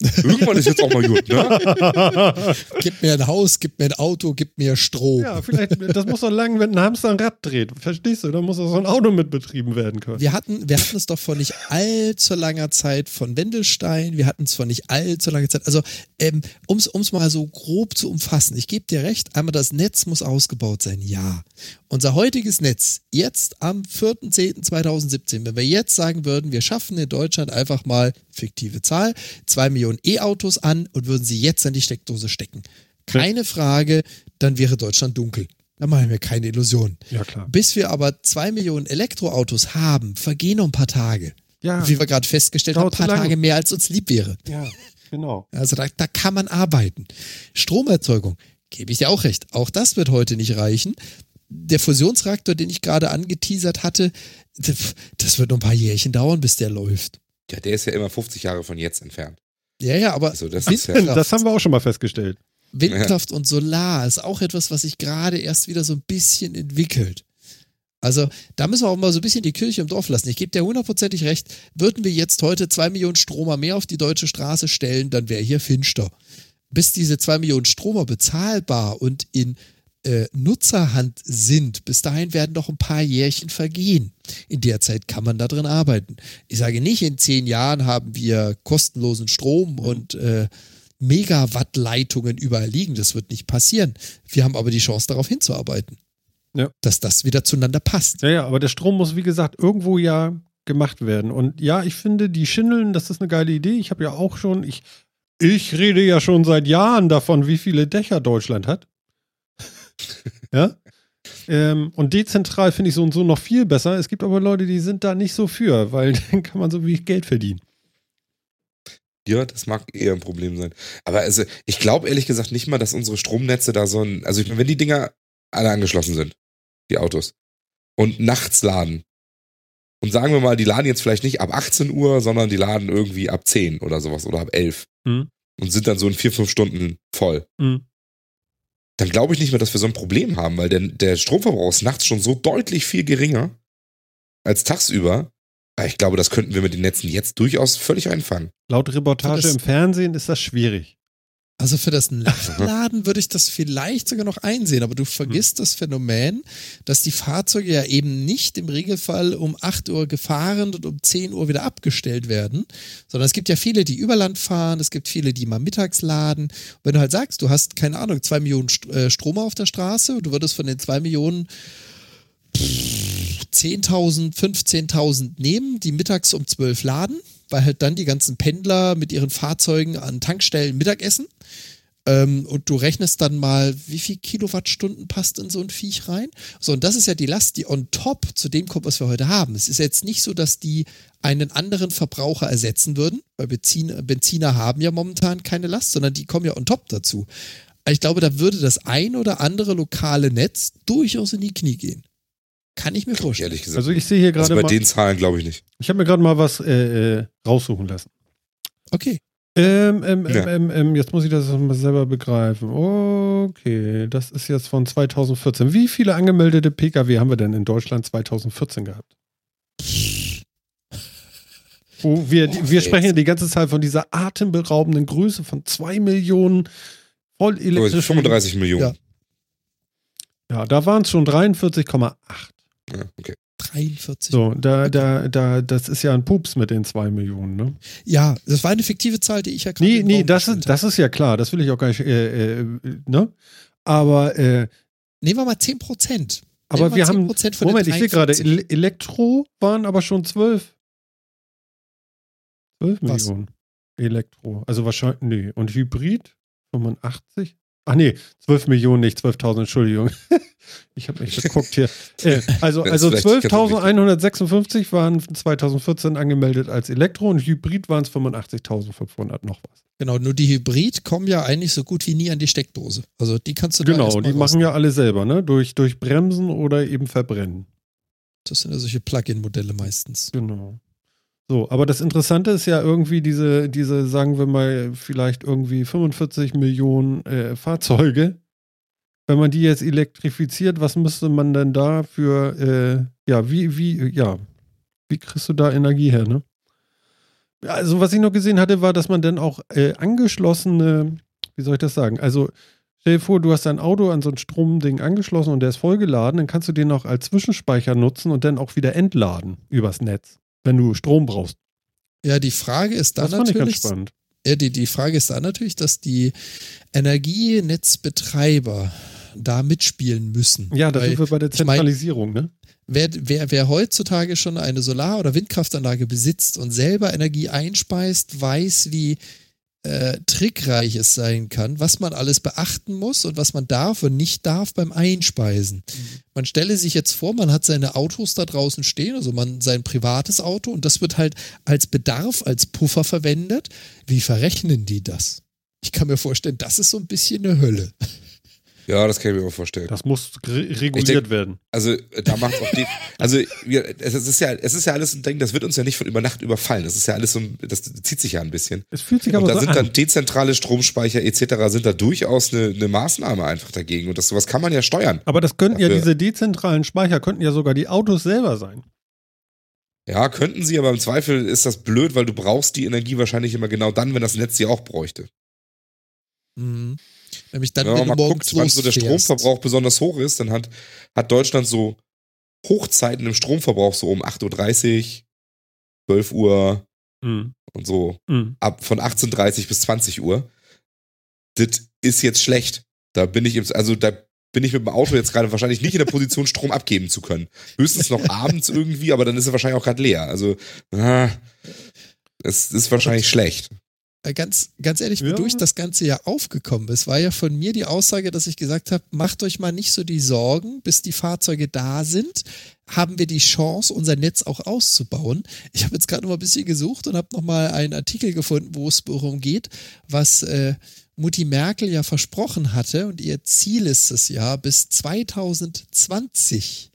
Irgendwann ist jetzt auch mal gut, ne? gib mir ein Haus, gib mir ein Auto, gib mir Strom. Ja, vielleicht, das muss doch lang, wenn ein Hamster ein Rad dreht. Verstehst du? Da muss doch so ein Auto mit betrieben werden können. Wir hatten, wir hatten es doch vor nicht allzu langer Zeit von Wendelstein. Wir hatten es vor nicht allzu langer Zeit. Also, ähm, um es mal so grob zu umfassen. Ich gebe dir recht. Einmal, das Netz muss ausgebaut sein. Ja. Unser heutiges Netz, jetzt am 4.10.2017, wenn wir jetzt sagen würden, wir schaffen in Deutschland einfach mal, fiktive Zahl, zwei Millionen E-Autos an und würden sie jetzt an die Steckdose stecken. Keine Frage, dann wäre Deutschland dunkel. Da machen wir keine Illusionen. Ja, klar. Bis wir aber zwei Millionen Elektroautos haben, vergehen noch ein paar Tage. Ja. Wie wir gerade festgestellt haben, ein paar Tage mehr als uns lieb wäre. Ja, genau. Also da, da kann man arbeiten. Stromerzeugung, gebe ich dir auch recht. Auch das wird heute nicht reichen der Fusionsreaktor, den ich gerade angeteasert hatte, das wird noch ein paar Jährchen dauern, bis der läuft. Ja, der ist ja immer 50 Jahre von jetzt entfernt. Ja, ja, aber also das, ist ja das haben wir auch schon mal festgestellt. Windkraft ja. und Solar ist auch etwas, was sich gerade erst wieder so ein bisschen entwickelt. Also da müssen wir auch mal so ein bisschen die Kirche im Dorf lassen. Ich gebe dir hundertprozentig recht, würden wir jetzt heute zwei Millionen Stromer mehr auf die deutsche Straße stellen, dann wäre hier finster. Bis diese zwei Millionen Stromer bezahlbar und in äh, Nutzerhand sind, bis dahin werden noch ein paar Jährchen vergehen. In der Zeit kann man da drin arbeiten. Ich sage nicht, in zehn Jahren haben wir kostenlosen Strom und äh, Megawattleitungen überall liegen. Das wird nicht passieren. Wir haben aber die Chance, darauf hinzuarbeiten. Ja. Dass das wieder zueinander passt. Ja, ja, aber der Strom muss, wie gesagt, irgendwo ja gemacht werden. Und ja, ich finde, die Schindeln, das ist eine geile Idee. Ich habe ja auch schon, ich, ich rede ja schon seit Jahren davon, wie viele Dächer Deutschland hat. Ja. Ähm, und dezentral finde ich so und so noch viel besser. Es gibt aber Leute, die sind da nicht so für, weil dann kann man so wie Geld verdienen. Ja, das mag eher ein Problem sein. Aber also, ich glaube ehrlich gesagt nicht mal, dass unsere Stromnetze da so ein. Also, wenn die Dinger alle angeschlossen sind, die Autos, und nachts laden, und sagen wir mal, die laden jetzt vielleicht nicht ab 18 Uhr, sondern die laden irgendwie ab 10 oder sowas oder ab 11 mhm. und sind dann so in vier, fünf Stunden voll. Mhm dann glaube ich nicht mehr, dass wir so ein Problem haben, weil der, der Stromverbrauch ist nachts schon so deutlich viel geringer. als tagsüber. Aber ich glaube, das könnten wir mit den Netzen jetzt durchaus völlig einfangen. Laut Reportage Das- im Fernsehen ist das schwierig. Also für das Nachtladen würde ich das vielleicht sogar noch einsehen, aber du vergisst das Phänomen, dass die Fahrzeuge ja eben nicht im Regelfall um 8 Uhr gefahren und um 10 Uhr wieder abgestellt werden, sondern es gibt ja viele, die über Land fahren, es gibt viele, die mal mittags laden. Und wenn du halt sagst, du hast, keine Ahnung, 2 Millionen äh, Stromer auf der Straße und du würdest von den 2 Millionen pff, 10.000, 15.000 nehmen, die mittags um 12 laden, weil halt dann die ganzen Pendler mit ihren Fahrzeugen an Tankstellen Mittagessen. Ähm, und du rechnest dann mal, wie viel Kilowattstunden passt in so ein Viech rein. So, und das ist ja die Last, die on top zu dem kommt, was wir heute haben. Es ist jetzt nicht so, dass die einen anderen Verbraucher ersetzen würden, weil Benzin, Benziner haben ja momentan keine Last, sondern die kommen ja on top dazu. Ich glaube, da würde das ein oder andere lokale Netz durchaus in die Knie gehen. Kann ich mir vorstellen. Ehrlich gesagt. Also ich sehe hier Also gerade bei mal, den Zahlen glaube ich nicht. ich habe mir gerade mal was äh, äh, raussuchen lassen. Okay. Ähm, ähm, ähm, Ja. ähm, ähm, jetzt muss ich das mal selber begreifen. Okay, das ist jetzt von 2014. Wie viele angemeldete Pkw haben wir denn in Deutschland 2014 gehabt? Oh, wir, Boah, wir sprechen die ganze Zeit von dieser atemberaubenden Größe von 2 Millionen voll Aber elektrischen. 35 Millionen. Ja. Ja, da waren es schon 43,8. Ja, okay. 43. So, da, da, da, das ist ja ein Pups mit den 2 Millionen, ne? Ja, das war eine fiktive Zahl, die ich ja gerade Nee, nee, das ist, das ist ja klar, das will ich auch gar nicht, äh, äh, ne? Aber, äh, Nehmen wir mal 10 Prozent. aber wir haben, Moment, ich sehe gerade, 43. Ele- Elektro waren aber schon 12. 12 Was? Millionen Elektro. Also wahrscheinlich, nee. Und Hybrid 85? Ach nee, 12 Millionen, nicht 12.000, Entschuldigung. ich habe nicht geguckt hier. Äh, also also vielleicht ganz 12.156 waren 2014 angemeldet als Elektro und Hybrid waren es 85.500 noch was. Genau, nur die Hybrid kommen ja eigentlich so gut wie nie an die Steckdose. Also die kannst du da Genau, die machen rausnehmen. ja alle selber, ne? Durch, durch Bremsen oder eben Verbrennen. Das sind ja solche Plug-in-Modelle meistens. Genau. So, aber das Interessante ist ja irgendwie diese, diese, sagen wir mal, vielleicht irgendwie 45 Millionen äh, Fahrzeuge. Wenn man die jetzt elektrifiziert, was müsste man denn da für, äh, ja, wie, wie, ja, wie kriegst du da Energie her, ne? Also, was ich noch gesehen hatte, war, dass man dann auch äh, angeschlossene, wie soll ich das sagen? Also, stell dir vor, du hast dein Auto an so ein Stromding angeschlossen und der ist vollgeladen, dann kannst du den auch als Zwischenspeicher nutzen und dann auch wieder entladen übers Netz, wenn du Strom brauchst. Ja, die Frage ist dann Das fand ich ganz natürlich, spannend. ja, die, die Frage ist dann natürlich, dass die Energienetzbetreiber da mitspielen müssen. Ja, da Weil sind wir bei der ich mein- Zentralisierung, ne? wer, wer, wer heutzutage schon eine Solar- oder Windkraftanlage besitzt und selber Energie einspeist, weiß, wie äh, trickreich es sein kann, was man alles beachten muss und was man darf und nicht darf beim Einspeisen. Man stelle sich jetzt vor, man hat seine Autos da draußen stehen, also man sein privates Auto und das wird halt als Bedarf, als Puffer verwendet. Wie verrechnen die das? Ich kann mir vorstellen, das ist so ein bisschen eine Hölle. Ja, das kann ich mir auch vorstellen. Das muss re reguliert denk- werden. Also äh, da macht auch die, also wir, es ist ja, es ist ja alles ein Ding, das wird uns ja nicht von über Nacht überfallen. Das ist ja alles so, ein, das zieht sich ja ein bisschen. Es fühlt sich Und aber da so sind an. dann dezentrale Stromspeicher etc. sind da durchaus eine, eine Maßnahme einfach dagegen. Und das sowas kann man ja steuern. aber das könnten ja Dafür- diese dezentralen Speicher, könnten ja sogar die Autos selber sein. Ja, könnten sie, aber im Zweifel ist das blöd, weil du brauchst die Energie wahrscheinlich immer genau dann, wenn das Netz sie auch bräuchte. Mhm. Nämlich dann, Wenn wenn man mal morgens guckt, wann so der. Stromverbrauch besonders hoch ist, dann hat, hat Deutschland so Hochzeiten im Stromverbrauch so um 8.30 Uhr, 12 Uhr Mhm. und so Mhm. ab von 18.30 bis 20 Uhr. Das ist jetzt schlecht. Da bin ich, im, also da bin ich mit dem Auto jetzt gerade wahrscheinlich nicht in der Position, Strom abgeben zu können. Höchstens noch abends irgendwie, aber dann ist er wahrscheinlich auch gerade leer. Also, ah, es ist wahrscheinlich schlecht. Äh, Ganz, ganz ehrlich, Ja. wodurch das Ganze ja aufgekommen ist, war ja von mir die Aussage, dass ich gesagt habe, macht euch mal nicht so die Sorgen, bis die Fahrzeuge da sind, haben wir die Chance, unser Netz auch auszubauen. Ich habe jetzt gerade noch mal ein bisschen gesucht und habe noch mal einen Artikel gefunden, wo es darum geht, was äh, Mutti Merkel ja versprochen hatte und ihr Ziel ist es ja, bis 2020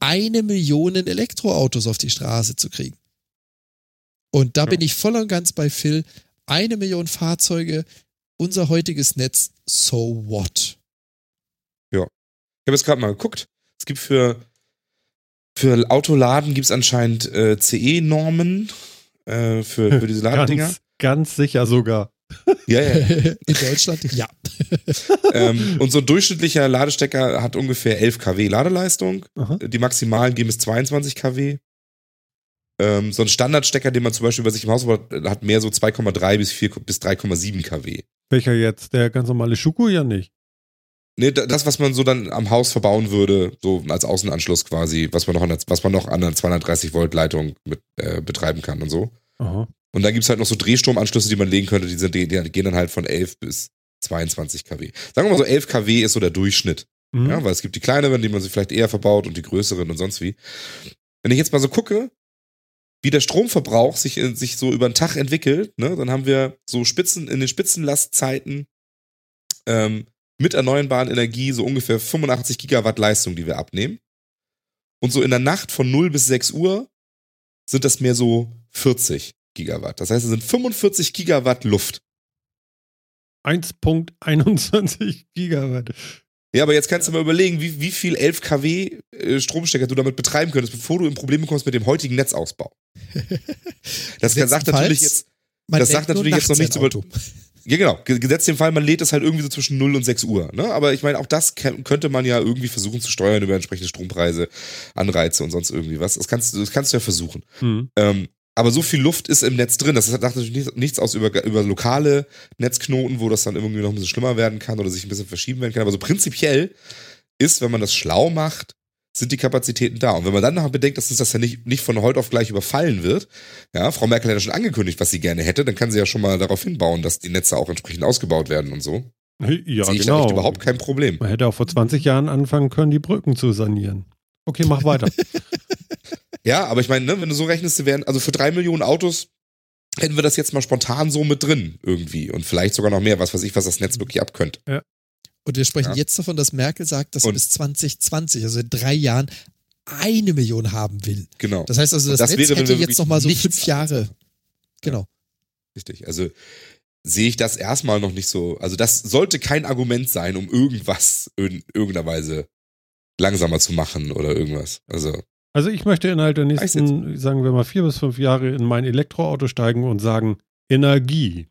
eine Million Elektroautos auf die Straße zu kriegen. Und da Ja. bin ich voll und ganz bei Phil. Eine Million Fahrzeuge, unser heutiges Netz, so what? Ich habe jetzt gerade mal geguckt. Es gibt für Für Autoladen gibt es anscheinend äh, CE-Normen äh, für, für diese Ladedinger. Ganz, ganz sicher sogar. Ja, ja. In Deutschland? Ja. ähm, und so ein durchschnittlicher Ladestecker hat ungefähr 11 kW Ladeleistung. Aha. Die maximalen geben es 22 kW. Ähm, so ein Standardstecker, den man zum Beispiel bei sich im Haus hat, hat mehr so 2,3 bis 4 bis 3,7 kW. Welcher jetzt? Der ganz normale Schuko ja nicht. Nee, da- das, was man so dann am Haus verbauen würde, so als Außenanschluss quasi, was man noch an, der- was man noch an einer 230 Volt Leitung mit, äh, betreiben kann und so. Aha. Und dann gibt's halt noch so Drehstromanschlüsse, die man legen könnte, die, sind, die, die gehen dann halt von 11 bis 22 kW. Sagen wir mal so, 11 kW ist so der Durchschnitt. Mhm. Ja, weil es gibt die kleineren, die man sich vielleicht eher verbaut und die größeren und sonst wie. Wenn ich jetzt mal so gucke, wie der Stromverbrauch sich, in- sich so über den Tag entwickelt, ne, dann haben wir so Spitzen, in den Spitzenlastzeiten ähm, mit erneuerbaren Energie so ungefähr 85 Gigawatt Leistung, die wir abnehmen. Und so in der Nacht von 0 bis 6 Uhr sind das mehr so 40 Gigawatt. Das heißt, es sind 45 Gigawatt Luft. 1.21 Gigawatt. Ja, aber jetzt kannst du mal überlegen, wie, wie viel 11 kW äh, Stromstecker du damit betreiben könntest, bevor du in Probleme kommst mit dem heutigen Netzausbau. Das sagt natürlich jetzt, Das sagt natürlich jetzt noch nichts über- ja genau, ge- gesetzt den Fall, man lädt es halt irgendwie so zwischen 0 und 6 Uhr. Ne? Aber ich meine, auch das könnte man ja irgendwie versuchen zu steuern über entsprechende Strompreise, Anreize und sonst irgendwie was. Das kannst, du- das kannst du ja versuchen. Hm. Ähm, aber so viel Luft ist im Netz drin. Das sagt natürlich nichts- aus über, über lokale Netzknoten, wo das dann irgendwie noch ein bisschen schlimmer werden kann oder sich ein bisschen verschieben werden kann. Aber so prinzipiell ist, wenn man das schlau macht, sind die Kapazitäten da. Und wenn man dann noch bedenkt, dass uns das ja nicht, nicht von heute auf gleich überfallen wird, ja, Frau Merkel hat ja schon angekündigt, was sie gerne hätte, dann kann sie ja schon mal darauf hinbauen, dass die Netze auch entsprechend ausgebaut werden und so. Ja, Sehe ich genau. überhaupt kein Problem. Man hätte auch vor 20 Jahren anfangen können, die Brücken zu sanieren. Okay, mach weiter. Ja, aber ich meine, ne, wenn du so rechnest, wir wären, also für drei Millionen Autos hätten wir das jetzt mal spontan so mit drin irgendwie. Und vielleicht sogar noch mehr, was weiß ich, was das Netz wirklich abkönnt. Und wir sprechen Ja. jetzt davon, dass Merkel sagt, dass sie Und- bis 2020, also in drei Jahren, eine Million haben will. Genau. Das heißt also, das, das Netz wäre, hätte jetzt nochmal so fünf Jahre. Genau. Richtig. Also sehe ich das erstmal noch nicht so. Also das sollte kein Argument sein, um irgendwas in irgendeiner Weise langsamer zu machen oder irgendwas. Also Also ich möchte innerhalb der nächsten, sagen wir mal, vier bis fünf Jahre in mein Elektroauto steigen und sagen, Energie.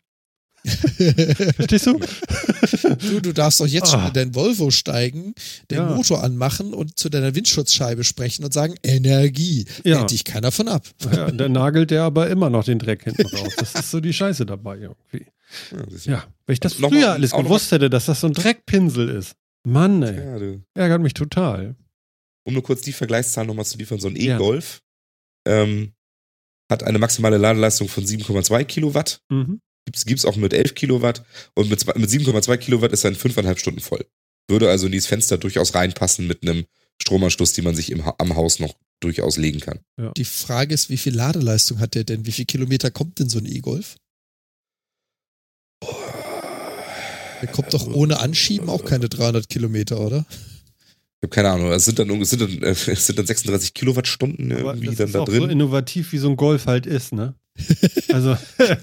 Verstehst du? du, du darfst doch jetzt schon Ah. in dein Volvo steigen, den Ja. Motor anmachen und zu deiner Windschutzscheibe sprechen und sagen, Energie. Ja. Hält dich keiner von ab. Ja, dann nagelt der aber immer noch den Dreck hinten raus. Das ist so die Scheiße dabei irgendwie. ja, Ja, wenn ich das Noch früher alles gewusst hätte, dass das so ein Dreckpinsel ist. Mann, ey. Ärgert mich total. Um nur kurz die Vergleichszahlen nochmal zu liefern, so ein Ja. E-Golf ähm, hat eine maximale Ladeleistung von 7,2 Kilowatt. Mhm. Gibt's, gibt's auch mit 11 Kilowatt. Und mit, mit 7,2 Kilowatt ist er in fünfeinhalb Stunden voll. Würde also in dieses Fenster durchaus reinpassen mit einem Stromanschluss, den man sich im, am Haus noch durchaus legen kann. Die Frage ist, wie viel Ladeleistung hat der denn? Wie viel Kilometer kommt denn so ein E-Golf? Der kommt doch ohne Anschieben auch keine 300 Kilometer, oder? Ich habe keine Ahnung, es sind dann, es sind dann, es sind dann 36 Kilowattstunden irgendwie das dann ist da auch so drin. innovativ, wie so ein Golf halt ist, ne? Also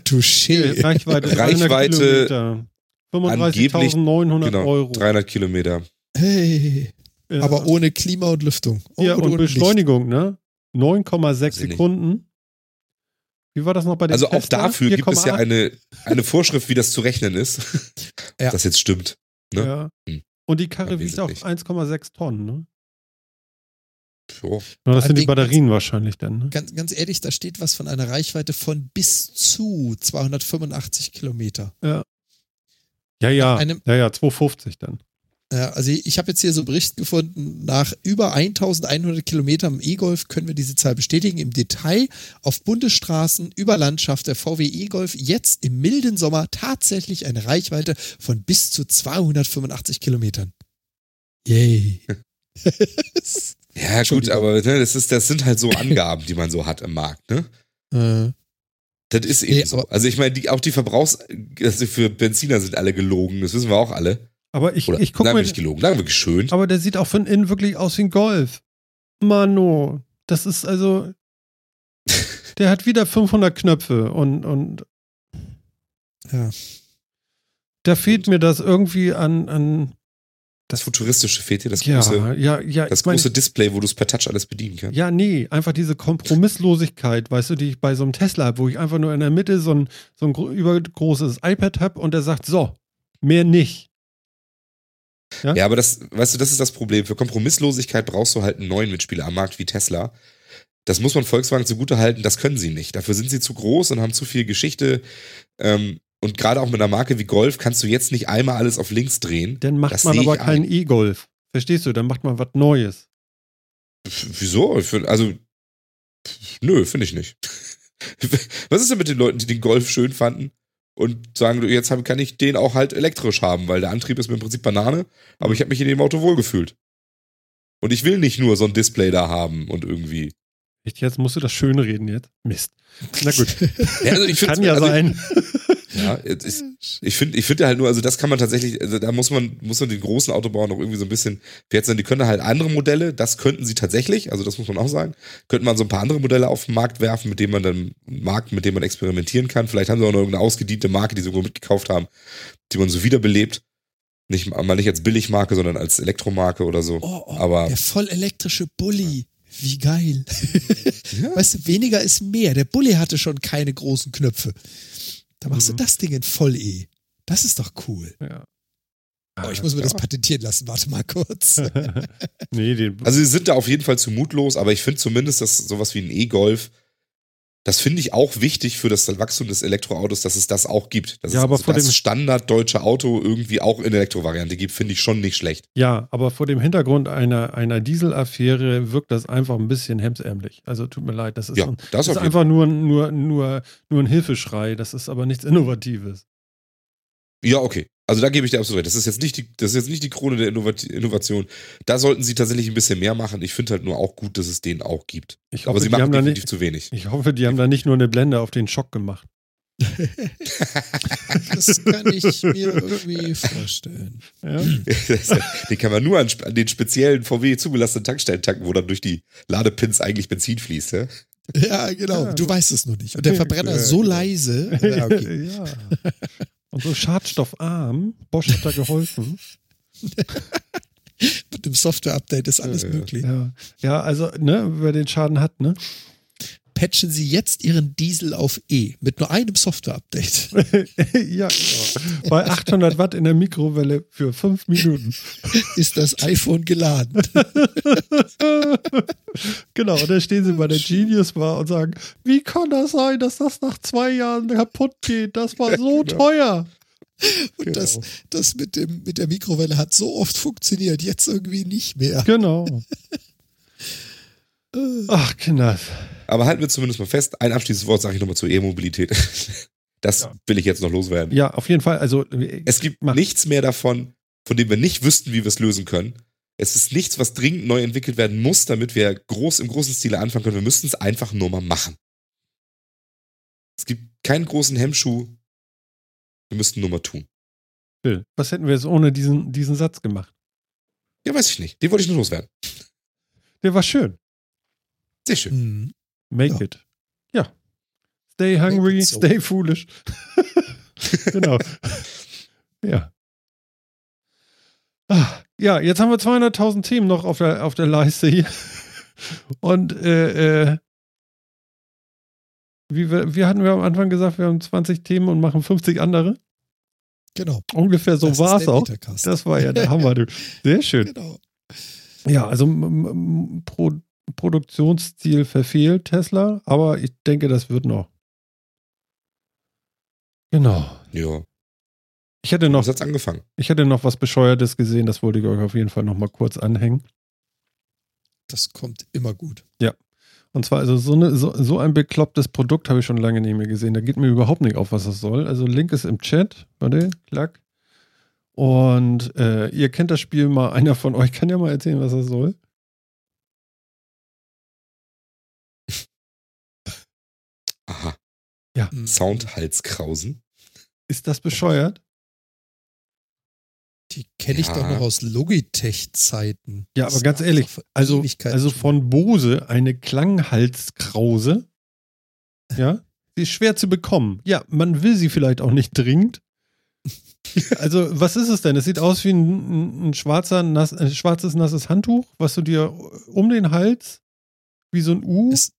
Touché. Reichweite 300 Reichweite Kilometer. 35.900 genau, Euro. 300 Kilometer. Hey. Ja. Aber ohne Klima und Lüftung. Oh, ja, und ohne Licht. Beschleunigung, ne? 9,6 Weiß ich nicht. Sekunden. Wie war das noch bei den Also auch Tesla? dafür gibt es ja 4,8? eine, eine Vorschrift, wie das zu rechnen ist. Ja. Das jetzt stimmt. ne? Ja. Hm. Und die Karre Ja, wiegt auch wesentlich. 1,6 Tonnen, ne? Na, das sind die Batterien wahrscheinlich dann, ne? Ganz, ganz ehrlich, da steht was von einer Reichweite von bis zu 285 Kilometer. Ja, ja. Einem- ja, ja, 250 dann. Ja, also ich habe jetzt hier so Bericht gefunden, nach über 1100 Kilometern im E-Golf können wir diese Zahl bestätigen. Im Detail auf Bundesstraßen über Landschaft der VW E-Golf jetzt im milden Sommer tatsächlich eine Reichweite von bis zu 285 Kilometern. Yay. Ja, gut, aber ne, das, ist, das sind halt so Angaben, die man so hat im Markt, ne? Äh, Das ist eben Nee, so. Also ich meine, die, auch die Verbrauchs... Also für Benziner sind alle gelogen, das wissen wir auch alle. Aber ich, Oder ich guck sagen wir mir, nicht gelogen, sagen wir geschönt. aber der sieht auch von innen wirklich aus wie ein Golf. Mano, das ist also, der hat wieder 500 Knöpfe und, und ja. da fehlt mir das irgendwie an, an Das futuristische fehlt dir, das Ja, große, ja, ja. das ich große Display, wo du es per Touch alles bedienen kannst. Ja, nee, einfach diese Kompromisslosigkeit, weißt du, die ich bei so einem Tesla habe, wo ich einfach nur in der Mitte so ein, so ein gro- übergroßes iPad habe und der sagt, so, mehr nicht. Ja? Ja, aber das, weißt du, das ist das Problem. Für Kompromisslosigkeit brauchst du halt einen neuen Mitspieler am Markt wie Tesla. Das muss man Volkswagen zugute halten, das können sie nicht. Dafür sind sie zu groß und haben zu viel Geschichte. Ähm, und gerade auch mit einer Marke wie Golf kannst du jetzt nicht einmal alles auf links drehen. Dann macht Das man aber keinen ein. E-Golf. Verstehst du? Dann macht man was Neues. Wieso? Also, nö, finde ich nicht. Was ist denn mit den Leuten, die den Golf schön fanden und sagen, du, jetzt kann ich den auch halt elektrisch haben, weil der Antrieb ist mir im Prinzip Banane, aber ich habe mich in dem Auto wohlgefühlt. Und ich will nicht nur so ein Display da haben und irgendwie. Echt, jetzt musst du das schön reden jetzt. Mist. Na gut, Ja, also ich kann ja also, sein. Ja, ist, ich finde ich finde halt nur, also das kann man tatsächlich, also da muss man, muss man den großen Autobauern noch irgendwie so ein bisschen, wie jetzt die können halt andere Modelle, das könnten sie tatsächlich, also das muss man auch sagen, könnte man so ein paar andere Modelle auf den Markt werfen, mit denen man dann, Markt, mit dem man experimentieren kann. Vielleicht haben sie auch noch irgendeine ausgediente Marke, die sie irgendwo mitgekauft haben, die man so wiederbelebt. Nicht, mal nicht als Billigmarke, sondern als Elektromarke oder so. Oh, oh, Aber- der voll elektrische Bulli. Wie geil. Ja. Weißt du, weniger ist mehr. Der Bulli hatte schon keine großen Knöpfe. Da machst Mhm. du das Ding in voll E. Das ist doch cool. Ja. Oh, ich muss mir ja. das patentieren lassen. Warte mal kurz. nee, den, Also sie sind da auf jeden Fall zu mutlos, aber ich finde zumindest, dass sowas wie ein E-Golf, das finde ich auch wichtig für das Wachstum des Elektroautos, dass es das auch gibt. Dass Ja, es aber also vor das dem- standarddeutsche Auto irgendwie auch in Elektrovariante gibt, finde ich schon nicht schlecht. ja, aber vor dem Hintergrund einer, einer Dieselaffäre wirkt das einfach ein bisschen hemsärmlich. Also tut mir leid, das ist, Ja, ein, das ist einfach nur, nur, nur, nur ein Hilfeschrei. Das ist aber nichts Innovatives. Ja, okay. Also da gebe ich dir absolut recht. Das ist jetzt nicht die, das ist jetzt nicht die Krone der Innovat Innovation. Da sollten sie tatsächlich ein bisschen mehr machen. Ich finde halt nur auch gut, dass es den auch gibt. Ich Aber hoffe, sie die machen definitiv nicht, zu wenig. ich hoffe, die haben da nicht nur eine Blende auf den Schock gemacht. Das kann ich mir irgendwie vorstellen. Ja? den kann man nur an, den speziellen VW zugelassenen Tankstellen tanken, wo dann durch die Ladepins eigentlich Benzin fließt. Ja? Ja, genau. Ja. Du weißt es nur nicht. Und der Verbrenner ist so leise. Ja, okay. ja. Und so schadstoffarm. Bosch hat da geholfen. Mit dem Software-Update ist alles Ja, möglich. Ja, ja also, ne, wer den Schaden hat, ne? Patchen Sie jetzt Ihren Diesel auf E mit nur einem Software-Update. ja, genau. Bei 800 Watt in der Mikrowelle für fünf Minuten. Ist das iPhone geladen? genau, und dann stehen sie bei der Genius Bar und sagen, wie kann das sein, dass das nach zwei Jahren kaputt geht? Das war so Genau. teuer. Und das, das mit, dem, mit der Mikrowelle hat so oft funktioniert, jetzt irgendwie nicht mehr. Genau. Ach, Kinder. Aber halten wir zumindest mal fest, ein abschließendes Wort sage ich nochmal zur E-Mobilität. Das Ja. will ich jetzt noch loswerden. Ja, auf jeden Fall. Also, Es gibt Mach. nichts mehr davon, von dem wir nicht wüssten, wie wir es lösen können. Es ist nichts, was dringend neu entwickelt werden muss, damit wir groß im großen Stile anfangen können. Wir müssten es einfach nur mal machen. Es gibt keinen großen Hemmschuh. Wir müssten nur mal tun. Phil, was hätten wir jetzt ohne diesen, diesen Satz gemacht? Ja, weiß ich nicht. Den wollte ich nur loswerden. Der war schön. Sehr schön. Hm. Make Ja. it. Ja. Stay hungry, so. stay foolish. genau. ja. Ah, ja, jetzt haben wir 200.000 Themen noch auf der, auf der Leiste hier. Und äh, äh, wie, wir, wie hatten wir am Anfang gesagt, wir haben 20 Themen und machen 50 andere? Genau. Ungefähr so war es auch. Metacast. Das war ja der Hammer, du. Sehr schön. Genau. Ja, also Pro Produktionsziel verfehlt Tesla, aber ich denke, das wird noch. Genau. Ja. Ich hätte noch, Was hat's angefangen? ich hätte noch was Bescheuertes gesehen, das wollte ich euch auf jeden Fall noch mal kurz anhängen. Das kommt immer gut. Und zwar also so, eine, so, so ein beklopptes Produkt habe ich schon lange nicht mehr gesehen. Da geht mir überhaupt nicht auf, was das soll. Also Link ist im Chat. Warte, klack. Und äh, ihr kennt das Spiel mal. Einer von euch kann ja mal erzählen, was das soll. Hm. Soundhalskrausen. Ist das bescheuert? Die kenne ich Ja. doch noch aus Logitech-Zeiten. Ja, Das aber ganz war ehrlich, Also, also von Bose eine Klanghalskrause. Ja, sie ist schwer zu bekommen. Ja, man will sie vielleicht auch nicht dringend. Also, was ist es denn? Es sieht aus wie ein, ein, ein schwarzer, nass, ein schwarzes, nasses Handtuch, was du dir um den Hals, wie so ein U. Es,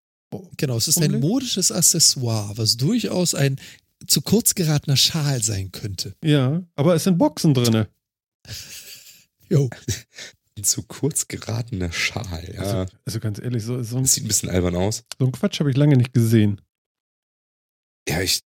genau, es ist ein modisches Accessoire, was durchaus ein zu kurz geratener Schal sein könnte. Ja, aber es sind Boxen drinne. Jo. Ein zu kurz geratener Schal, ja. Also, also ganz ehrlich, so, so, ein, Das sieht ein bisschen albern aus. so ein Quatsch habe ich lange nicht gesehen. Ja, ich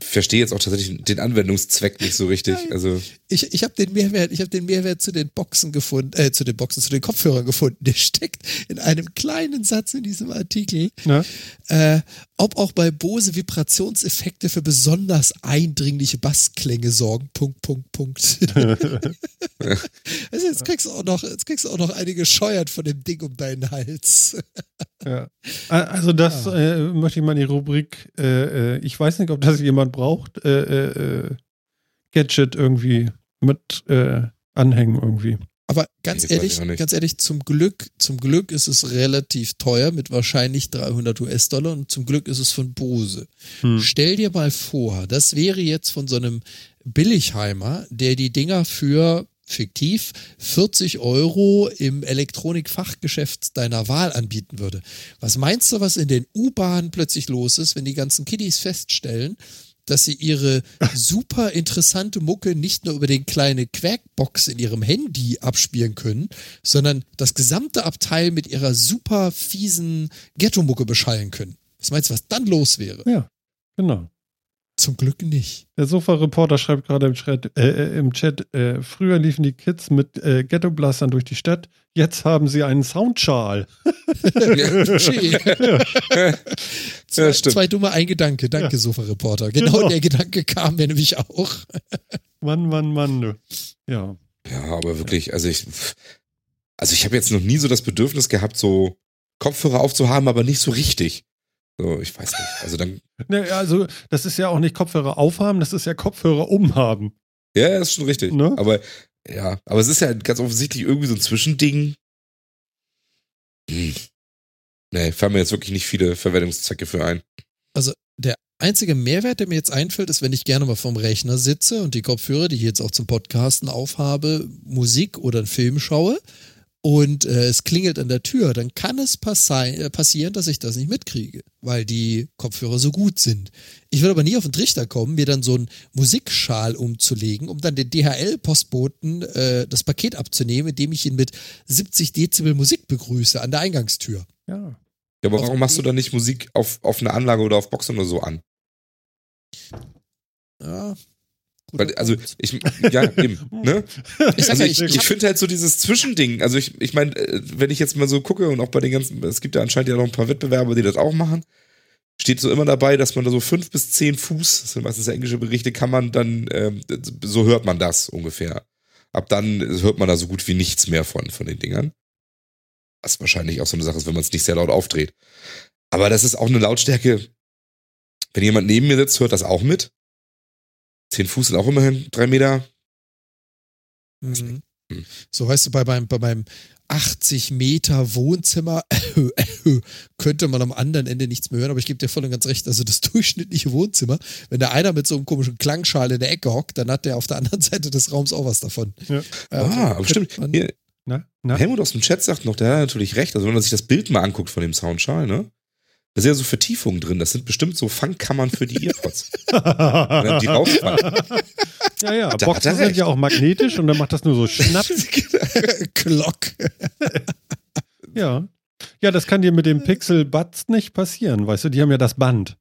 verstehe jetzt auch tatsächlich den Anwendungszweck nicht so richtig. Also, Ich, ich habe den Mehrwert, ich habe den Mehrwert zu den Boxen gefunden, äh, zu den Boxen, zu den Kopfhörern gefunden. Der steckt in einem kleinen Satz in diesem Artikel. Na? Äh, ob auch bei Bose Vibrationseffekte für besonders eindringliche Bassklänge sorgen. Punkt, Punkt, Punkt. also jetzt kriegst du auch noch, jetzt kriegst du auch noch einige scheuert von dem Ding um deinen Hals. Ja. Also das Ah. äh, möchte ich mal in die Rubrik, äh, äh, ich weiß nicht, ob das jemand braucht, äh, äh, äh, Gadget irgendwie mit äh, anhängen irgendwie. Aber ganz Nee, ehrlich, ganz ehrlich, zum Glück, zum Glück ist es relativ teuer mit wahrscheinlich 300 US-Dollar und zum Glück ist es von Bose. Hm. Stell dir mal vor, das wäre jetzt von so einem Billigheimer, der die Dinger für fiktiv 40 Euro im Elektronikfachgeschäft deiner Wahl anbieten würde. Was meinst du, was in den U-Bahnen plötzlich los ist, wenn die ganzen Kiddies feststellen, dass sie ihre super interessante Mucke nicht nur über den kleine Quackbox in ihrem Handy abspielen können, sondern das gesamte Abteil mit ihrer super fiesen Ghetto-Mucke beschallen können. Was meinst du, was dann los wäre? Ja, genau. Zum Glück nicht. Der Sofa-Reporter schreibt gerade im Chat, äh, äh, im Chat äh, früher liefen die Kids mit äh, Ghetto-Blastern durch die Stadt, jetzt haben sie einen Soundschal. Touché. zwei, Ja, zwei dumme Eingedanke. Danke, Sofa-Reporter. Genau, Genau. der Gedanke kam mir nämlich auch. Mann, Mann, Mann. du. Ja. ja, aber wirklich, also ich, also ich habe jetzt noch nie so das Bedürfnis gehabt, so Kopfhörer aufzuhaben, aber nicht so richtig. So, ich weiß nicht. Also dann, Ne, also, das ist ja auch nicht Kopfhörer aufhaben, das ist ja Kopfhörer umhaben. ja, ist schon richtig. Ne? Aber, ja, aber es ist ja ganz offensichtlich irgendwie so ein Zwischending. Hm. Nee, fallen mir jetzt wirklich nicht viele Verwendungszwecke für ein. Einziger Mehrwert, der mir jetzt einfällt, ist, wenn ich gerne mal vom Rechner sitze und die Kopfhörer, die ich jetzt auch zum Podcasten aufhabe, Musik oder einen Film schaue und äh, es klingelt an der Tür, dann kann es passi äh, passieren, dass ich das nicht mitkriege, weil die Kopfhörer so gut sind. Ich würde aber nie auf den Trichter kommen, mir dann so einen Musikschal umzulegen, um dann den DHL-Postboten äh, das Paket abzunehmen, indem ich ihn mit 70 Dezibel Musik begrüße an der Eingangstür. Ja. Ja, aber Auf- warum machst du dann nicht Musik auf, auf eine Anlage oder auf Boxen oder so an? Ja. Weil, also, ich, ja, eben, ne? ich Also ich, ich finde halt so dieses Zwischending, also ich, ich meine, äh, wenn ich jetzt mal so gucke und auch bei den ganzen, es gibt ja anscheinend ja noch ein paar Wettbewerber, die das auch machen, steht so immer dabei, dass man da so fünf bis zehn Fuß, das sind meistens ja englische Berichte, kann man dann, ähm, so hört man das ungefähr. Ab dann hört man da so gut wie nichts mehr von, von den Dingern. Was wahrscheinlich auch so eine Sache ist, wenn man es nicht sehr laut aufdreht. Aber das ist auch eine Lautstärke, wenn jemand neben mir sitzt, hört das auch mit. Zehn Fuß sind auch immerhin drei Meter. Mhm. Hm. So weißt du, bei meinem, bei meinem 80 Meter Wohnzimmer könnte man am anderen Ende nichts mehr hören, aber ich gebe dir voll und ganz recht, also das durchschnittliche Wohnzimmer, wenn da einer mit so einem komischen Klangschal in der Ecke hockt, dann hat der auf der anderen Seite des Raums auch was davon. Ja. Äh, Ah, aber stimmt. Hier, Na, na? Helmut aus dem Chat sagt noch, der hat natürlich recht. Also wenn man sich das Bild mal anguckt von dem Soundschal, ne? Da sind ja so Vertiefungen drin. Das sind bestimmt so Fangkammern für die Earpods. Die rausfallen. ja, ja, Da Boxen sind ja auch magnetisch und dann macht das nur so Schnaps. Glock. Ja. Ja, das kann dir mit dem Pixel Buds nicht passieren, weißt du, die haben ja das Band.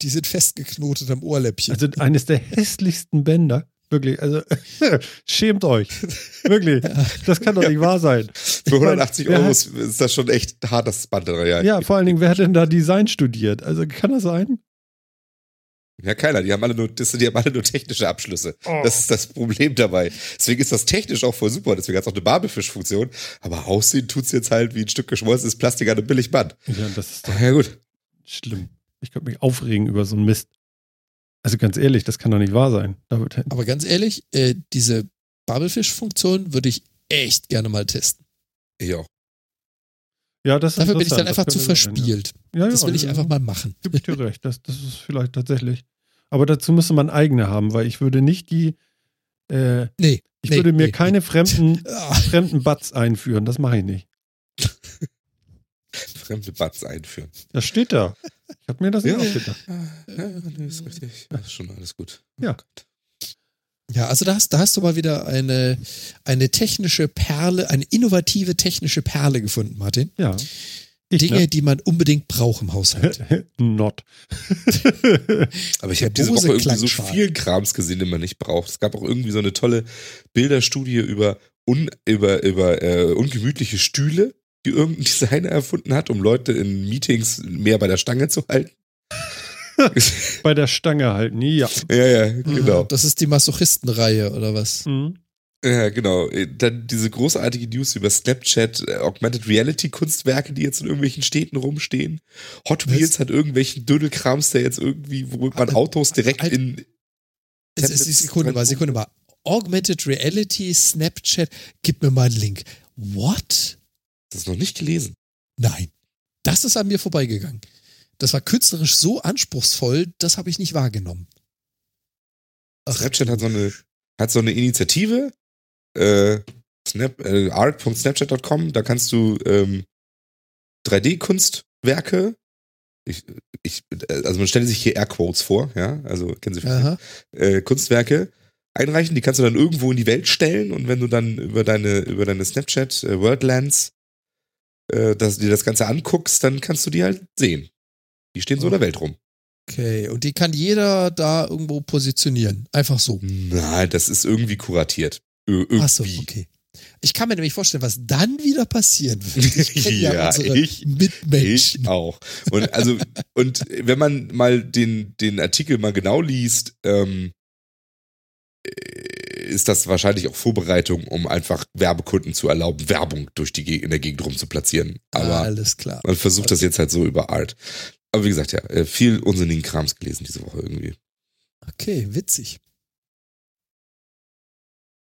Die sind festgeknotet am Ohrläppchen. Also eines der hässlichsten Bänder. Wirklich, also schämt euch. Wirklich. Das kann doch nicht wahr sein. Für 180 wer Euro hat- ist, ist das schon echt hart, das Band dran. Ja, Ja, vor allen Dingen, wer hat denn da Design studiert? Also kann das sein? ja, keiner. Die haben alle nur, das, die haben alle nur technische Abschlüsse. Oh. Das ist das Problem dabei. Deswegen ist das technisch auch voll super. Deswegen hat es auch eine Barbelfisch-Funktion. Aber aussehen tut's jetzt halt wie ein Stück geschmolzenes Plastik an einem Billigband. Ja, das ist doch Ja, gut. schlimm. Ich könnte mich aufregen über so einen Mist. Also ganz ehrlich, das kann doch nicht wahr sein. Aber ganz ehrlich, äh, diese Bubblefish-Funktion würde ich echt gerne mal testen. Ich auch. ja, das ist Dafür bin ich dann einfach zu verspielt. Ja, ja, Das will ich ja, einfach mal machen. Ich dir recht. Das, das ist vielleicht tatsächlich. Aber dazu müsste man eigene haben, weil ich würde nicht die, äh, Nee. ich nee, würde mir nee, keine fremden, Ah, fremden Butts einführen. Das mache ich nicht. Fremde Buds einführen. Das steht da. Ich habe mir das nicht Ja. ausgedacht. Ja, nee, ist richtig. Das ist schon alles gut. Ja. Ja, also da hast, da hast du mal wieder eine, eine technische Perle, eine innovative technische Perle gefunden, Martin. Ja. Ich, Dinge, ne? die man unbedingt braucht im Haushalt. Not. Aber ich habe diese Woche irgendwie so viel Krams gesehen, den man nicht braucht. Es gab auch irgendwie so eine tolle Bilderstudie über, un, über, über äh, ungemütliche Stühle, die irgendein Designer erfunden hat, um Leute in Meetings mehr bei der Stange zu halten. Bei der Stange halten. Ja. ja, ja, genau. Das ist die Masochistenreihe oder was? Mhm. Ja, genau. Äh, Dann diese großartige News über Snapchat, äh, Augmented Reality Kunstwerke, die jetzt in irgendwelchen Städten rumstehen. Hot Was? Wheels hat irgendwelchen Dödelkrams, der jetzt irgendwie, wo man Autos direkt halt- in. Es ist die Sekunde mal, Sekunde mal. Augmented Reality, Snapchat, gib mir mal einen Link. What? Das ist noch nicht gelesen. Nein. Das ist an mir vorbeigegangen. Das war künstlerisch so anspruchsvoll, das habe ich nicht wahrgenommen. Snapchat hat so eine, hat so eine Initiative, äh, Snap, äh, art.snapchat.com, da kannst du ähm, 3D-Kunstwerke, ich, ich, also man stelle sich hier Airquotes vor, ja, also kennen Sie vielleicht, äh, Kunstwerke einreichen, die kannst du dann irgendwo in die Welt stellen und wenn du dann über deine, über deine Snapchat äh, Wordlands äh, das, dir das Ganze anguckst, dann kannst du die halt sehen. Die stehen so in der Welt rum. Okay, und die kann jeder da irgendwo positionieren. Einfach so. Nein, das ist irgendwie kuratiert. Ö irgendwie. Achso, okay. Ich kann mir nämlich vorstellen, was dann wieder passieren wird. Ja, Ja, ich- Mitmenschen. Ich auch. Und also, und wenn man mal den, den Artikel mal genau liest, ähm, äh, ist das wahrscheinlich auch Vorbereitung, um einfach Werbekunden zu erlauben, Werbung durch die in der Gegend rum zu platzieren. Aber Alles klar. man versucht das jetzt halt so über Art. Aber wie gesagt, ja, äh, viel unsinnigen Krams gelesen diese Woche irgendwie. Okay, witzig.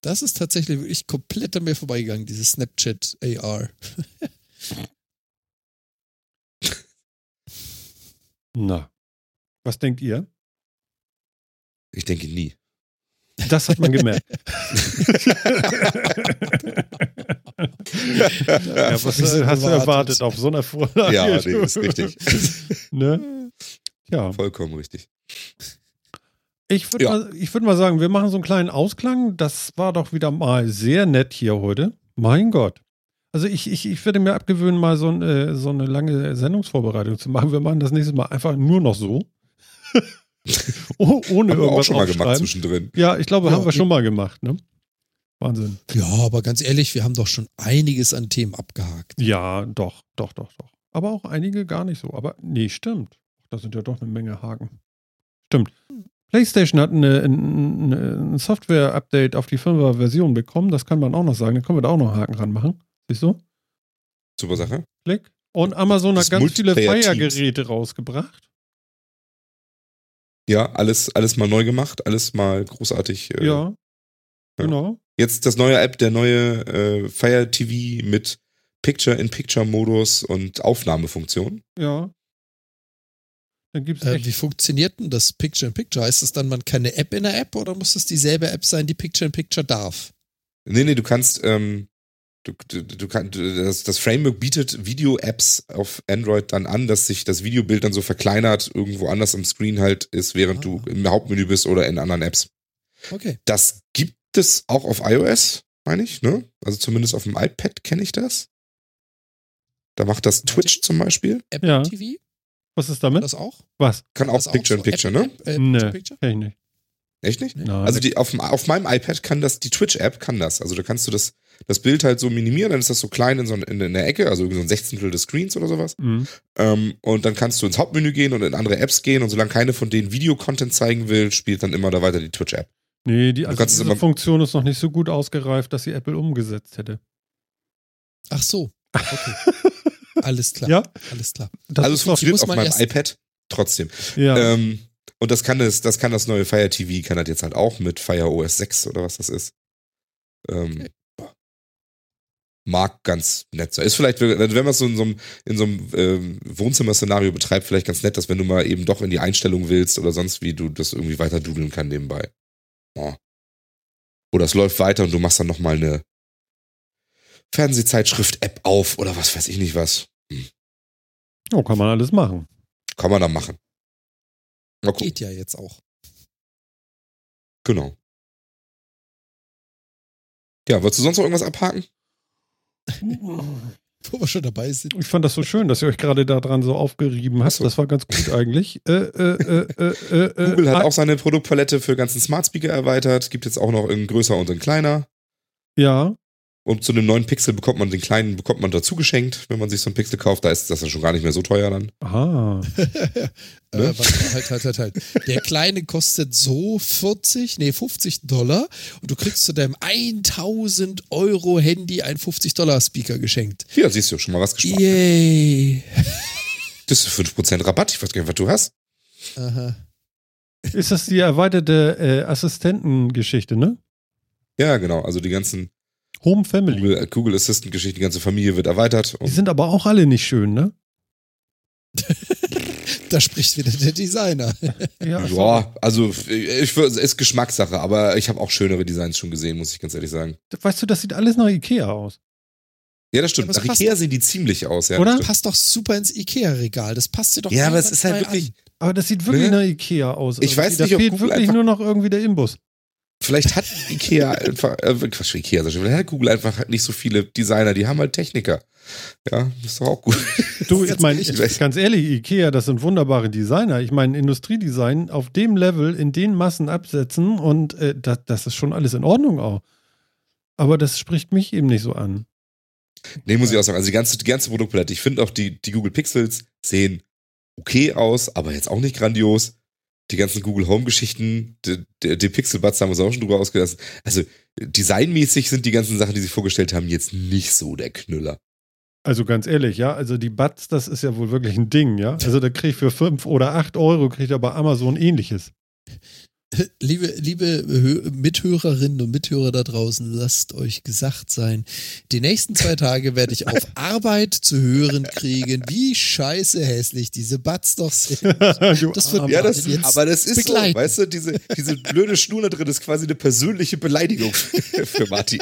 Das ist tatsächlich wirklich komplett an mir vorbeigegangen, dieses Snapchat AR. Na. Was denkt ihr? Ich denke nie. Das hat man gemerkt. ja, was hast du erwartet auf so einer Vorlage? Ja, nee, ist richtig. ne? Ja. Vollkommen richtig. Ich würde Ja. mal, ich würd mal sagen, wir machen so einen kleinen Ausklang. Das war doch wieder mal sehr nett hier heute. Mein Gott. Also ich, ich, ich würde mir abgewöhnen, mal so, ein, äh, so eine lange Sendungsvorbereitung zu machen. Wir machen das nächste Mal einfach nur noch so. oh, ohne Haben wir auch irgendwas schon mal gemacht zwischendrin. Ja, ich glaube, Ja, haben wir schon mal gemacht. Ne? Wahnsinn. Ja, aber ganz ehrlich, wir haben doch schon einiges an Themen abgehakt. Ja, doch, doch, doch, doch. Aber auch einige gar nicht so. Aber nee, stimmt. Da sind ja doch eine Menge Haken. Stimmt. PlayStation hat ein Software-Update auf die 5er Version bekommen. Das kann man auch noch sagen. Da können wir da auch noch einen Haken ranmachen. Siehst du? Super Sache. Klick. Und Amazon Das hat ganz viele. Fire-Geräte rausgebracht. Ja, alles, alles mal neu gemacht, alles mal großartig. Äh, ja. Genau. Jetzt das neue App, der neue äh, Fire TV mit Picture-in-Picture-Modus und Aufnahmefunktion. Ja. Dann gibt es Äh, echt. wie funktioniert denn das Picture-in-Picture? Heißt es dann, man keine App in der App oder muss es dieselbe App sein, die Picture-in-Picture darf? Nee, nee, du kannst, ähm, du, du, du kannst, das, das Framework bietet Video-Apps auf Android dann an, dass sich das Videobild dann so verkleinert, irgendwo anders am Screen halt ist, während Ah. du im Hauptmenü bist oder in anderen Apps. Okay. Das gibt es auch auf iOS, meine ich, ne? Also zumindest auf dem iPad kenne ich das. Da macht das Twitch zum Beispiel. Apple Ja. TV? Das ist damit? Das auch? Was? Kann auch Picture-in-Picture, so ne? App, äh, Nee. Kenn ich nicht. Echt nicht? Nein. Also die, auf, auf meinem iPad kann das, die Twitch-App kann das. Also da kannst du das, das Bild halt so minimieren, dann ist das so klein in so in, in der Ecke, also irgendwie so ein Sechzehntel des Screens oder sowas. Mhm. Ähm, und dann kannst du ins Hauptmenü gehen und in andere Apps gehen und solange keine von denen Videocontent zeigen will, spielt dann immer da weiter die Twitch-App. Nee, die, also diese immer- Funktion ist noch nicht so gut ausgereift, dass sie Apple umgesetzt hätte. Ach so. Okay. Alles klar. Ja, Alles klar. das also es funktioniert auf meinem iPad trotzdem. ja. Ähm, und das kann das, das kann das neue Fire TV, kann das jetzt halt auch mit Fire OS 6 oder was das ist. Ähm, Okay. Mag ganz nett sein. Ist vielleicht, wenn man es so in so einem, in so einem ähm, Wohnzimmer-Szenario betreibt, vielleicht ganz nett, dass wenn du mal eben doch in die Einstellung willst oder sonst wie, du das irgendwie weiter dudeln kann nebenbei. Ja. Oder es läuft weiter und du machst dann nochmal eine Fernsehzeitschrift-App auf oder was weiß ich nicht was. Hm. Oh, kann man alles machen. Kann man dann machen. Mal. Geht ja jetzt auch. Genau. Ja, wolltest du sonst noch irgendwas abhaken? Wo wir schon dabei sind. Ich fand das so schön, dass ihr euch gerade daran so aufgerieben habt. So. Das war ganz gut eigentlich. Äh, äh, äh, Google hat auch seine Produktpalette für ganzen Smart Speaker erweitert. Gibt jetzt auch noch in größer und in kleiner. Ja. Und zu einem neuen Pixel bekommt man den kleinen, bekommt man dazu geschenkt, wenn man sich so einen Pixel kauft. Da ist das ja schon gar nicht mehr so teuer dann. Aha. ne? äh, halt, halt, halt, halt. Der kleine kostet so 40, nee, 50 Dollar und du kriegst zu deinem 1000 Euro Handy ein 50 Dollar Speaker geschenkt. Hier siehst du schon mal was gespart. Yay. Das ist 5% Rabatt. Ich weiß gar nicht, was du hast. Aha. Ist das die erweiterte äh, Assistentengeschichte, ne? Ja, genau. Also die ganzen Home Family. Google, Google Assistant-Geschichte, die ganze Familie wird erweitert. Die sind aber auch alle nicht schön, ne? da spricht wieder der Designer. ja, ja, also ich, ist Geschmackssache, aber ich habe auch schönere Designs schon gesehen, muss ich ganz ehrlich sagen. Weißt du, das sieht alles nach Ikea aus. Ja, das stimmt. Ja, Nach Ikea sehen die ziemlich aus, ja. Oder? Das passt doch super ins Ikea-Regal. Das passt dir doch Ja, aber es ist halt wirklich. An. Aber das sieht wirklich ne? nach Ikea aus. Ich also weiß nicht, da fehlt wirklich nur noch irgendwie der Imbus. Vielleicht hat Ikea einfach, äh, Quatsch, Ikea, vielleicht hat Google einfach nicht so viele Designer, die haben halt Techniker. Ja, ist doch auch gut. Du, ich meine, ganz ehrlich, Ikea, das sind wunderbare Designer. Ich meine, Industriedesign auf dem Level, in den Massen absetzen und äh, das, das ist schon alles in Ordnung auch. Aber das spricht mich eben nicht so an. Nee, muss ich auch sagen. Also die ganze, die ganze Produktpalette. Ich finde auch die, die Google Pixels sehen okay aus, aber jetzt auch nicht grandios die ganzen Google Home-Geschichten, die, die Pixel-Buds haben wir uns auch schon drüber ausgelassen. Also designmäßig sind die ganzen Sachen, die sie vorgestellt haben, jetzt nicht so der Knüller. Also ganz ehrlich, ja, also die Buds, das ist ja wohl wirklich ein Ding, ja. Also da kriege ich für 5 oder 8 Euro, kriege ich aber Amazon ähnliches. Liebe, liebe Mithörerinnen und Mithörer da draußen, lasst euch gesagt sein, die nächsten zwei Tage werde ich auf Arbeit zu hören kriegen, wie scheiße hässlich diese Butts doch sind. Das wird ja, das, jetzt aber das ist begleiten. so, weißt du, diese, diese blöde Schnur da drin ist quasi eine persönliche Beleidigung für Martin.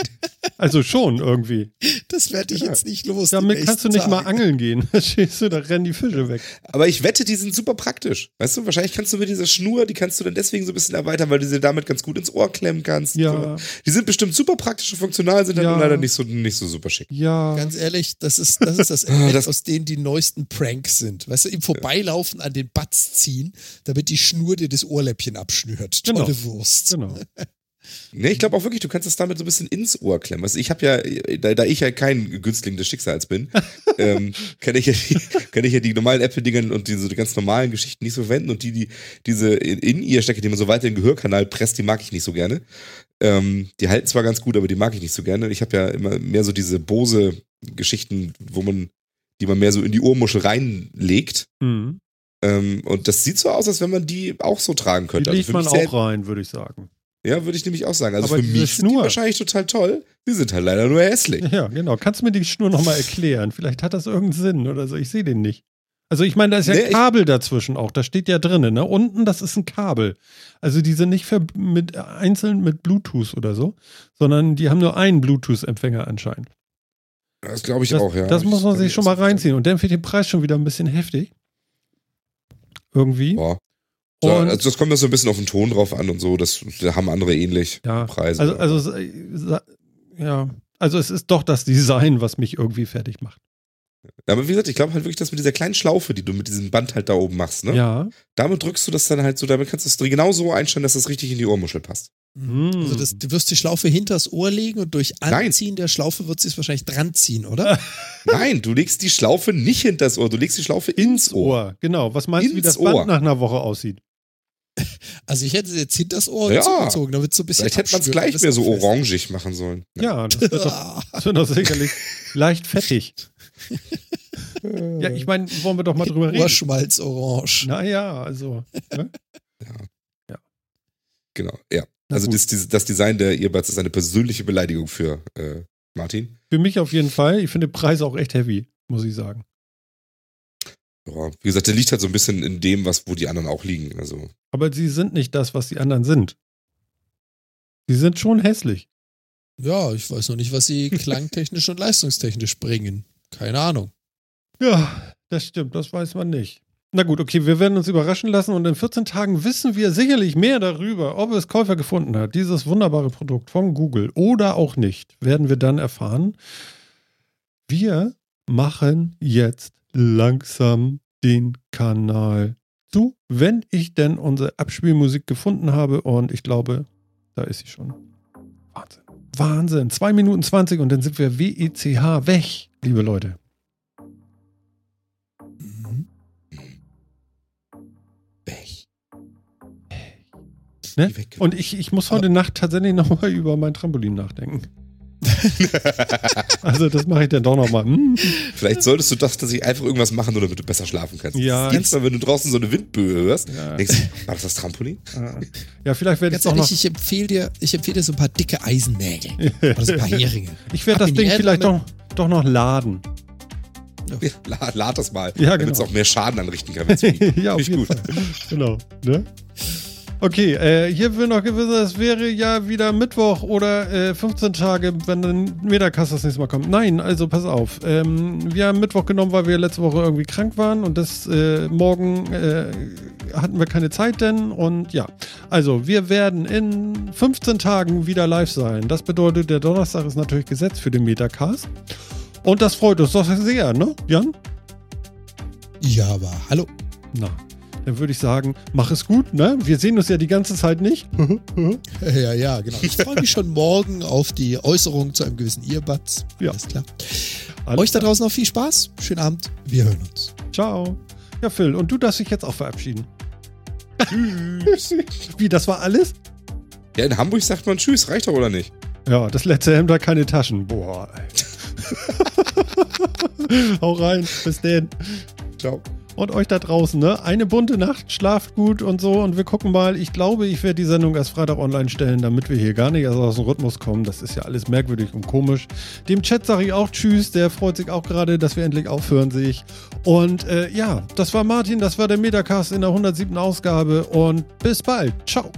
Also schon irgendwie. Das werde ich jetzt nicht los. Damit kannst du nicht Tage. mal angeln gehen. Da da rennen die Fische weg. Aber ich wette, die sind super praktisch. Weißt du, wahrscheinlich kannst du mit dieser Schnur, die kannst du dann deswegen so ein bisschen erweitern, weil du sie damit ganz gut ins Ohr klemmen kannst. Ja. Die sind bestimmt super praktisch und funktional, sind dann ja. leider nicht so, nicht so super schick. Ja. Ganz ehrlich, das ist das, ist das Element, das aus denen die neuesten Pranks sind. Weißt du, im Vorbeilaufen an den Batz ziehen, damit die Schnur dir das Ohrläppchen abschnürt. Tolle genau. Wurst. Genau. Nee, ich glaube auch wirklich, du kannst das damit so ein bisschen ins Ohr klemmen. Also ich habe ja, da, da, ich ja kein Günstling des Schicksals bin, ähm, kann ich ja die, kann ich ja die normalen Apple-Dinger und diese die ganz normalen Geschichten nicht so verwenden und die, die diese in ihr stecke, die man so weiter in den Gehörkanal presst, die mag ich nicht so gerne. Ähm, die halten zwar ganz gut, aber die mag ich nicht so gerne. Ich habe ja immer mehr so diese Bose-Geschichten, wo man, die man mehr so in die Ohrmuschel reinlegt. Mhm. Ähm, und das sieht so aus, als wenn man die auch so tragen könnte. Die legt also man auch rein, würde ich sagen. Ja, würde ich nämlich auch sagen. Also Aber für mich sind die wahrscheinlich total toll. Die sind halt leider nur hässlich. Ja, genau. Kannst du mir die Schnur nochmal erklären? Vielleicht hat das irgendeinen Sinn oder so. Ich sehe den nicht. Also ich meine, da ist ja nee, Kabel dazwischen auch. Da steht ja drin, ne? Unten, das ist ein Kabel. Also die sind nicht mit, einzeln mit Bluetooth oder so, sondern die haben nur einen Bluetooth-Empfänger anscheinend. Das glaube ich das, auch, ja. Das muss man sich schon mal reinziehen. Und dann wird der Preis schon wieder ein bisschen heftig. Irgendwie. Boah. So, also das kommt ja so ein bisschen auf den Ton drauf an und so. Das da haben andere ähnlich ja, Preise. Also, also ja, also es ist doch das Design, was mich irgendwie fertig macht. Aber wie gesagt, ich glaube halt wirklich, dass mit dieser kleinen Schlaufe, die du mit diesem Band halt da oben machst, ne? Ja. Damit drückst du das dann halt so, damit kannst du es genau so einstellen, dass das richtig in die Ohrmuschel passt. Mhm. Also das, du wirst die Schlaufe hinters Ohr legen und durch Anziehen Nein. der Schlaufe wird sie es wahrscheinlich dran ziehen, oder? Nein, du legst die Schlaufe nicht hinters Ohr, du legst die Schlaufe ins Ohr. Ohr. Genau. Was meinst du, wie das Band Ohr. nach einer Woche aussieht? Also ich hätte jetzt hinter das Ohr ja. zugezogen, damit so ein bisschen. Vielleicht hätte man es gleich mehr so orangig machen sollen. Ja, das wird doch, das wird doch sicherlich leicht fettig. ja, ich meine, wollen wir doch mal drüber reden. Ohrschmalz orange. Naja, also. Ne? Ja. ja. Genau, ja. Also das, das, Design der Earbuds ist eine persönliche Beleidigung für, äh, Martin? Für mich auf jeden Fall. Ich finde den Preis auch echt heavy, muss ich sagen. Ja, wie gesagt, der liegt halt so ein bisschen in dem, was, wo die anderen auch liegen. Also. Aber sie sind nicht das, was die anderen sind. Sie sind schon hässlich. Ja, ich weiß noch nicht, was sie klangtechnisch und leistungstechnisch bringen. Keine Ahnung. Ja, das stimmt, das weiß man nicht. Na gut, okay, wir werden uns überraschen lassen und in 14 Tagen wissen wir sicherlich mehr darüber, ob es Käufer gefunden hat. Dieses wunderbare Produkt von Google oder auch nicht, werden wir dann erfahren. Wir machen jetzt langsam den Kanal zu, wenn ich denn unsere Abspielmusik gefunden habe und ich glaube, da ist sie schon. Wahnsinn. Wahnsinn. 2 Minuten 20 und dann sind wir WECH weg, liebe Leute. Mhm. Weg. Ne? Und ich, ich muss heute Nacht tatsächlich nochmal über mein Trampolin nachdenken. Also das mache ich dann doch nochmal. Hm. Vielleicht solltest du das tatsächlich einfach irgendwas machen, nur damit du besser schlafen kannst. Ja. Jedes Mal, wenn du draußen so eine Windböe hörst, Ja. denkst du, war das das Trampolin? Ja, vielleicht werde ich doch noch. ich empfehle dir, ich empfehle dir so ein paar dicke Eisennägel. Oder so ein paar Heringe. Ich werde das Ding vielleicht doch, doch noch laden. Ja, la- lad das mal, Ja, damit es genau. auch mehr Schaden anrichten kann. ja, auf Finde jeden ich gut. Fall. Genau. Ne? Okay, äh, hier will noch gewissen, es wäre ja wieder Mittwoch oder äh, 15 Tage, wenn dann Metacast das nächste Mal kommt. Nein, also pass auf. Ähm, wir haben Mittwoch genommen, weil wir letzte Woche irgendwie krank waren und das äh, morgen äh, hatten wir keine Zeit denn und ja. Also, wir werden in 15 Tagen wieder live sein. Das bedeutet, der Donnerstag ist natürlich gesetzt für den Metacast. Und das freut uns doch sehr, ne, Jan? Ja, aber hallo. Na, dann würde ich sagen, mach es gut, ne? Wir sehen uns ja die ganze Zeit nicht. Ja, ja, genau. Ich freue mich schon morgen auf die Äußerung zu einem gewissen Earbuds. Ja. Alles klar. Alles Euch da draußen noch viel Spaß. Schönen Abend. Wir hören uns. Ciao. Ja, Phil, und du darfst dich jetzt auch verabschieden. Tschüss. Wie, das war alles? Ja, in Hamburg sagt man Tschüss, reicht doch oder nicht? Ja, das letzte Hemd hat keine Taschen. Boah, ey. Hau rein. Bis denn. Ciao. Und euch da draußen, ne? Eine bunte Nacht, schlaft gut und so. Und wir gucken mal. Ich glaube, ich werde die Sendung erst Freitag online stellen, damit wir hier gar nicht erst aus dem Rhythmus kommen. Das ist ja alles merkwürdig und komisch. Dem Chat sage ich auch Tschüss. Der freut sich auch gerade, dass wir endlich aufhören, sehe ich. Und äh, ja, das war Martin, das war der Metacast in der 107. Ausgabe. Und bis bald. Ciao.